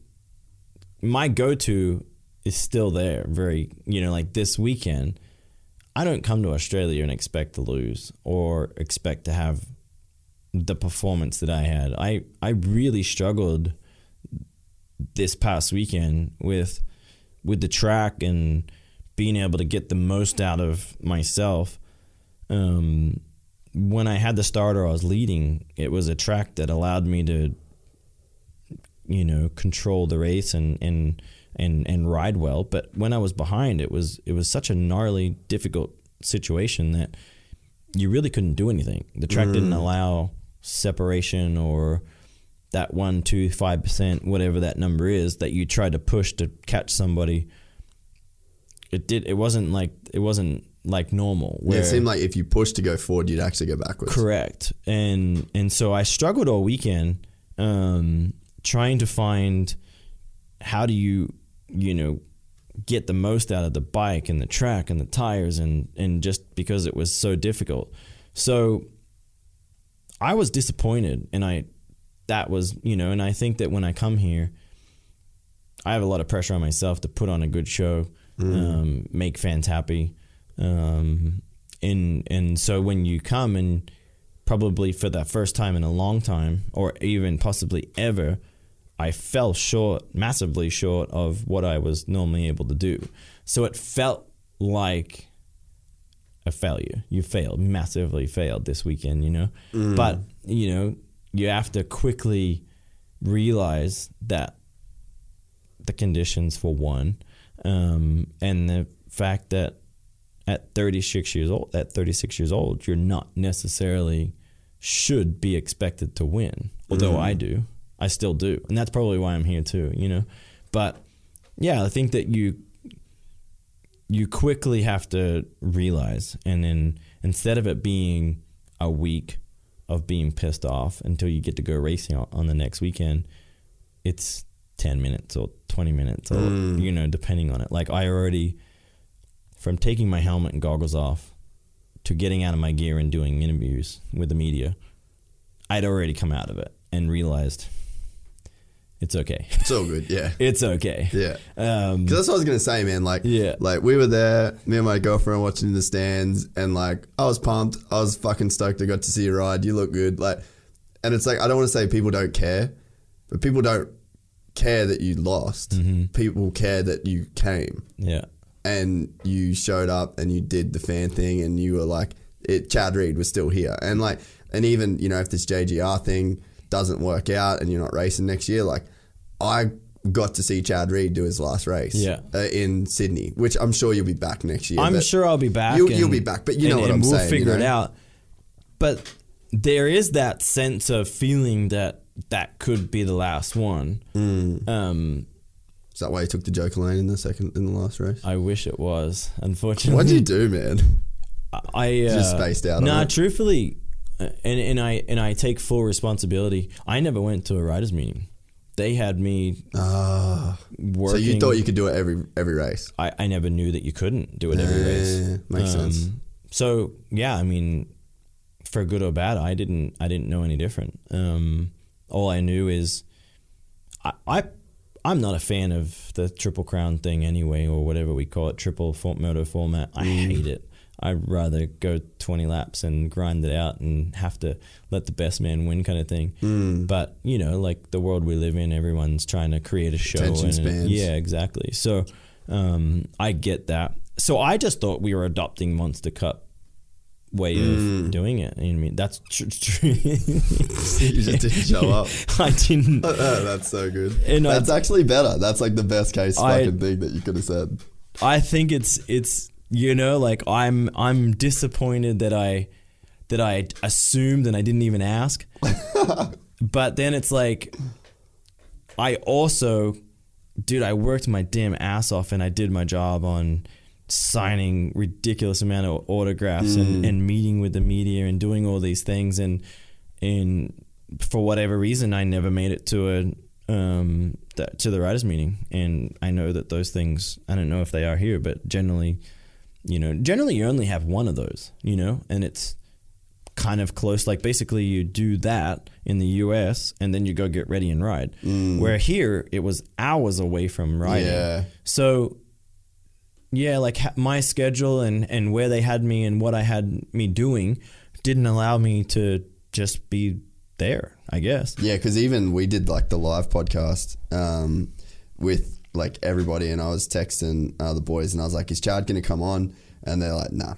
my go-to is still there very you know like this weekend i don't come to australia and expect to lose or expect to have the performance that i had. I i really struggled this past weekend with with the track and being able to get the most out of myself. Um when i had the starter i was leading it was a track that allowed me to you know control the race and and and and ride well but when i was behind it was it was such a gnarly difficult situation that you really couldn't do anything the track didn't allow separation or that one two five percent whatever that number is that you tried to push to catch somebody it did it wasn't like it wasn't like normal Yeah, it seemed like if you pushed to go forward, you'd actually go backwards. Correct. And and so I struggled all weekend um, trying to find how do you you know get the most out of the bike and the track and the tires and and just because it was so difficult. So I was disappointed and I that was, you know, and I think that when I come here I have a lot of pressure on myself to put on a good show, um, make fans happy, um, and and so when you come and probably for the first time in a long time, or even possibly ever, I fell short, massively short of what I was normally able to do. So it felt like a failure. You failed, massively failed this weekend, you know. But you know, you have to quickly realize that the conditions for one, um, and the fact that at 36 years old, at 36 years old, you're not necessarily should be expected to win. Although I do, I still do, and that's probably why I'm here too. You know, but yeah, I think that you you quickly have to realize, and then instead of it being a week of being pissed off until you get to go racing on, on the next weekend, it's 10 minutes or 20 minutes or mm. you know depending on it. Like i already from taking my helmet and goggles off to getting out of my gear and doing interviews with the media i'd already come out of it and realized it's okay It's all good. Yeah. [LAUGHS] it's okay Yeah. um, Because that's what I was gonna say, man. Like, Yeah. like we were there, me and my girlfriend watching in the stands, and like I was pumped. I was fucking stoked. I got to see you ride. You look good. Like, and it's like I don't want to say people don't care, but people don't care that you lost. Mm-hmm. People care that you came yeah and you showed up and you did the fan thing, and you were like, it. Chad Reed was still here, and like, and even you know if this JGR thing doesn't work out and you're not racing next year, like I got to see Chad Reed do his last race Yeah. uh, in Sydney, which I'm sure you'll be back next year. I'm sure I'll be back. You'll, and- you'll be back, but you know and- what and I'm we'll saying. figure you it out. But there is that sense of feeling that that could be the last one. Mm. Um, Is that why you took the Joker lane in the second in the last race? I wish it was. Unfortunately, What'd you do, man? I uh, Just spaced out Nah, truthfully, and and I and I take full responsibility. I never went to a riders meeting. They had me Ah. working. So you thought you could do it every every race? I, I never knew that you couldn't do it every race. Makes sense. So yeah, I mean, for good or bad, I didn't I didn't know any different. Um, all I knew is I, I I'm not a fan of the triple crown thing anyway, or whatever we call it, triple for, moto format. I Mm. hate it. I'd rather go 20 laps and grind it out and have to let the best man win kind of thing. Mm. But, you know, like the world we live in, everyone's trying to create a show. And spans. Yeah, exactly. So um, I get that. So I just thought we were adopting Monster Cup way Mm. of doing it. I mean, that's tr- true. [LAUGHS] you just didn't show up. [LAUGHS] I didn't. [LAUGHS] That's so good. And I- That's actually better. That's like the best case I- fucking thing that you could have said. I think it's it's you know like I'm I'm disappointed that I that I assumed and I didn't even ask. [LAUGHS] but then it's like I also dude I worked my damn ass off and I did my job on signing ridiculous amount of autographs and, and meeting with the media and doing all these things. And and for whatever reason I never made it to a um to the riders meeting. And I know that those things I don't know if they are here but generally you know generally you only have one of those you know and it's kind of close. Like basically you do that in the US and then you go get ready and ride. Where here it was hours away from riding. Yeah. so yeah like ha- my schedule and and where they had me and what I had me doing didn't allow me to just be there I guess. Yeah, because even we did like the live podcast um, with like everybody, and I was texting uh, the boys, and I was like, "Is Chad gonna come on?" And they're like, "Nah."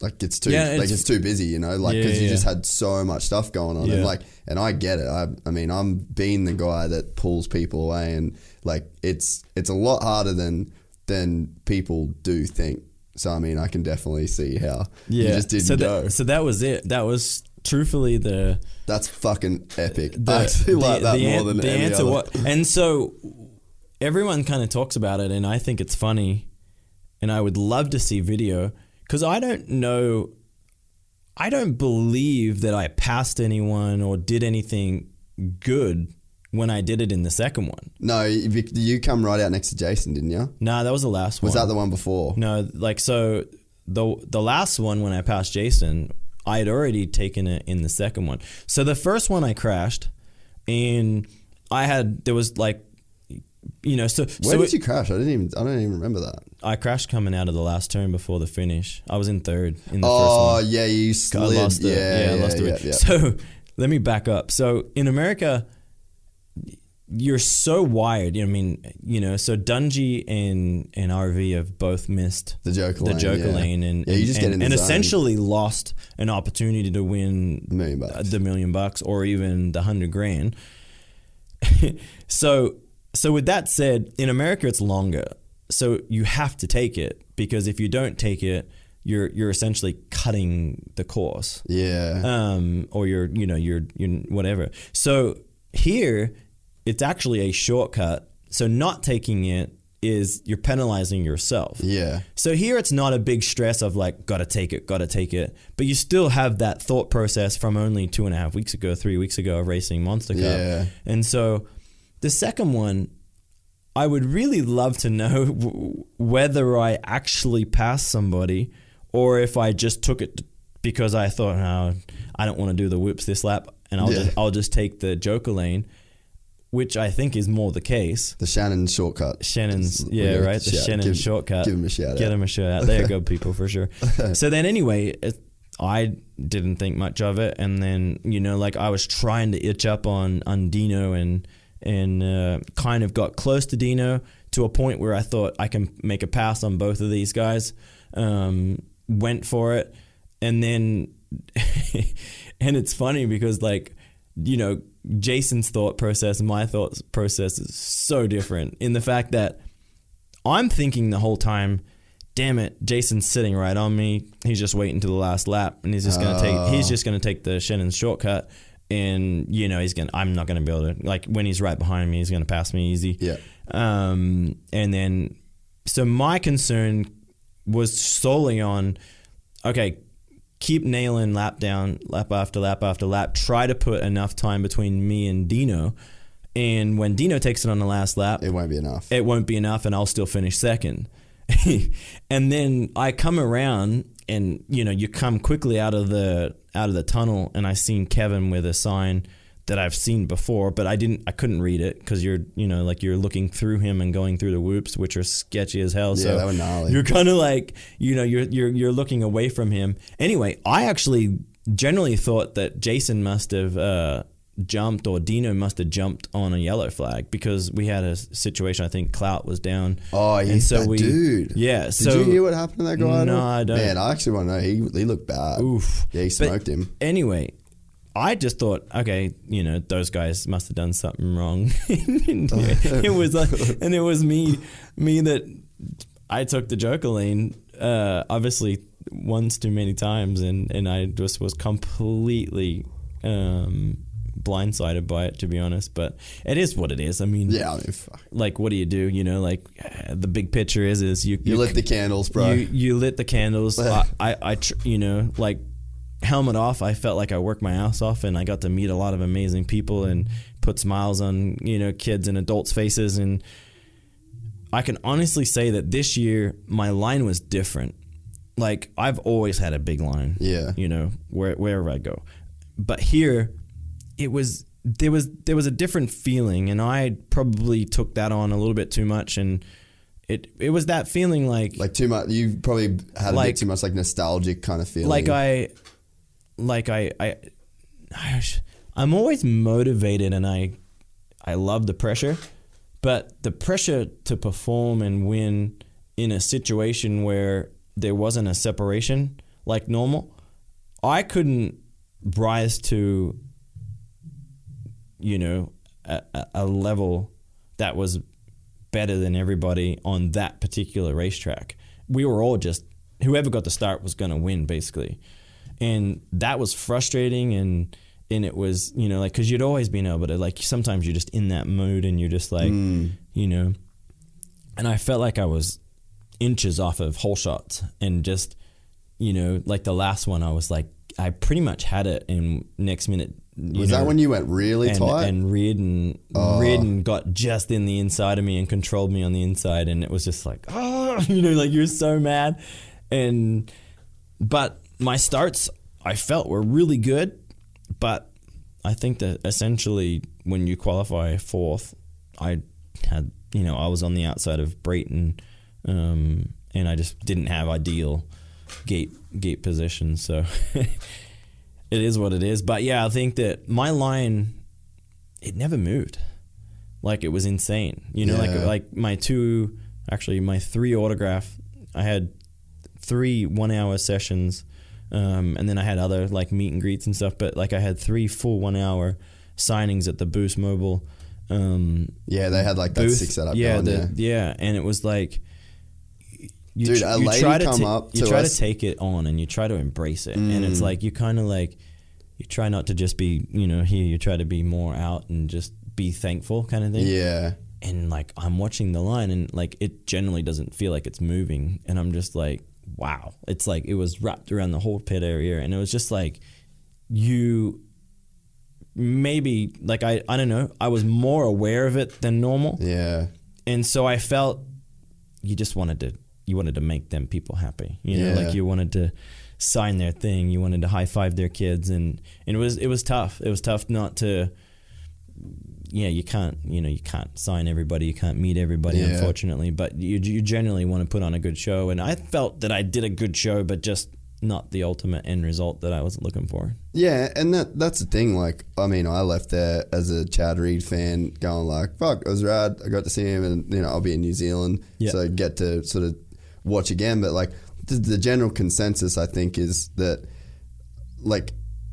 Like it's too Yeah, like it's- it's too busy, you know, like Yeah, because you yeah. just had so much stuff going on, and like, and I get it. I, I mean, I'm being the guy that pulls people away, and like, it's it's a lot harder than than people do think. So I mean, I can definitely see how you just didn't so go. That, so that was it. That was truthfully the That's fucking epic. the, I actually like that the more an- than the any answer. other. What, and so everyone kind of talks about it, and I think it's funny, and I would love to see video because I don't know. I don't believe that I passed anyone or did anything good when I did it in the second one. No, you, you come right out next to Jason, didn't you? Nah, that was the last one. Was that the one before? No, like so the the last one when I passed Jason, I had already taken it in the second one. So the first one I crashed, and I had there was like, you know, so Where so did it- you crash? I didn't even. I don't even remember that. I crashed coming out of the last turn before the finish. I was in third in the Oh first one. yeah, you I slid. lost it. yeah, Yeah, yeah, I lost yeah, it. yeah. So [LAUGHS] let me back up. So in America, you're so wired. I mean, you know, so Dungey and and RV have both missed The Joker the lane, Joker yeah. lane, and Yeah, you and, get and, in the and zone. essentially lost an opportunity to win million bucks. the million bucks or even the hundred grand. [LAUGHS] so so with that said, in America it's longer. So you have to take it because if you don't take it, you're you're essentially cutting the course Yeah, um, or you're you know you're you're whatever. So here, it's actually a shortcut. So not taking it is you're penalizing yourself. yeah, So here it's not a big stress of like gotta take it, gotta take it, but you still have that thought process from only two and a half weeks ago, three weeks ago of racing Monster Cup. Yeah. And so the second one, I would really love to know [LAUGHS] w- whether I actually passed somebody or if I just took it because I thought, no, I don't want to do the whoops this lap, and I'll Yeah. just I'll just take the Joker lane, which I think is more the case. the Shannon shortcut. Shannon's, yeah, right. The shout- Shannon give- shortcut. Give him a shout Get out. him a shout out. There you go, people, for sure. [LAUGHS] so then, anyway, it, I didn't think much of it, and then you know, like I was trying to itch up on on Dino, and and uh, kind of got close to Dino to a point where I thought I can make a pass on both of these guys. Um, went for it, and then, [LAUGHS] and it's funny because like you know, Jason's thought process and my thought process is so different in the fact that I'm thinking the whole time, damn it, Jason's sitting right on me. He's just waiting to the last lap and he's just gonna take he's just gonna take the Shannon's shortcut and you know, he's gonna I'm not gonna be able to like when he's right behind me, he's gonna pass me easy. Yeah. Um and then so my concern was solely on okay, keep nailing lap down, lap after lap after lap. Try to put enough time between me and Dino. And when Dino takes it on the last lap, It won't be enough. it won't be enough and I'll still finish second. [LAUGHS] and then I come around and you know you come quickly out of the out of the tunnel and I seen Kevin with a sign that I've seen before but I didn't I couldn't read it cuz you're you know like you're looking through him and going through the whoops which are sketchy as hell Yeah, so they were gnarly. you're kind of like you know you're you're you're looking away from him anyway I actually generally thought that Jason must have uh jumped or Dino must have jumped on a yellow flag because we had a situation I think Clout was down Oh, and he's so that we- dude. yeah Did so you hear what happened to that guy? No. I don't. Man, I actually want to know. He he looked bad. Oof. Yeah, he But smoked him. Anyway, I just thought, okay, you know, those guys must have done something wrong. [LAUGHS] [LAUGHS] it was like, and it was me, me that I took the Joker lane, uh, obviously once too many times, and and I just was completely um, blindsided by it, to be honest. But it is what it is. I mean, Yeah, I mean. Like, what do you do? You know, like the big picture is is you You lit the candles, bro. you, you lit the candles. [LAUGHS] I, I, I, tr- you know, like helmet off. I felt like I worked my ass off, and I got to meet a lot of amazing people and put smiles on you know kids and adults' faces. And I can honestly say that this year my line was different. Like I've always had a big line. Yeah. You know, where, wherever I go, but here it was there was there was a different feeling, and I probably took that on a little bit too much and. It, it was that feeling like like too much. You probably had a Like- bit too much like nostalgic kind of feeling. like I, like I, I, I'm always motivated and I, I love the pressure, but the pressure to perform and win in a situation where there wasn't a separation like normal, I couldn't rise to, you know, a, a- level that was better than everybody on that particular racetrack. We were all just whoever got the start was going to win basically. And that was frustrating and and it was, you know, like cuz you'd always been able to like sometimes you're just in that mood and you're just like, mm. you know, and I felt like I was inches off of whole shots and just you know, like the last one I was like I pretty much had it and next minute was know, that when you went really and, tight? and Reardon, Reardon got just in the inside of me and controlled me on the inside, and it was just like, [LAUGHS] oh, you know, like you're so mad, and but my starts I felt were really good, but I think that essentially when you qualify fourth, I had you know I was on the outside of Brayton, um, and I just didn't have ideal gate gate position, so. [LAUGHS] it is what it is. But yeah, I think that my line, it never moved. Like it was insane. You know, like Yeah. like my two, actually my three autograph. I had three one hour sessions, um, and then I had other like meet and greets and stuff. But like I had three full one hour signings at the Boost Mobile. Um, yeah, they had like that booth. six setup yeah, going. the, yeah. yeah, and it was like. You Dude, tr- a you lady try to come ta- up you to try us- to take it on and you try to embrace it, and it's mm. like you kind of like you try not to just be you know here. You try to be more out and just be thankful kind of thing. Yeah. And like I'm watching the line and like it generally doesn't feel like it's moving, and I'm just like wow. It's like it was wrapped around the whole pit area, and it was just like you maybe like I I don't know. I was more aware of it than normal Yeah. and so I felt you just wanted to you wanted to make them people happy. You know, Yeah. like you wanted to sign their thing, you wanted to high five their kids, and and it was it was tough. It was tough not to. Yeah, you can't. You know, you can't sign everybody. You can't meet everybody, Yeah. unfortunately. But you you generally want to put on a good show, and I felt that I did a good show, but just not the ultimate end result that I was looking for. Yeah, and that that's the thing. Like, I mean, I left there as a Chad Reed fan, going like, "Fuck, it was rad." I got to see him, and you know, I'll be in New Zealand, Yeah. so I get to sort of watch again. But like, the, the general consensus, I think, is that like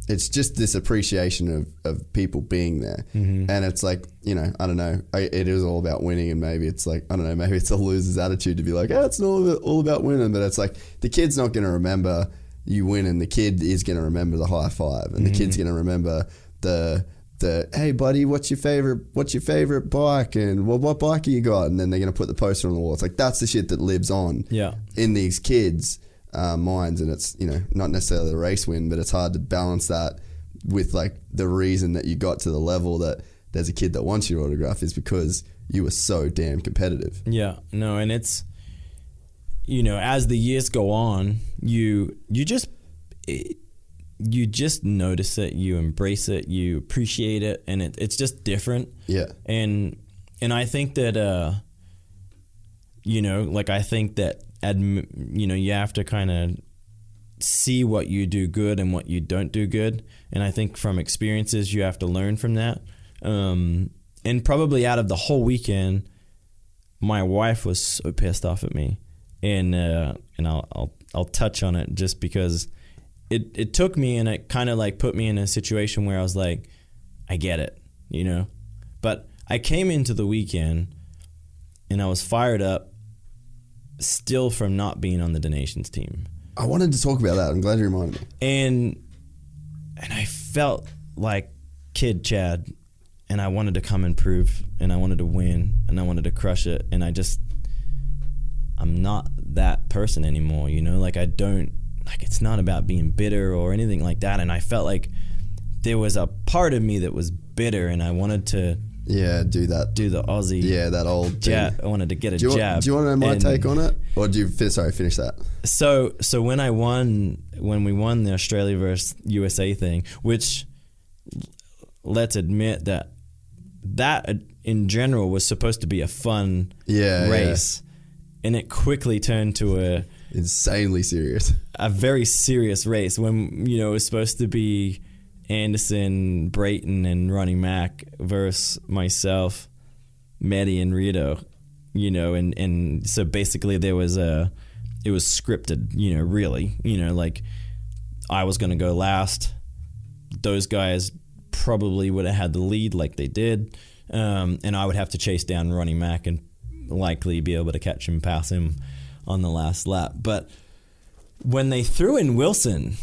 it's just this appreciation of, of people being there, Mm-hmm. and it's like you know, I don't know, I, it is all about winning, and maybe it's like I don't know, maybe it's a loser's attitude to be like, "Oh, it's all about, all about winning," but it's like the kid's not going to remember you winning. The kid is going to remember the high five, and the kid's going to remember the the hey buddy, what's your favorite what's your favorite bike, and well, what bike you got, and then they're going to put the poster on the wall. It's like that's the shit that lives on Yeah. in these kids uh, minds, and it's you know not necessarily the race win, but it's hard to balance that with like the reason that you got to the level that there's a kid that wants your autograph is because you were so damn competitive. Yeah, no, and it's you know as the years go on, you you just it, you just notice it, you embrace it, you appreciate it, and it, it's just different. Yeah. and and I think that uh, you know, like I think that admi- you know you have to kind of see what you do good and what you don't do good, and I think from experiences you have to learn from that. Um, and probably out of the whole weekend, my wife was so pissed off at me, and uh, and I'll, I'll I'll touch on it just because it it took me and it kind of like put me in a situation where I was like, I get it, you know, but I came into the weekend and I was fired up, still from not being on the des Nations team, I wanted to talk about that. I'm glad you reminded me. and and I felt like kid Chad, and I wanted to come and prove, and I wanted to win, and I wanted to crush it, and I just I'm not that person anymore, you know. Like I don't like it's not about being bitter or anything like that, and I felt like there was a part of me that was bitter, and I wanted to Yeah, do that. do the Aussie yeah, that old thing. I wanted to get a Do you, jab. do you want to know my and- take on it, or do you? Fin- sorry, finish that. So so when I won when we won the Australia versus USA thing, which let's admit that that uh, in general was supposed to be a fun Yeah, race, and it quickly turned to a Insanely serious. a very serious race when you know it was supposed to be Anderson, Brayton, and Ronnie Mack versus myself, Maddie, and Rito. You know, and and so basically there was a, it was scripted. You know, really. You know, like I was going to go last. Those guys probably would have had the lead like they did, um, and I would have to chase down Ronnie Mack and likely be able to catch him, pass him on the last lap. But when they threw in Wilson,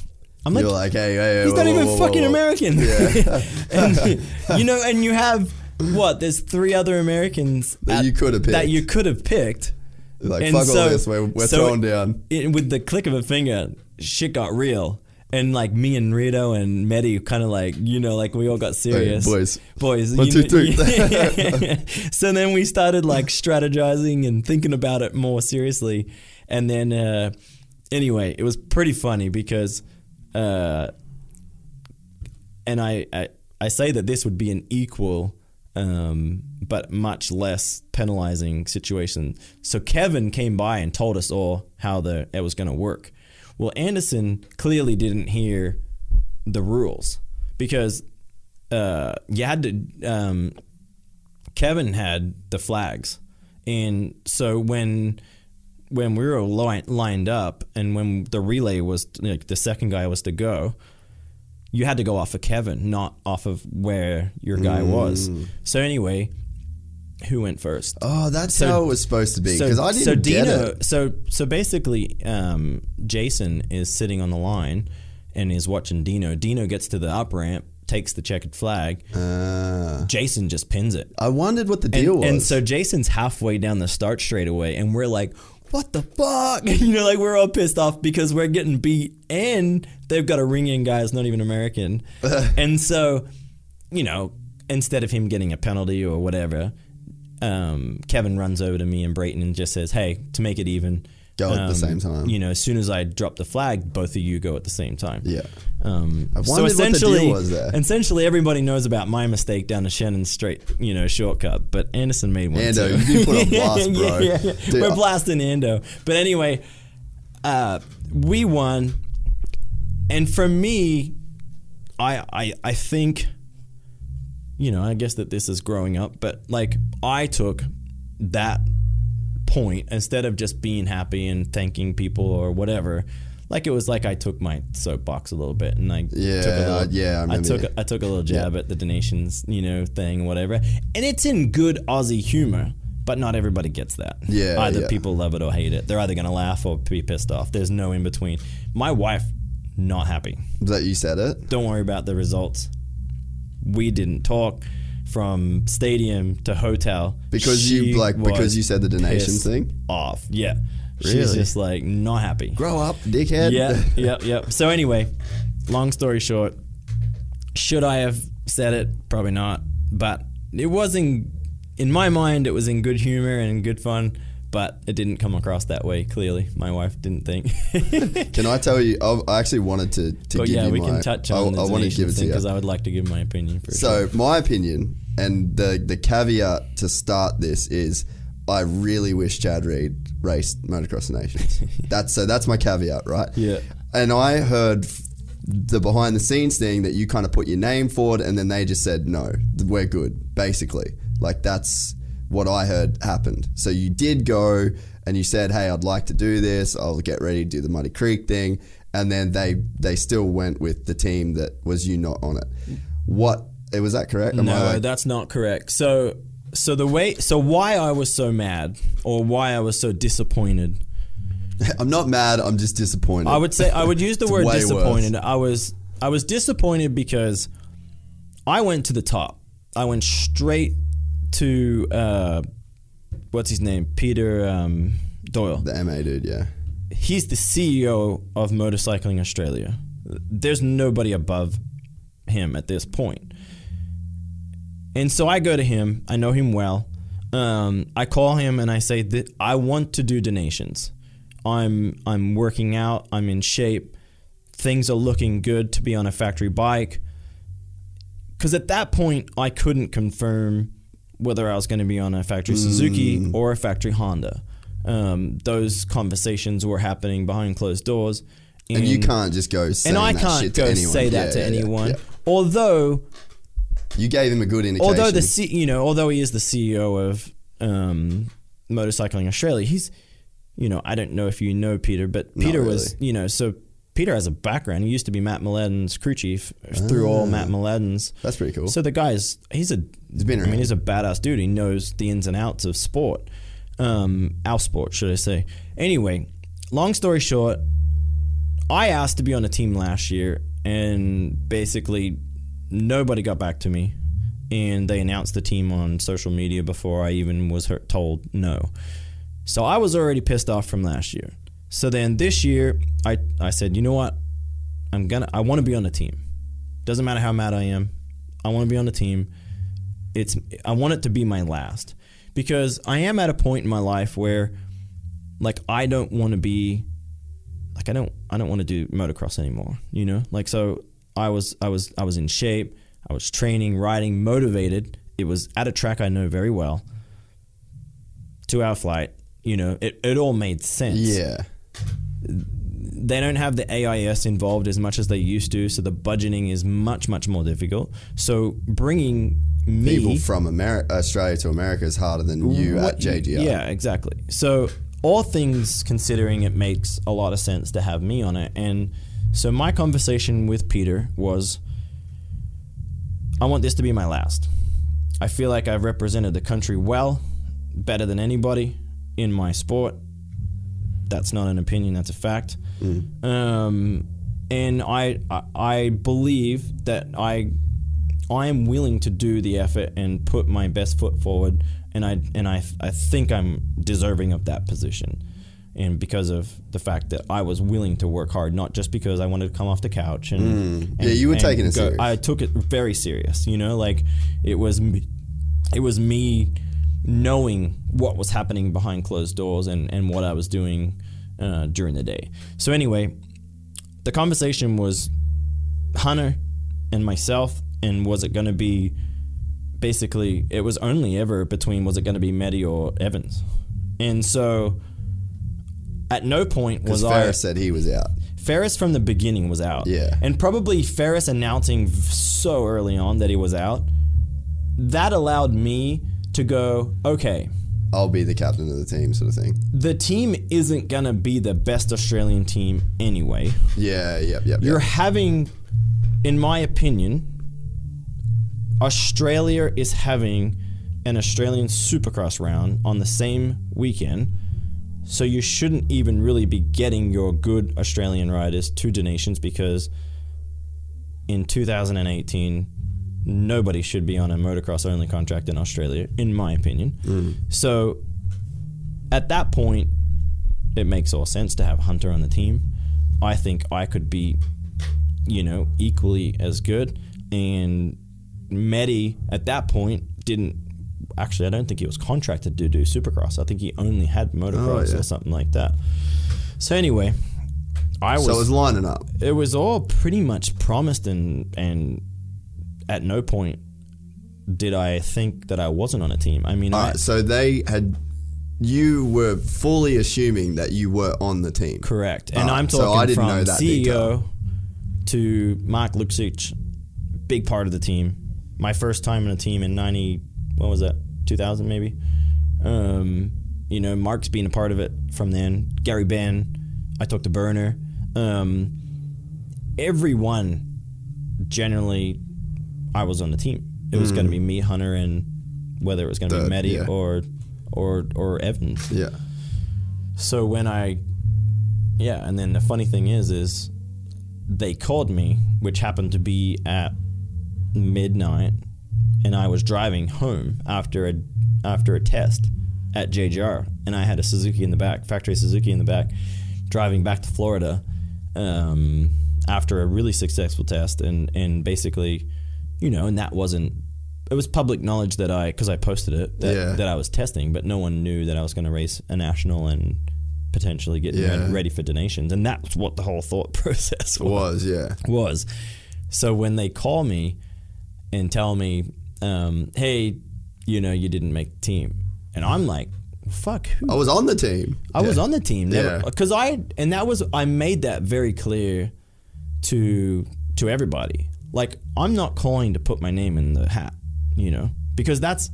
I'm like, like, hey, hey, hey he's whoa, not even whoa, fucking whoa. American. [LAUGHS] and, you know, and you have what? There's three other Americans That you could have that picked. you could have picked. Like, And fuck so- all this. We're, we're so throwing down. It, with the click of a finger, shit got real. And like me and Rito and Medi kind of like, you know, like we all got serious. boys. Boys. One, you two, know- three. [LAUGHS] [LAUGHS] so then we started like strategizing and thinking about it more seriously. And then, uh, anyway, it was pretty funny because, uh, and I, I, I say that this would be an equal, um, but much less penalizing situation. So Kevin came by and told us all how the it was going to work. Well, Anderson clearly didn't hear the rules because uh, you had to. Um, Kevin had the flags, and so when when we were li- lined up and when the relay was like the second guy was to go, you had to go off of Kevin, not off of where your guy was. So anyway, who went first? Oh, that's So- how it was supposed to be. Because I didn't so get Dino, it. so so basically, um, Jason is sitting on the line and is watching Dino. Dino gets to the up ramp, takes the checkered flag. Uh, Jason just pins it. I wondered what the And, deal was. and so Jason's halfway down the start straight away, and we're like, "What the fuck?" [LAUGHS] You know, like we're all pissed off because we're getting beat, and they've got a ring in guy who's not even American, [LAUGHS] and so, you know, instead of him getting a penalty or whatever, um, Kevin runs over to me and Brayton and just says, "Hey, to make it even." Go at the um, same time. You know, as soon as I drop the flag, both of you go at the same time. Yeah. Um, I so wondered what the deal essentially, essentially, everybody knows about my mistake down the Shannon Straight, you know, shortcut. But Anderson made one Ando, too. you put on [LAUGHS] blast, bro. yeah, yeah. We're blasting Ando. But anyway, uh, we won, and for me, I, I, I think, you know, I guess that this is growing up, but like I took that point instead of just being happy and thanking people or whatever. Like it was like I took my soapbox a little bit and I Yeah, took a little, yeah, I remember took. I took a little jab at the des Nations, you know, thing, whatever. And it's in good Aussie humor, but not everybody gets that. Yeah, either yeah. people love it or hate it. They're either gonna laugh or be pissed off. There's no in between. My wife, not happy. that you said it. Don't worry about the results. We didn't talk from stadium to hotel Because She you like because you said the donation thing. off. Yeah. She's Really? just like not happy. Grow up, dickhead. Yeah, [LAUGHS] yep, yep. So anyway, long story short, should I have said it? Probably not. But it was in, in my mind, it was in good humor and good fun. But it didn't come across that way. Clearly, my wife didn't think. [LAUGHS] Can I tell you? I I actually wanted to, to but give yeah, you we my, can touch I, on the I want to give it to you. because I would like to give my opinion for sure. So my opinion and the the caveat to start this is I really wish Chad Reed raced Motocross des Nations. [LAUGHS] that's so that's my caveat, right? Yeah. And I heard the behind the scenes thing that you kind of put your name forward and then they just said no, we're good, basically. Like that's what I heard happened. So you did go and you said, "Hey, I'd like to do this. I'll get ready to do the Muddy Creek thing." And then they they still went with the team that was you not on it. What was that correct? Am No, like- that's not correct. So, so the way, so why I was so mad, or why I was so disappointed, [LAUGHS] I'm not mad. I'm just disappointed. I would say I would use the [LAUGHS] word disappointed. I was I was disappointed because I went to the top. I went straight to uh, what's his name, Peter um, Doyle. the MA dude, yeah. He's the CEO of Motorcycling Australia. There's nobody above him at this point. And so I go to him. I know him well. Um, I call him and I say that I want to do des Nations. I'm I'm working out. I'm in shape. Things are looking good to be on a factory bike. Because at that point, I couldn't confirm whether I was going to be on a factory Suzuki or a factory Honda. Um, those conversations were happening behind closed doors. And you can't just go and I can't shit to go anyone. say that Yeah, to yeah, anyone. yeah. Although You gave him a good indication. although the C, you know, although he is the CEO of um, Motorcycling Australia, he's, you know, I don't know if you know Peter, but Peter was, you know, so Peter has a background. He used to be Mat Mladin's crew chief through all Mat Mladin's. That's pretty cool. So the guy's he's a He's been I mean he's a badass dude. He knows the ins and outs of sport, um, our sport, should I say? Anyway, long story short, I asked to be on a team last year, and basically nobody got back to me. And they announced the team on social media before I even was told no. So I was already pissed off from last year. So then this year, I, I said, you know what? I'm gonna I want to be on the team. Doesn't matter how mad I am. I want to be on the team. It's I want it to be my last because I am at a point in my life where like I don't want to be like I don't I don't want to do motocross anymore, you know? Like so I was I was I was in shape, I was training, riding, motivated. It was at a track I know very well. 2-hour flight, you know, it it all made sense yeah. They don't have the AIS involved as much as they used to, so the budgeting is much much more difficult. So bringing me People from America, Australia to America is harder than you what- at JGR. Yeah, exactly. So all things considering, it makes a lot of sense to have me on it. And so my conversation with Peter was, I want this to be my last. I feel like I've represented the country well, better than anybody in my sport. That's not an opinion; that's a fact. Um, and I, I, I believe that I I am willing to do the effort and put my best foot forward, and I and I I think I'm deserving of that position, and because of the fact that I was willing to work hard, not just because I wanted to come off the couch and, and Yeah, you were taking it serious. I took it very serious. You know, like it was me, it was me knowing what was happening behind closed doors and and what I was doing uh, during the day. So anyway, the conversation was Hunter and myself, and was it going to be basically? It was only ever between was it going to be Medi or Evans, and so at no point was Ferris I. said he was out. Ferris from the beginning was out, Yeah. and probably Ferris announcing so early on that he was out. That allowed me to go, okay, I'll be the captain of the team, sort of thing. the team isn't gonna be the best Australian team anyway. Yeah, yep, yep. You're yep. having, in my opinion, Australia is having an Australian Supercross round on the same weekend. So you shouldn't even really be getting your good Australian riders to des Nations because in 2018 nobody should be on a motocross only contract in Australia in my opinion. Mm. So at that point it makes all sense to have Hunter on the team. I think I could be, you know, equally as good. And Medi at that point didn't. Actually, I don't think he was contracted to do Supercross. I think he only had oh, motocross Oh, yeah. or something like that. So anyway, I was so it was lining up. it was all pretty much promised and and at no point did I think that I wasn't on a team. I mean, All I, right, so they had. You were fully assuming that you were on the team. correct, and Ah, I'm so talking I didn't from CEO detail. to Mark Luxic, big part of the team. My first time in a team in ninety, what was that, two thousand maybe. Um, you know, Mark's been a part of it from then. Gary Ben, I talked to Burner. Um, everyone generally I was on the team. It was going to be me, Hunter, and whether it was going to. Be Medi yeah. or or or Evans. Yeah. So when I, yeah, and then the funny thing is, is they called me, which happened to be at midnight, and I was driving home after a after a test at JGR, and I had a Suzuki in the back, factory Suzuki in the back, driving back to Florida um, after a really successful test, and and basically, you know, and that wasn't. It was public knowledge that I, because I posted it, that, Yeah. that I was testing, but no one knew that I was going to race a national and potentially get Yeah. ready, for des Nations, and that's what the whole thought [LAUGHS] process was Was yeah. was. So when they call me and tell me, um, "Hey, you know, you didn't make the team," and I'm like, "Fuck, who?" I was on the team. I was on the team, never Yeah. because I and that was I made that very clear to to everybody. Like I'm not calling to put my name in the hat, you know, because that's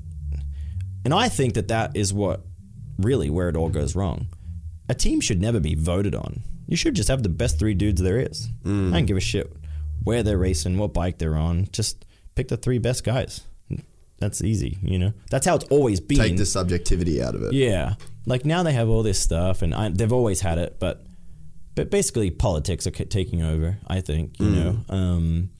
and I think that that is what really where it all goes wrong. A team should never be voted on. You should just have the best three dudes there is. Mm. I don't give a shit where they're racing, what bike they're on. Just pick the three best guys. That's easy, you know. That's how it's always been. Take the subjectivity out of it. Yeah, like now they have all this stuff, and I, they've always had it, but but basically politics are taking over. I think you know. Um,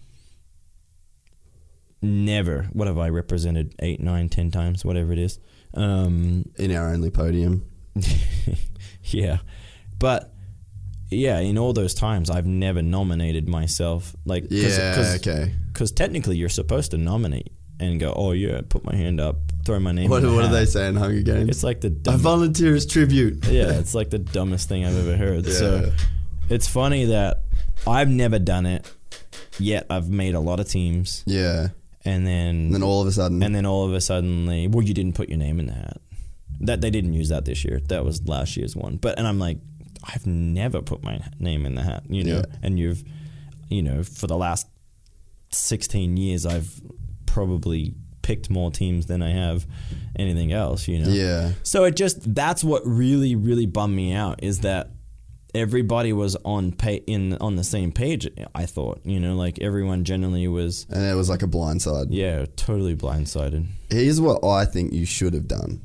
never. What have I represented? Eight, nine, ten times, whatever it is. Um, In our only podium. [LAUGHS] yeah, but yeah, in all those times, I've never nominated myself. Like, cause, Yeah. cause, okay. Because technically, you're supposed to nominate and go, "Oh yeah, put my hand up, throw my name." What, what do they say in Hunger Games? It's like the I volunteer as tribute. [LAUGHS] yeah, it's like the dumbest thing I've ever heard. So it's funny that I've never done it yet. I've made a lot of teams, Yeah. And then And then all of a sudden, and then all of a sudden, well, you didn't put your name in the hat. That they didn't use that this year. That was last year's one. But and I'm like, I've never put my name in the hat. You know, Yeah. and you've, you know, for the last 16 years, I've probably picked more teams than I have anything else. You know, yeah. so it just that's what really really bummed me out is that everybody was on pay in on the same page. I thought you know like everyone generally was And it was like a blindside. yeah totally blindsided. Here's what I think you should have done.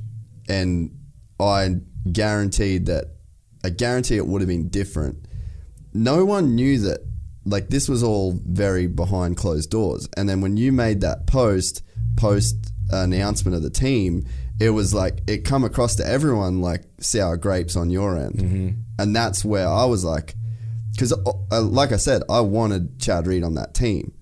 And I guaranteed that, I guarantee it would have been different. No one knew that, like, this was all very behind closed doors. And then when you made that post, post announcement of the team, it was like, it come across to everyone like sour grapes on your end. Mm-hmm. And that's where I was like, because uh, like I said, I wanted Chad Reed on that team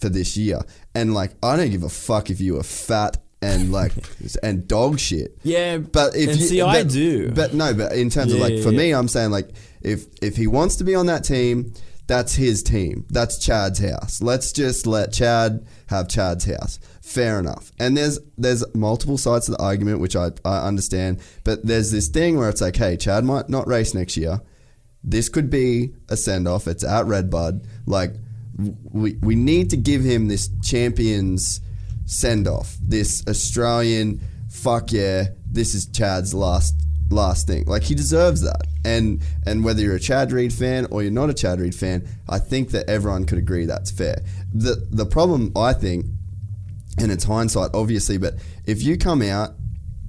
for this year, and like I don't give a fuck if you were fat and like [LAUGHS] and dog shit. Yeah, But if and you, see, but, I do. But no, but in terms of like for yeah. me, I'm saying like if if he wants to be on that team, that's his team. That's Chad's house. Let's just let Chad have Chad's house. Fair enough. And there's there's multiple sides to the argument, which I, I understand. But there's this thing where it's like, hey, Chad might not race next year. This could be a send off. It's at Redbud. Like we we need to give him this champions send off. This Australian fuck yeah, this is Chad's last last thing. Like he deserves that. And and whether you're a Chad Reed fan or you're not a Chad Reed fan, I think that everyone could agree that's fair. The the problem I think and it's hindsight obviously, but if you come out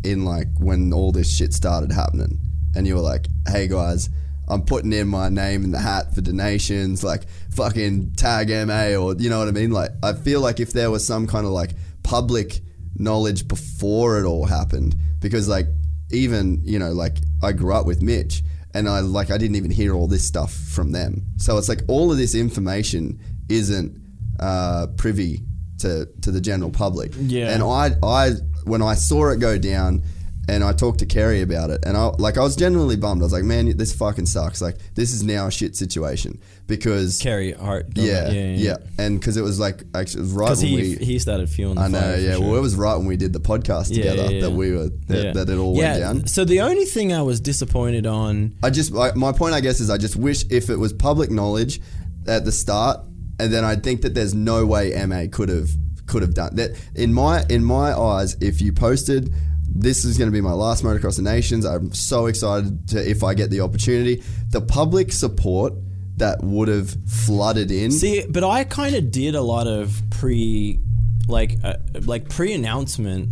in like when all this shit started happening and you were like, "Hey guys, I'm putting in my name in the hat for donations, like fucking tag MA or you know what I mean? Like I feel like if there was some kind of like public knowledge before it all happened because like even, you know, like I grew up with Mitch and I like I didn't even hear all this stuff from them. So it's like all of this information isn't uh, privy to to the general public. Yeah. And I I when I saw it go down. And I talked to Carey about it, and I like I was genuinely bummed. I was like, "Man, this fucking sucks. Like, this is now a shit situation because Carey Hart. yeah, yeah, and because it was like actually it was right when he we he started feeling. The I know, yeah. sure. Well, it was right when we did the podcast Yeah, together yeah, yeah. that we were that, Yeah. that it all yeah, went down. So the only thing I was disappointed on I just I, my point, I guess, is I just wish if it was public knowledge at the start, then I think that there's no way MA could have could have done that. In my in my eyes, if you posted. This is going to be my last Motocross des Nations. I'm so excited to if I get the opportunity. The public support that would have flooded in. See, but I kind of did a lot of pre, like, uh, like pre-announcement,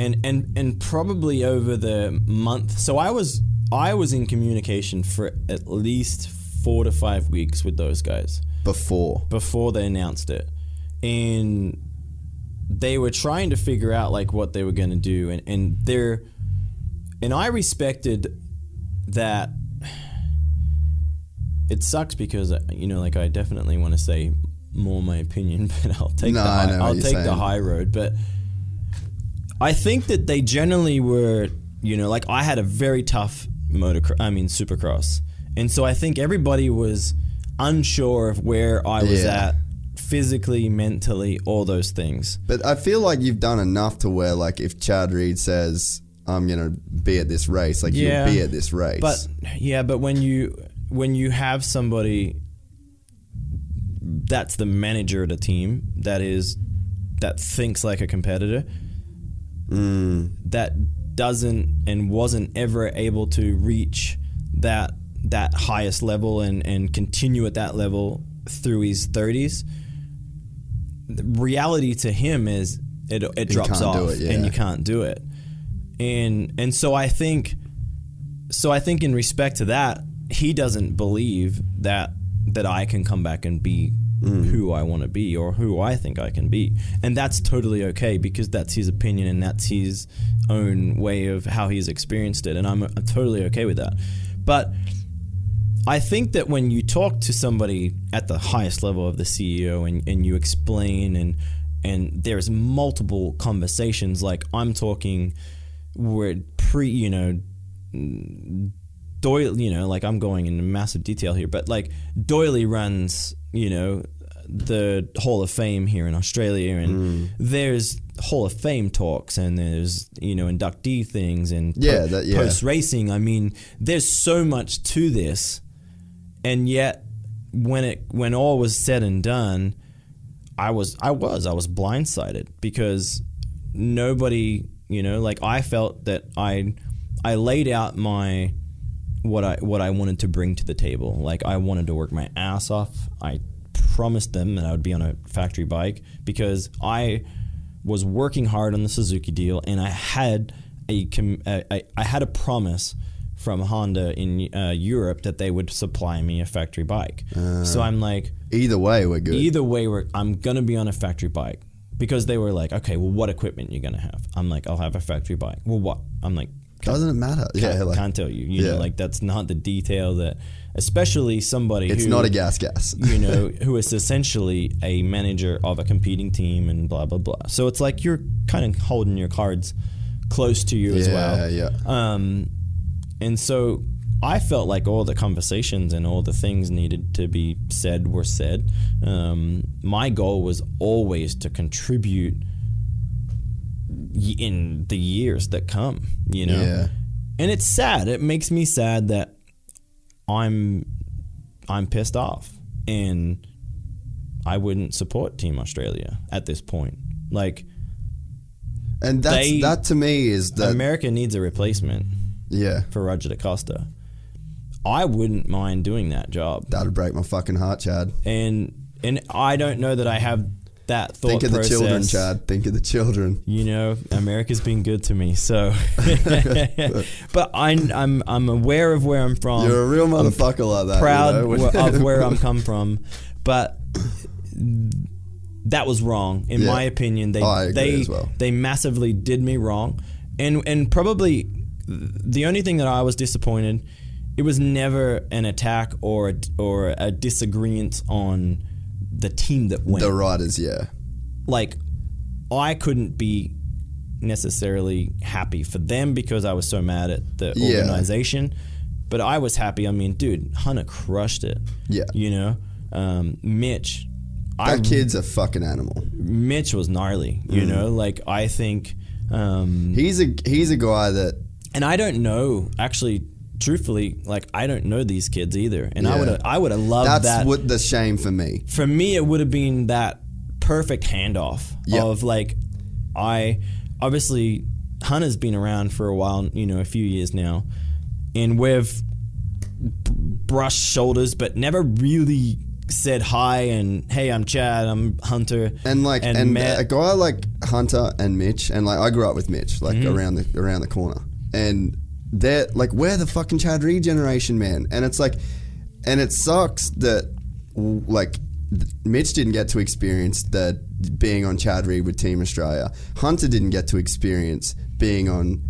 and and and probably over the month. So I was I was in communication for at least four to five weeks with those guys before. before they announced it, and they were trying to figure out like what they were going to do, and and they're, and I respected that. [SIGHS] It sucks because uh, you know, like I definitely want to say more my opinion, [LAUGHS] but I'll take No, the high, I'll take the high road. But I think that they generally were, you know, like I had a very tough motocross, I mean supercross, and so I think everybody was unsure of where I was Yeah. at physically, mentally, all those things. But I feel like you've done enough to where, like, if Chad Reed says, "I'm gonna be at this race," like Yeah. you'll be at this race. But yeah, but when you when you have somebody that's the manager of the team that is that thinks like a competitor Mm. that doesn't and wasn't ever able to reach that that highest level and and continue at that level through his 30s the reality to him is it it drops off it, yeah. and you can't do it. And and so I think so I think in respect to that he doesn't believe that that I can come back and be who I want to be or who I think I can be. And that's totally okay because that's his opinion and that's his own way of how he's experienced it. And I'm, I'm totally okay with that. But I think that when you talk to somebody at the highest level of the CEO and, and you explain and and there's multiple conversations like I'm talking where pre you know Doyle you know like I'm going into massive detail here but like Doyley runs you know the Hall of Fame here in Australia and hmm. there's Hall of Fame talks and there's you know inductee things and Yeah, that- yeah. post racing I mean there's so much to this and yet when it when all was said and done i was i was i was blindsided because nobody you know like i felt that i i laid out my what i what i wanted to bring to the table. Like i wanted to work my ass off. I promised them that i would be on a factory bike because i was working hard on the suzuki deal and i had a I I had a promise from Honda in uh, Europe that they would supply me a factory bike. so I'm like, either way, we're good. either way, we're, I'm gonna be on a factory bike because they were like, okay, well, what equipment you gonna have? I'm like, I'll have a factory bike. Well, what? I'm like, Doesn't it matter? can't, Yeah, like, can't tell you. You Yeah. know, like that's not the detail that, especially somebody it's who, not a gas gas. [LAUGHS] you know, [LAUGHS] who is essentially a manager of a competing team and blah blah blah. So it's like you're kind of holding your cards close to you as well. yeah, yeah. Um, and so I felt like all the conversations and all the things needed to be said were said. Um, my goal was always to contribute in the years that come, you know? Yeah. And it's sad. It makes me sad that I'm I'm pissed off and I wouldn't support Team Australia at this point. Like And that's They- that to me is that America needs a replacement. Yeah, for Roger DeCoster. I wouldn't mind doing that job. that'd break my fucking heart, Chad. And and I don't know that I have that thought Think of the children, Chad. Think of the children. You know, America's been good to me, so. [LAUGHS] but I'm I'm I'm aware of where I'm from. You're a real motherfucker like that. you proud know? of [LAUGHS] where I'm come from, but that was wrong in Yeah. my opinion. They I agree they as well. they massively did me wrong, and and probably the only thing that I was disappointed it was never an attack or a, or a disagreement on the team that went. The riders, yeah. like I couldn't be necessarily happy for them because I was so mad at the Yeah. organization. But I was happy. I mean, dude, Hunter crushed it. Yeah. You know? Um, Mitch I That kid's a fucking animal. Mitch was gnarly, you Mm. know? Like I think um He's a he's a guy that and I don't know actually truthfully, like I don't know these kids either. And I would have I would have loved that's that what the shame for me. for me it would have been that perfect handoff Yeah. of like I obviously Hunter's been around for a while, you know, a few years now, and we've brushed shoulders, but never really said hi and hey, I'm Chad, I'm Hunter, And like and, met- a guy like Hunter and Mitch and like I grew up with Mitch like Mm-hmm. around the around the corner. And they're like we're the fucking Chad Reed generation, man. And it's like and it sucks that like Mitch didn't get to experience the being on Chad Reed with Team Australia. Hunter didn't get to experience being on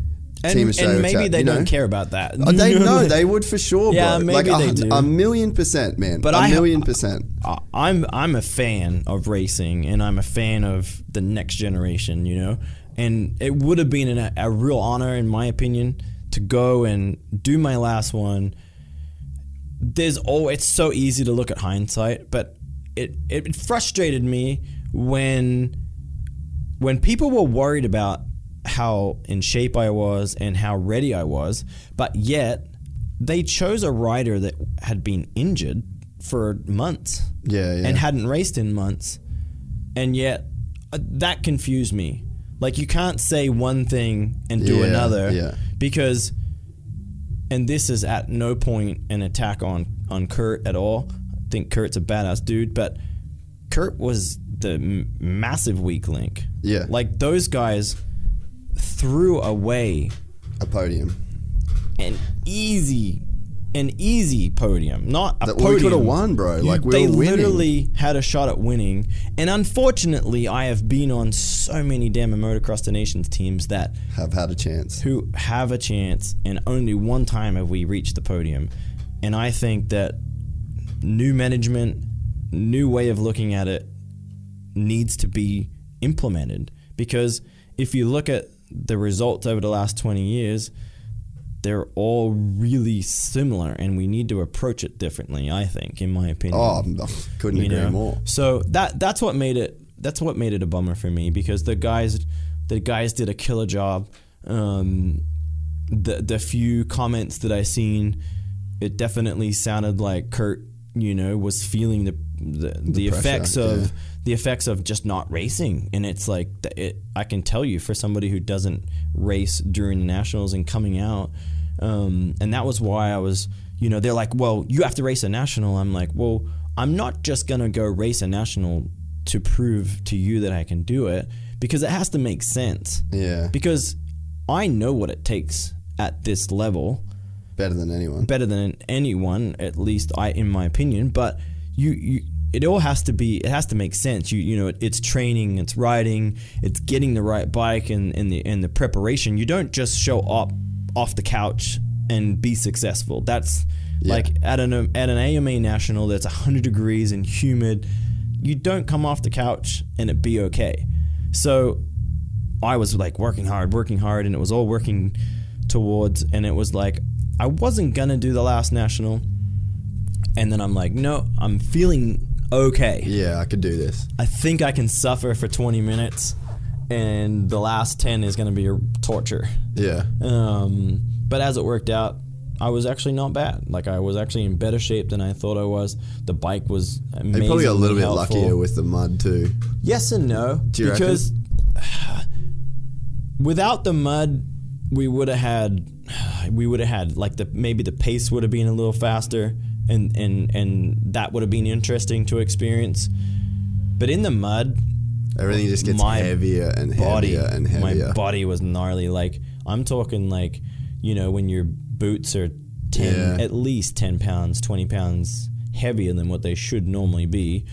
and, Team Australia. and maybe Chad, they you know? don't care about that. Oh, they know [LAUGHS] they would for sure. Yeah, bro. maybe like they a, do. a million percent, man. But a I million percent. I'm I'm a fan of racing and I'm a fan of the next generation, you know. And it would have been an, a real honor, in my opinion, to go and do my last one. There's oh, it's so easy to look at hindsight, but it it frustrated me when when people were worried about how in shape I was and how ready I was, but yet they chose a rider that had been injured for months Yeah, yeah. and hadn't raced in months. And yet uh, that confused me. Like you can't say one thing and do Yeah, another yeah. because and this is at no point an attack on on Kirk at all. I think Kirk's a badass dude, but Kirk was the m- massive weak link. Yeah. Like those guys threw away a podium. an easy an easy podium, not a That we podium. coulda won, bro. You- Like, we they literally had a shot at winning. And unfortunately, I have been on so many damn Motocross des Nations teams that Have had a chance. who have a chance, and only one time have we reached the podium. And I think that new management, new way of looking at it, needs to be implemented. Because if you look at the results over the last 20 years, they're all really similar, and we need to approach it differently. I think, in my opinion. Oh, couldn't You agree know? more. So that that's what made it that's what made it a bummer for me because the guys the guys did a killer job. Um, the the few comments that I seen, it definitely sounded like Kirk, you know, was feeling the the, the, pressure, effects of yeah. The effects of just not racing, and it's like it. I can tell you for somebody who doesn't race during the nationals and coming out, um, and that was why I was, you know, they're like, well, you have to race a national. I'm like, well, I'm not just gonna go race a national to prove to you that I can do it because it has to make sense. Yeah. Because I know what it takes at this level Better than anyone. better than anyone, at least I, in my opinion. But you, you, it all has to be. It has to make sense. You, you know, it's training, it's riding, it's getting the right bike, and and the and the preparation. You don't just show up off the couch and be successful. That's like at an at an AMA national that's 100 degrees and humid. You don't come off the couch and it be okay. So I was like working hard, working hard, and it was all working towards. And it was like I wasn't gonna do the last national, and then I'm like, no, I'm feeling okay. Yeah, I could do this. I think I can suffer for 20 minutes, and the last 10 is gonna be a torture. Yeah. Um, but as it worked out, I was actually not bad. Like I was actually in better shape than I thought I was. The bike was amazing. Probably got a little bit luckier with the mud too. Yes and no. Because [SIGHS] without the mud, we would have had [SIGHS] we would have had like the maybe the pace would have been a little faster and and and that would have been interesting to experience. But in the mud, Everything just gets My heavier and body heavier and heavier. my body was gnarly. Like I'm talking like you know when your boots are ten Yeah. at least ten pounds, twenty pounds heavier than what they should normally be,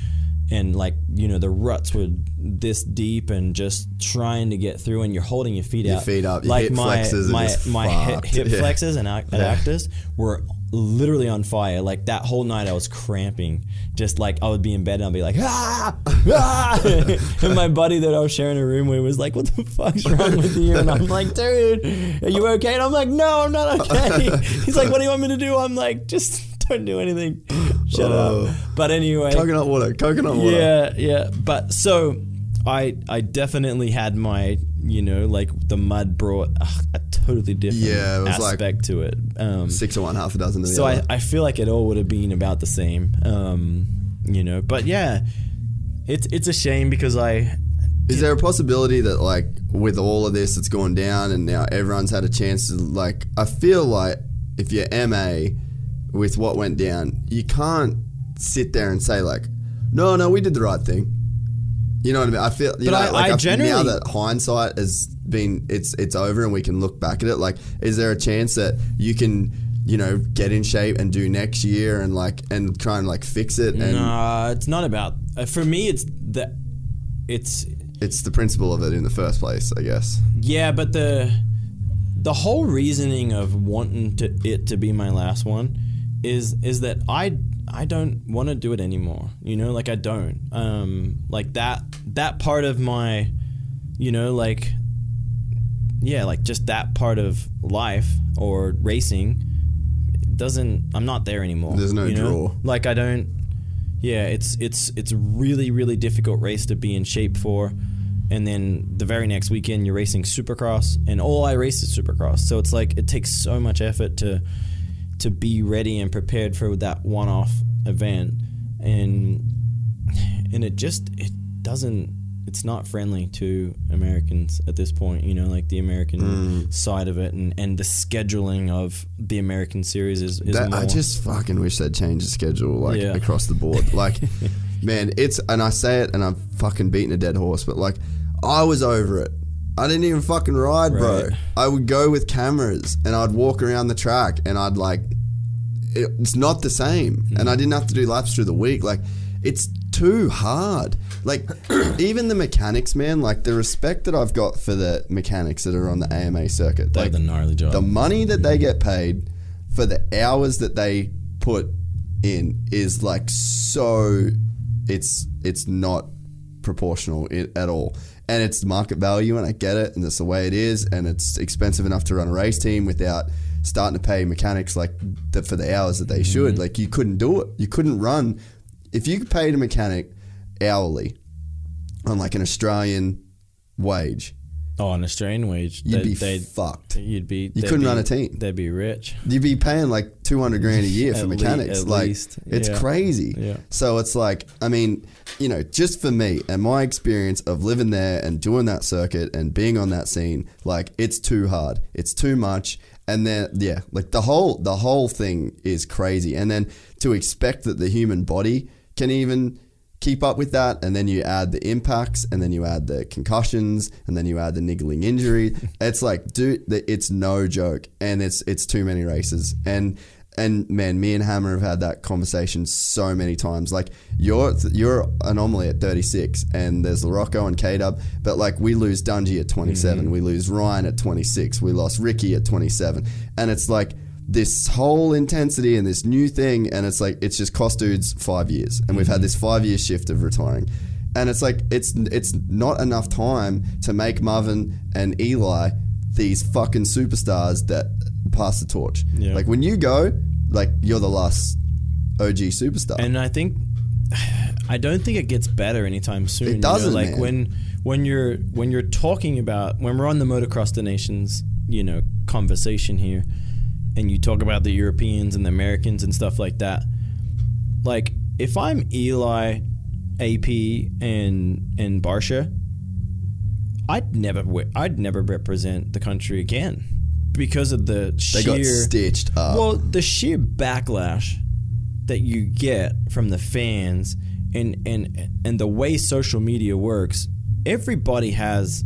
and like you know the ruts were this deep and just trying to get through and you're holding your feet Your out feet up, your like hip my my just my hip, hip [LAUGHS] Yeah. flexors and ac- adductors were literally on fire. Like that whole night I was cramping. Just like I would be in bed and I'd be like ah, ah! [LAUGHS] and my buddy that I was sharing a room with was like what the fuck's wrong with you? And I'm like dude are you okay? And I'm like no I'm not okay. [LAUGHS] He's like what do you want me to do? I'm like just don't do anything. Shut Oh. up but anyway. Coconut water, coconut water. yeah, yeah. But so I I definitely had my you know like the mud brought ugh, a totally different Yeah, was like aspect to it. Um, Six of one, half a dozen of the so I. I feel like it all would have been about the same. Um, you know, but yeah, it's it's a shame because I Is there a possibility that like with all of this that's gone down and now everyone's had a chance to like I feel like if you're MA with what went down, you can't sit there and say like, No, no, we did the right thing. You know what I mean? I feel you But know, I- like I now generally- that hindsight has been it's it's over and we can look back at it, like is there a chance that you can you know, get in shape and do next year and like and try and like fix it and nah, it's not about uh, for me. It's the it's it's the principle of it in the first place, I guess. Yeah, but the the whole reasoning of wanting to it to be my last one is is that I I don't want to do it anymore. You know, like I don't. Um like that that part of my you know, like yeah, like just that part of life or racing doesn't I'm not there anymore. There's no you know? draw. Like I don't yeah, it's it's it's really really difficult race to be in shape for. And then the very next weekend you're racing Supercross, and all I race is Supercross. So it's like it takes so much effort to to be ready and prepared for that one-off event, and and it just it doesn't it's not friendly to Americans at this point. You know, like the American Mm. side of it, and and the scheduling of the American series is, is That. I just fucking wish they'd change the schedule like Yeah. across the board. [LAUGHS] Like, man, it's and I say it and I'm fucking beating a dead horse, but like, I was over it. I didn't even fucking ride, bro. I would go with cameras and I'd walk around the track and I'd like, it, it's not the same. Hmm. And I didn't have to do laps through the week. Like, it's too hard. Like, [COUGHS] even the mechanics, man. Like the respect that I've got for the mechanics that are on the AMA circuit. They like the gnarly job. the money that they hmm. get paid for the hours that they put in is like so it's it's not proportional at all. And it's market value and i get it and that's the way it is and it's expensive enough to run a race team without starting to pay mechanics like the, for the hours that they mm-hmm. should. Like you couldn't do it. You couldn't run. If you paid a mechanic hourly on like an australian wage oh, an Australian wage. you'd be they'd, fucked You'd be. You couldn't be- run a team. They'd be rich. You'd be paying like two hundred grand a year for mechanics. at like least, it's yeah. crazy. Yeah. So it's like, I mean, you know, just for me and my experience of living there and doing that circuit and being on that scene, like it's too hard. It's too much. And then yeah, like the whole the whole thing is crazy. And then to expect that the human body can even keep up with that and then you add the impacts and then you add the concussions and then you add the niggling injury. [LAUGHS] It's like dude it's no joke and it's it's too many races. And and man me and hammer have had that conversation so many times. Like you're you're anomaly at 36 and there's LaRocco and K-Dub but like we lose Dungey at 27 mm-hmm. we lose Ryan at 26 we lost Ricky at 27 and it's like this whole intensity and this new thing and it's like it's just cost dudes five years and we've had mm-hmm. this five year shift of retiring and it's like it's it's not enough time to make Marvin and Eli these fucking superstars that pass the torch Yeah. like when you go like you're the last OG superstar And I think [SIGHS] I don't think it gets better anytime soon. It you know, doesn't, like man. when when you're when you're talking about when we're on the Motocross des Nations, you know, conversation here, and you talk about the Europeans and the Americans and stuff like that. Like if I'm Eli, AP, and and Barcia, I'd never I'd never represent the country again because of the they sheer got stitched up well, the sheer backlash that you get from the fans and and and the way social media works, everybody has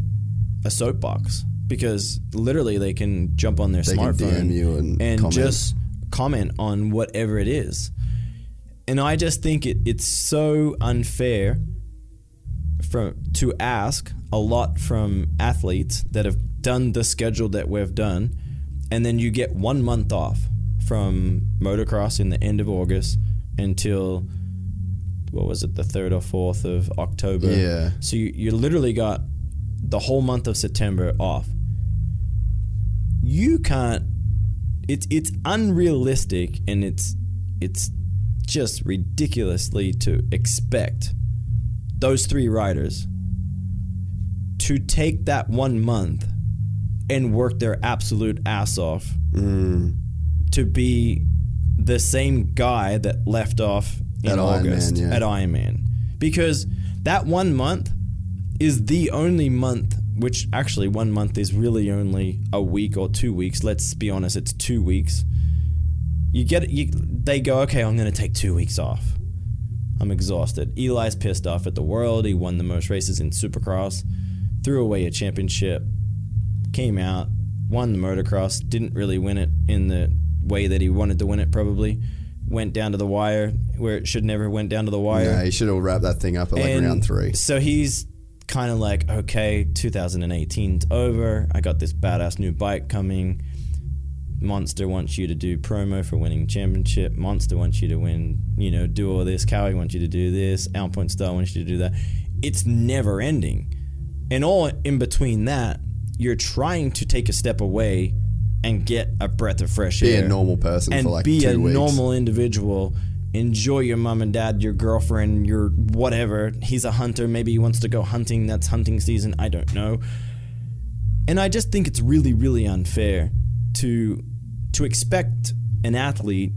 a soapbox because literally they can jump on their They smartphone you and comment. just comment on whatever it is. and I just think it, it's so unfair from to ask a lot from athletes that have done the schedule that we've done, and then you get one month off from motocross in the end of August until what was it, the third or fourth of October? Yeah. So you, you literally got the whole month of September off. You can't. It's it's unrealistic and it's it's just ridiculously to expect those three riders to take that one month and work their absolute ass off mm. to be the same guy that left off in At August yeah. at Ironman. Because that one month is the only month, which actually one month is really only a week or two weeks. Let's be honest, it's two weeks. You get you, they go, okay, I'm going to take two weeks off. I'm exhausted. Eli's pissed off at the world. He won the most races in Supercross, threw away a championship, came out, won the motocross, didn't really win it in the way that he wanted to win it probably. Went down to the wire where it should never went down to the wire. Yeah, he should have wrapped that thing up at like And round three. So he's kind of like, okay, 2018's over. I got this badass new bike coming. Monster wants you to do promo for winning championship. Monster wants you to win, you know, do all this. Kawi wants you to do this. Alpinestar wants you to do that. It's never ending. And all in between that, you're trying to take a step away and get a breath of fresh Be air Be a normal person and for like be a weeks. normal individual. Enjoy your mom and dad, your girlfriend, your whatever. He's a hunter. Maybe he wants to go hunting. That's hunting season. I don't know. And I just think it's really, really unfair to to expect an athlete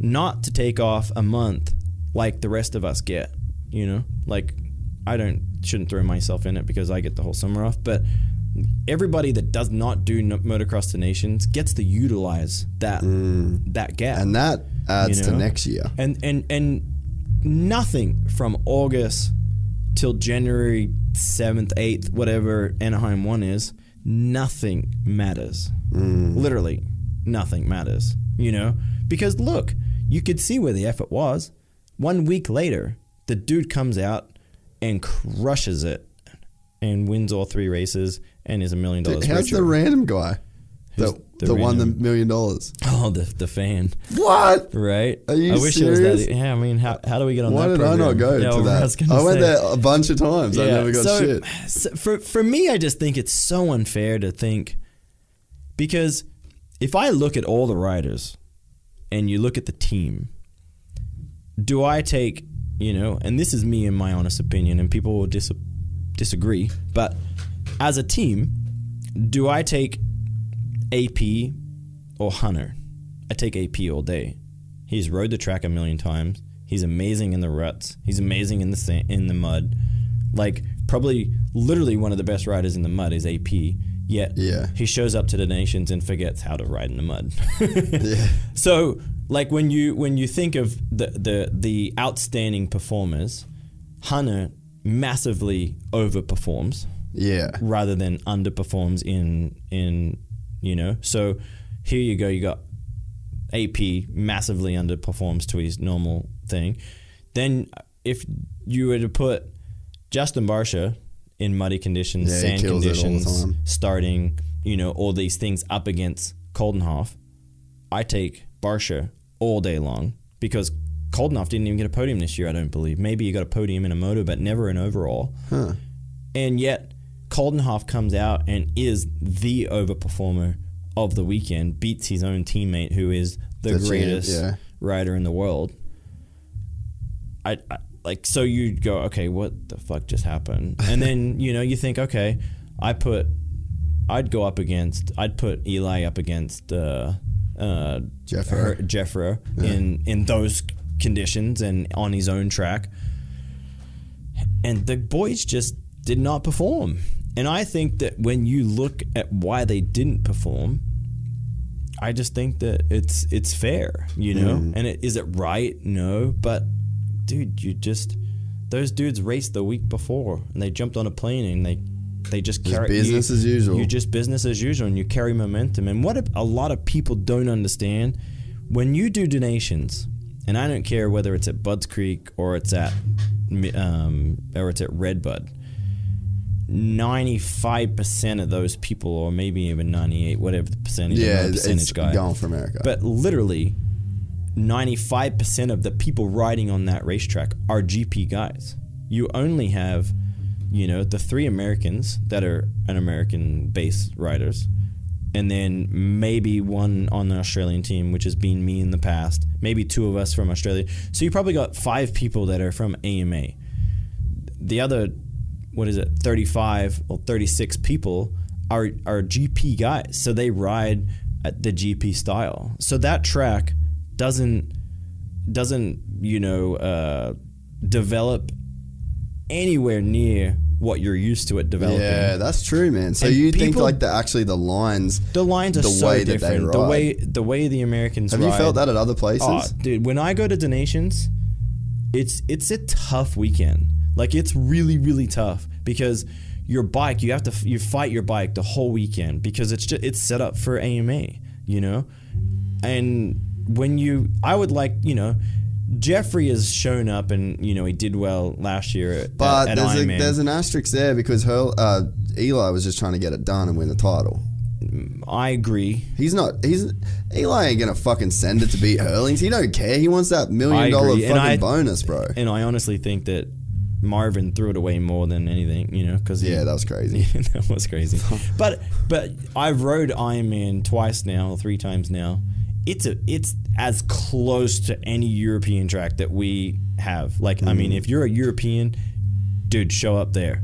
not to take off a month like the rest of us get. You know, like I don't shouldn't throw myself in it because I get the whole summer off, but everybody that does not do Motocross des Nations gets to utilize that mm. that gap and that adds you to next year. and and and nothing from August till January seventh, eighth, whatever Anaheim one is, nothing matters. Mm. Literally, nothing matters. You know, because look, you could see where the effort was. One week later, the dude comes out and crushes it and wins all three races and is a million dollars How's richer. the random guy Who's that, the that won the million dollars? oh, the the fan. What? Right? Are you I wish it was that. Yeah, I mean, how, how do we get on Why that? did I not go Yeah, to that? I, I, was gonna went say. there a bunch of times. I never got so, shit. so for for me, I just think it's so unfair to think because if I look at all the riders and you look at the team, do I take you know? And this is me in my honest opinion, and people will dis- disagree, but as a team, do I take AP or Hunter? I take AP all day. He's rode the track a million times. He's amazing in the ruts. He's amazing in the sa- in the mud. Like probably literally one of the best riders in the mud is AP. Yet Yeah. he shows up to the nations and forgets how to ride in the mud. [LAUGHS] Yeah. So like when you when you think of the the the outstanding performers, Hunter massively overperforms Yeah. rather than underperforms in in you know. So here you go. You got AP massively underperforms to his normal thing. Then if you were to put Justin Barcia in muddy conditions, Yeah, sand kills it all the conditions, starting you know all these things up against Coldenhoff, I take Barcia all day long because Coldenhoff didn't even get a podium this year. I don't believe. Maybe he got a podium in a moto, but never an overall. Huh. And yet, Coldenhoff comes out and is the overperformer of the weekend, beats his own teammate, who is the, The champ, greatest yeah. rider in the world. I, I like so you go, okay, what the fuck just happened? [LAUGHS] And then you know you think, okay, I put, I'd go up against, I'd put Eli up against uh, uh, Jeffro. Jeffro in in those conditions and on his own track and the boys just did not perform. And I think that when you look at why they didn't perform, I just think that it's it's fair, you know. And it, is it right? No, but dude, you just those dudes raced the week before and they jumped on a plane and they they just Just carry business you, as usual. You just business as usual and you carry momentum. And what a, a lot of people don't understand when you do des Nations and I don't care whether it's at Budds Creek or it's at um, or it's at Redbud. 95% of those people, or maybe even 98, whatever the percentage, Yeah, not a it's percentage guy. going for America. But literally, 95% of the people riding on that racetrack are GP guys. You only have, you know, the three Americans that are an American based riders, and then maybe one on the Australian team, which has been me in the past, maybe two of us from Australia. So you probably got five people that are from AMA. The other, what is it, 35 or 36 people are, are GP guys. So they ride at the GP style. So that track doesn't doesn't you know uh, develop anywhere near what you're used to it developing. yeah, that's true, man. So And you think like the actually the lines? The lines are The so way that they different. the way the way the Americans Have ride. you felt that at other places? Oh, dude, when I go to des Nations, it's it's a tough weekend. Like it's really really tough because your bike you have to you fight your bike the whole weekend because it's just it's set up for AMA, you know, and when you I would like you know. Jeffrey has shown up and you know he did well last year at, but at there's, a, there's an asterisk there because Hurl, uh, Eli was just trying to get it done and win the title. I agree. He's not. He's Eli ain't gonna fucking send it to beat Herlings. He don't care. He wants that million dollar fucking I- bonus, bro. And I honestly think that Marvin threw it away more than anything, you know, because Yeah, that was crazy. [LAUGHS] that was crazy. [LAUGHS] but but I've rode Ironman twice now, three times now. It's a it's as close to any European track that we have. Like I Mm. mean, if you're a European, dude, show up there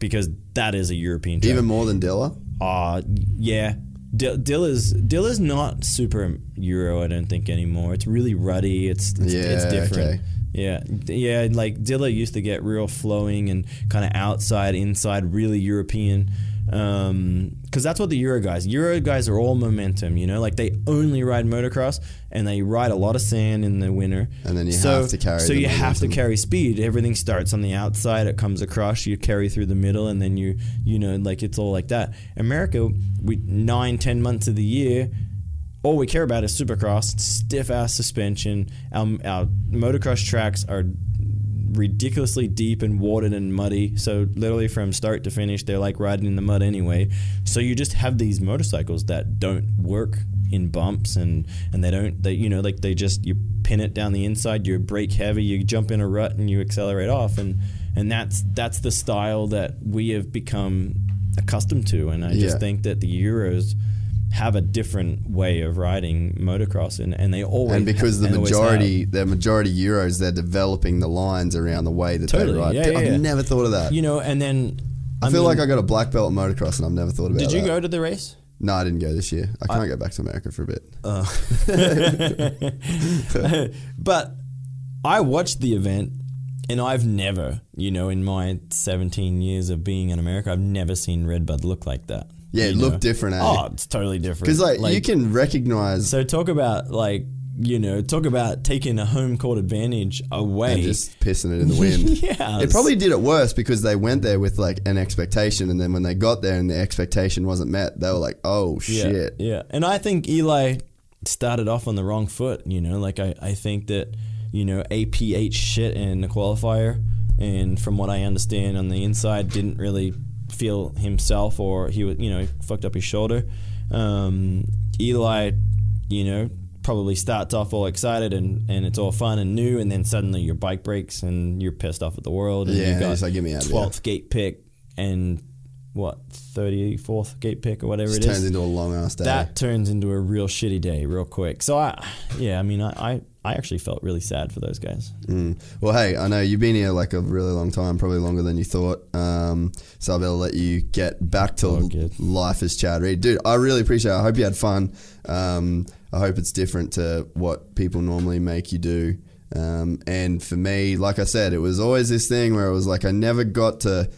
because that is a European track. Even more than Dilla. Uh yeah. D- Dilla's Dilla's not super Euro, I don't think anymore. It's really ruddy. It's it's, it's Yeah, different. okay. Yeah, yeah. Like Dilla used to get real flowing and kind of outside, inside, really European. Um, because that's what the Euro guys. Euro guys are all momentum. You know, like they only ride motocross and they ride a lot of sand in the winter. And then you so, have to carry So you have to carry speed. Everything starts on the outside. It comes across. You carry through the middle, and then you you know like it's all like that. America, we nine ten months of the year. All we care about is supercross, stiff ass suspension. Our, our motocross tracks are ridiculously deep and watered and muddy. So literally from start to finish, they're like riding in the mud anyway. So you just have these motorcycles that don't work in bumps and and they don't they you know like they just you pin it down the inside, you brake heavy, you jump in a rut and you accelerate off and and that's that's the style that we have become accustomed to. And I just Yeah. think that the Euros have a different way of riding motocross and, and they always And because the and majority, the majority Euros, they're developing the lines around the way that Totally, they ride. yeah, I've yeah. never thought of that. you know, and then I, feel mean, like I got a black belt in motocross, and I've never thought about. It. Did you that. go to the race? No, I didn't go this year. I can't go back to America for a bit. [LAUGHS] but I watched the event, and I've never, you know, in my 17 years of being in America, I've never seen Redbud look like that. Yeah, it you looked know? different, eh? Oh, it's totally different. Because like, you can recognize So talk about like you know talk about taking a home court advantage away. and just pissing it in the wind. [LAUGHS] yeah, It probably did it worse because they went there with like an expectation, and then when they got there and the expectation wasn't met, they were like, "Oh yeah, shit!" Yeah, and I think Eli started off on the wrong foot. You know, like I, I think that you know APH shit in the qualifier, and from what I understand on the inside, didn't really feel himself, or he was you know fucked up his shoulder. Um, Eli, you know. Probably starts off all excited and, and it's all fun and new, and then suddenly your bike breaks and you're pissed off at the world. And Yeah, you've got like, "Get me out of here." 12th gate pick and what, 34th gate pick or whatever Just it is turns into a long ass day. that turns into a real shitty day real quick. So I, yeah, I mean, I, I, I actually felt really sad for those guys. Mm. Well, hey, I know you've been here like a really long time, probably longer than you thought. Um, so I'll be able to let you get back to Oh, life as Chad Reed. Dude, I really appreciate it. I hope you had fun. Um, I hope it's different to what people normally make you do. Um, and for me, like I said, it was always this thing where it was like I never got to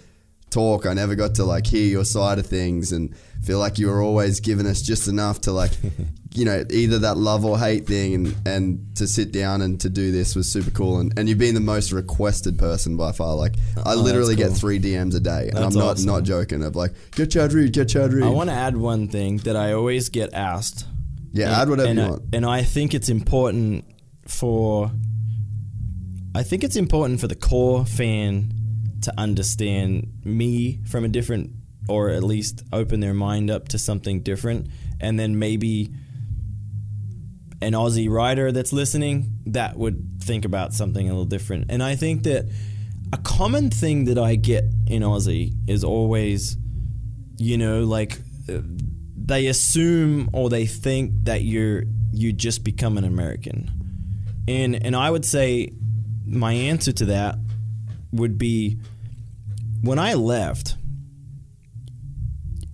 talk. I never got to like hear your side of things and feel like you were always giving us just enough to like, [LAUGHS] you know, either that love or hate thing. And, and to sit down and to do this was super cool. And, and you've been the most requested person by far. Like I Oh, literally that's get three DMs a day, and That's I'm not awesome. not joking. Of like, get Chad Reed, get Chad Reed. I want to add one thing that I always get asked. yeah, and, add whatever and you I, want. And I think it's important for I think it's important for the core fan to understand me from a different or at least open their mind up to something different and then maybe an Aussie rider that's listening that would think about something a little different. And I think that a common thing that I get in Aussie is always, you know, like uh, they assume or they think that you're you just become an American. And and I would say my answer to that would be when I left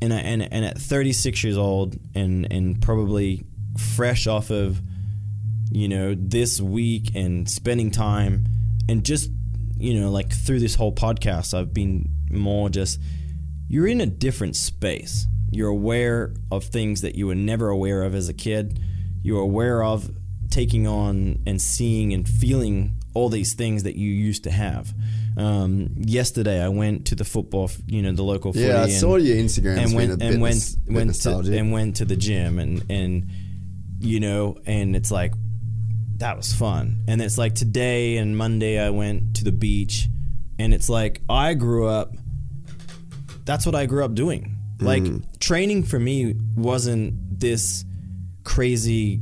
and I, and and at 36 years old and and probably fresh off of you know this week and spending time and just you know like through this whole podcast I've been more just you're in a different space. You're aware of things that you were never aware of as a kid. You're aware of taking on and seeing and feeling all these things that you used to have. Um, yesterday I went to the football you know the local Yeah, I footy saw and, your Instagram and went a and bit went bit went to, and went to the gym and and you know and it's like that was fun. And it's like today and Monday I went to the beach and it's like I grew up that's what I grew up doing. Like training for me wasn't this crazy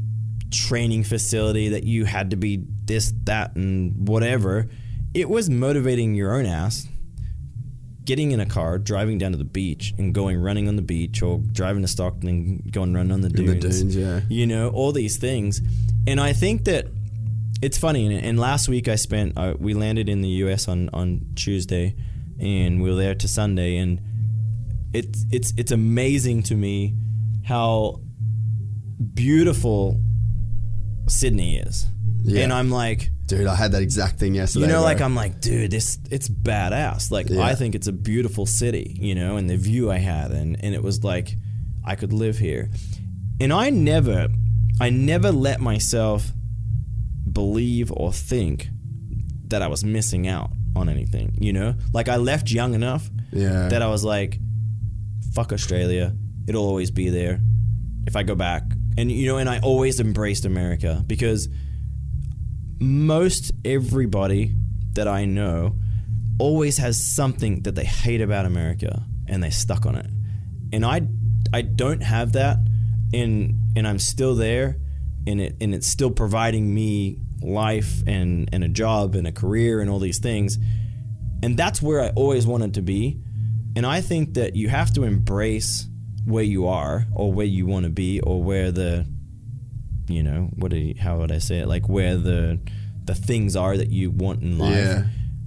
training facility that you had to be this that and whatever it was motivating your own ass getting in a car, driving down to the beach, and going running on the beach, or driving to Stockton and going running on the the dunes. dunes, yeah. You know, all these things. And I think that it's funny. And, and last week I spent, uh, we landed in the U.S. on, on Tuesday, and we were there to Sunday. And it's, it's, it's amazing to me how beautiful Sydney is. Yeah. And I'm like, Dude, I had that exact thing yesterday. you know, bro. like I'm like, dude, this it's badass. Like Yeah. I think it's a beautiful city, you know, and the view I had, and and it was like I could live here, and I never, I never let myself believe or think that I was missing out on anything, you know. Like I left young enough Yeah. that I was like, fuck Australia, it'll always be there. If I go back, and you know, and I always embraced America because most everybody that I know always has something that they hate about America and they stuck on it. And I I don't have that and and I'm still there and it and it's still providing me life and and a job and a career and all these things. And that's where I always wanted to be. And I think that you have to embrace where you are or where you want to be or where the you know what do you, how would I say it like where the the things are that you want in life. Yeah.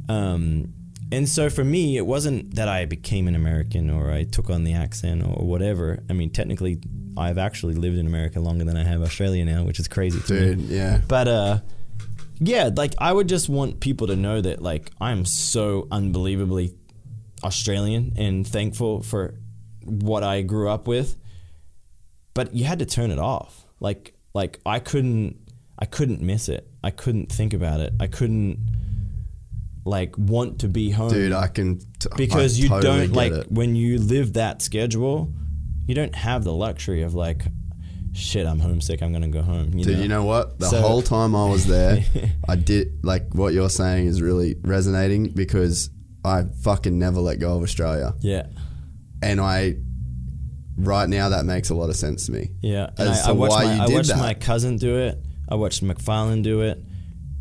Um, and so for me, it wasn't that I became an American or I took on the accent or whatever. I mean, technically, I've actually lived in America longer than I have Australia now, which is crazy to Dude, me. yeah. But uh, yeah, like I would just want people to know that like I'm so unbelievably Australian and thankful for what I grew up with. But you had to turn it off. Like like I couldn't I couldn't miss it. I couldn't think about it. I couldn't like want to be home Dude, I can. T- because I you totally don't like it. when you live that schedule, you don't have the luxury of like shit, I'm homesick, I'm gonna go home. You Dude, know? you know what? The So- whole time I was there, [LAUGHS] I did like what you're saying is really resonating because I fucking never let go of Australia, Yeah. And I right now that makes a lot of sense to me. Yeah, and As I, I to watched, why my, you I watched my cousin do it. I watched McFarlane do it,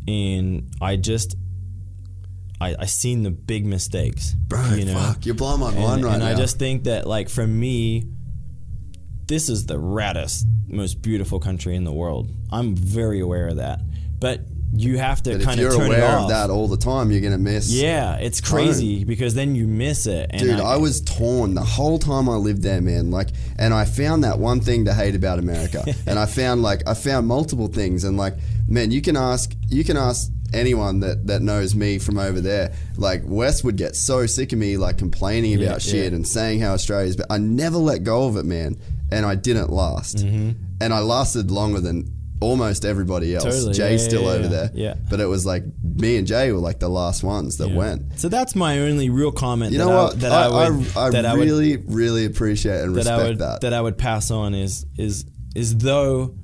and I just, I, I seen the big mistakes, Bro, You know, fuck, you're blowing my and, mind right and now. And I just think that, like, for me, this is the raddest, most beautiful country in the world. I'm very aware of that, but you have to kind of turn it aware off. of that all the time, you're gonna miss. yeah, it's crazy because then you miss it. And Dude, I was torn the whole time I lived there, man. Like, and I found that one thing to hate about America, [LAUGHS] and I found like I found multiple things, and like, man, you can ask, you can ask anyone that that knows me from over there. Like, Wes would get so sick of me, like complaining Yeah, about shit yeah. and saying how Australia's, but I never let go of it, man. And I didn't last, Mm-hmm. and I lasted longer than almost everybody else. Totally, Jay's yeah, still yeah, over yeah. there, Yeah. But it was like me and Jay were like the last ones that went. So that's my only real comment. You that know I, what? That I, I, would. I, I that I would really, really appreciate and that respect I would that. that I would pass on is is is though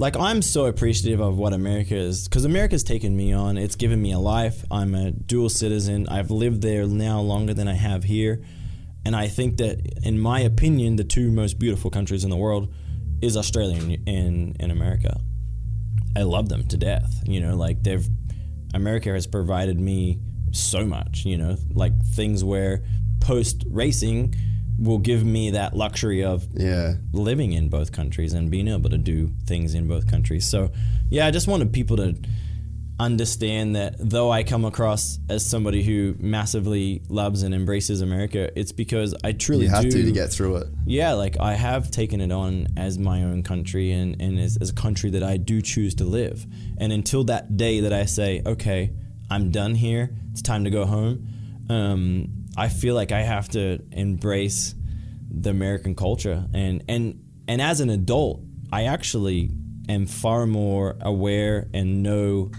like I'm so appreciative of what America is because America's taken me on. It's given me a life. I'm a dual citizen. I've lived there now longer than I have here, and I think that, in my opinion, the two most beautiful countries in the world is Australia and and, and America. I love them to death. You know, like they've America has provided me so much. You know, like things where post racing will give me that luxury of Yeah. living in both countries and being able to do things in both countries. So, yeah, I just wanted people to understand that though I come across as somebody who massively loves and embraces America, it's because I truly You have do to to get through it. yeah, like I have taken it on as my own country and, and as, as a country that I do choose to live. And until that day that I say, okay, I'm done here, it's time to go home, um, I feel like I have to embrace the American culture. And, and, and as an adult, I actually am far more aware and know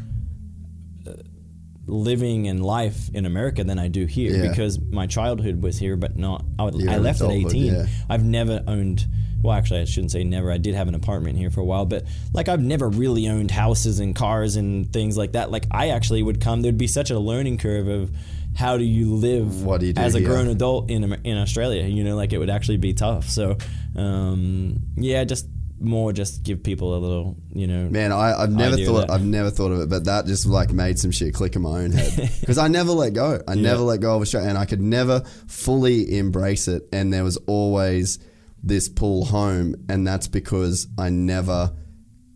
living and life in America than I do here Yeah. because my childhood was here, but not. I, would, I left at 18. yeah. I've never owned. Well, actually, I shouldn't say never. I did have an apartment here for a while, but like I've never really owned houses and cars and things like that. Like I actually would come. There'd be such a learning curve of how do you live What do you do as a here? grown adult in in Australia. You know, like it would actually be tough. So, um, yeah, just more just give people a little, you know, Man, I, I've never thought. I've never thought of it, but that just like made some shit click in my own head [LAUGHS] because I never let go. I never let go of Australia, and I could never fully embrace it. And there was always this pull home, and that's because I never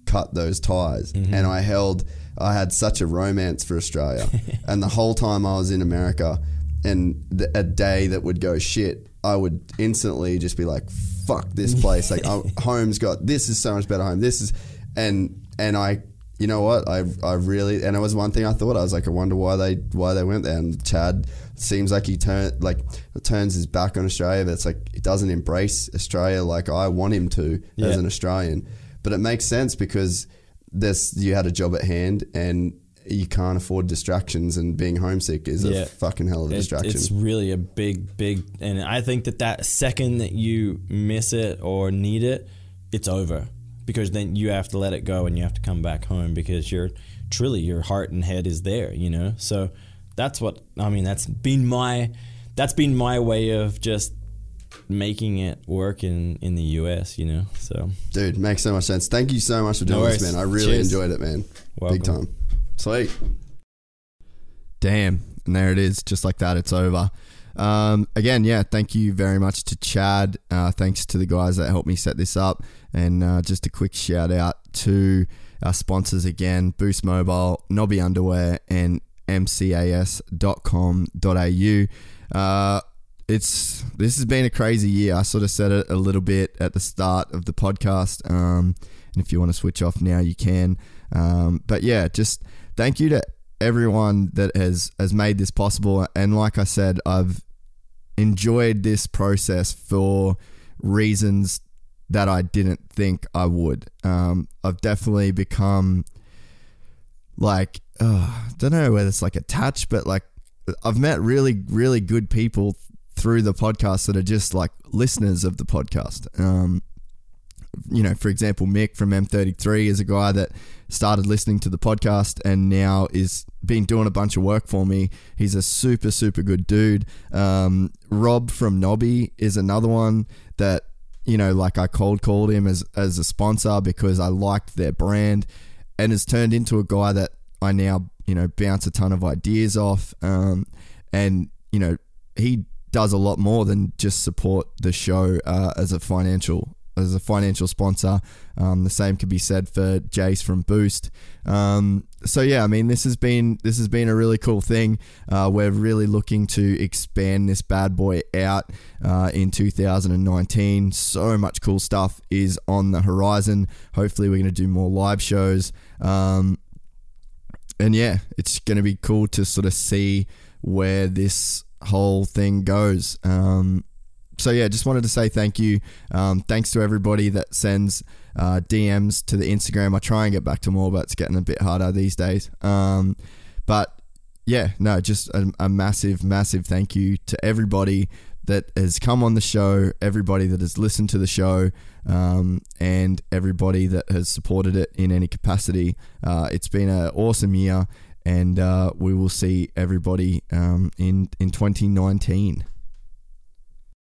cut those ties, Mm-hmm. and I held. I had such a romance for Australia, [LAUGHS] and the whole time I was in America, and a day that would go shit, I would instantly just be like, "Fuck this place!" Like, oh, [LAUGHS] home's got this is so much better home. This is, and and I, you know what, I I really, and it was one thing I thought I was like, I wonder why they why they went there. And Chad seems like he turned like turns his back on Australia, but it's like he doesn't embrace Australia like I want him to as an Australian. But it makes sense because this you had a job at hand and you can't afford distractions and being homesick is Yeah. a fucking hell of a It- distraction. It's really a big, big, and I think that that second that you miss it or need it, it's over because then you have to let it go and you have to come back home because you're truly your heart and head is there, you know. So that's what I mean. That's been my that's been my way of just making it work in in the U.S. You know. So Dude, makes so much sense. Thank you so much for No doing this, man. I really Cheers. enjoyed it, man. Welcome. Big time. Sweet. Damn. And there it is. Just like that, it's over. Um, again, yeah, thank you very much to Chad. Uh, thanks to the guys that helped me set this up. And uh, just a quick shout out to our sponsors again Boost Mobile, Nobby Underwear, and mcas.com.au. Uh, it's this has been a crazy year. I sort of said it a little bit at the start of the podcast. Um, and if you want to switch off now, you can. Um, but yeah, just thank you to everyone that has has made this possible. And like I said, I've enjoyed this process for reasons that I didn't think I would. Um, I've definitely become like uh, I don't know whether it's like attached, but like I've met really really good people through the podcast that are just like listeners of the podcast. Um, you know, for example, Mick from M33 is a guy that started listening to the podcast and now is been doing a bunch of work for me. He's a super super good dude. Um, Rob from Nobby is another one that you know, like I cold called him as as a sponsor because I liked their brand, and has turned into a guy that I now you know bounce a ton of ideas off. Um, and you know he does a lot more than just support the show uh, as a financial as a financial sponsor. Um, the same could be said for Jace from Boost. Um, so yeah, I mean this has been this has been a really cool thing. Uh, we're really looking to expand this bad boy out uh, in 2019. So much cool stuff is on the horizon. Hopefully, we're going to do more live shows. Um, and yeah, it's going to be cool to sort of see where this whole thing goes. Um, so yeah, just wanted to say thank you. Um, thanks to everybody that sends uh, DMs to the Instagram. I try and get back to more, but it's getting a bit harder these days. Um, but yeah, no, just a, a, massive, massive thank you to everybody that has come on the show, everybody that has listened to the show, um, and everybody that has supported it in any capacity. Uh, it's been an awesome year, and uh, we will see everybody um, in in 2019.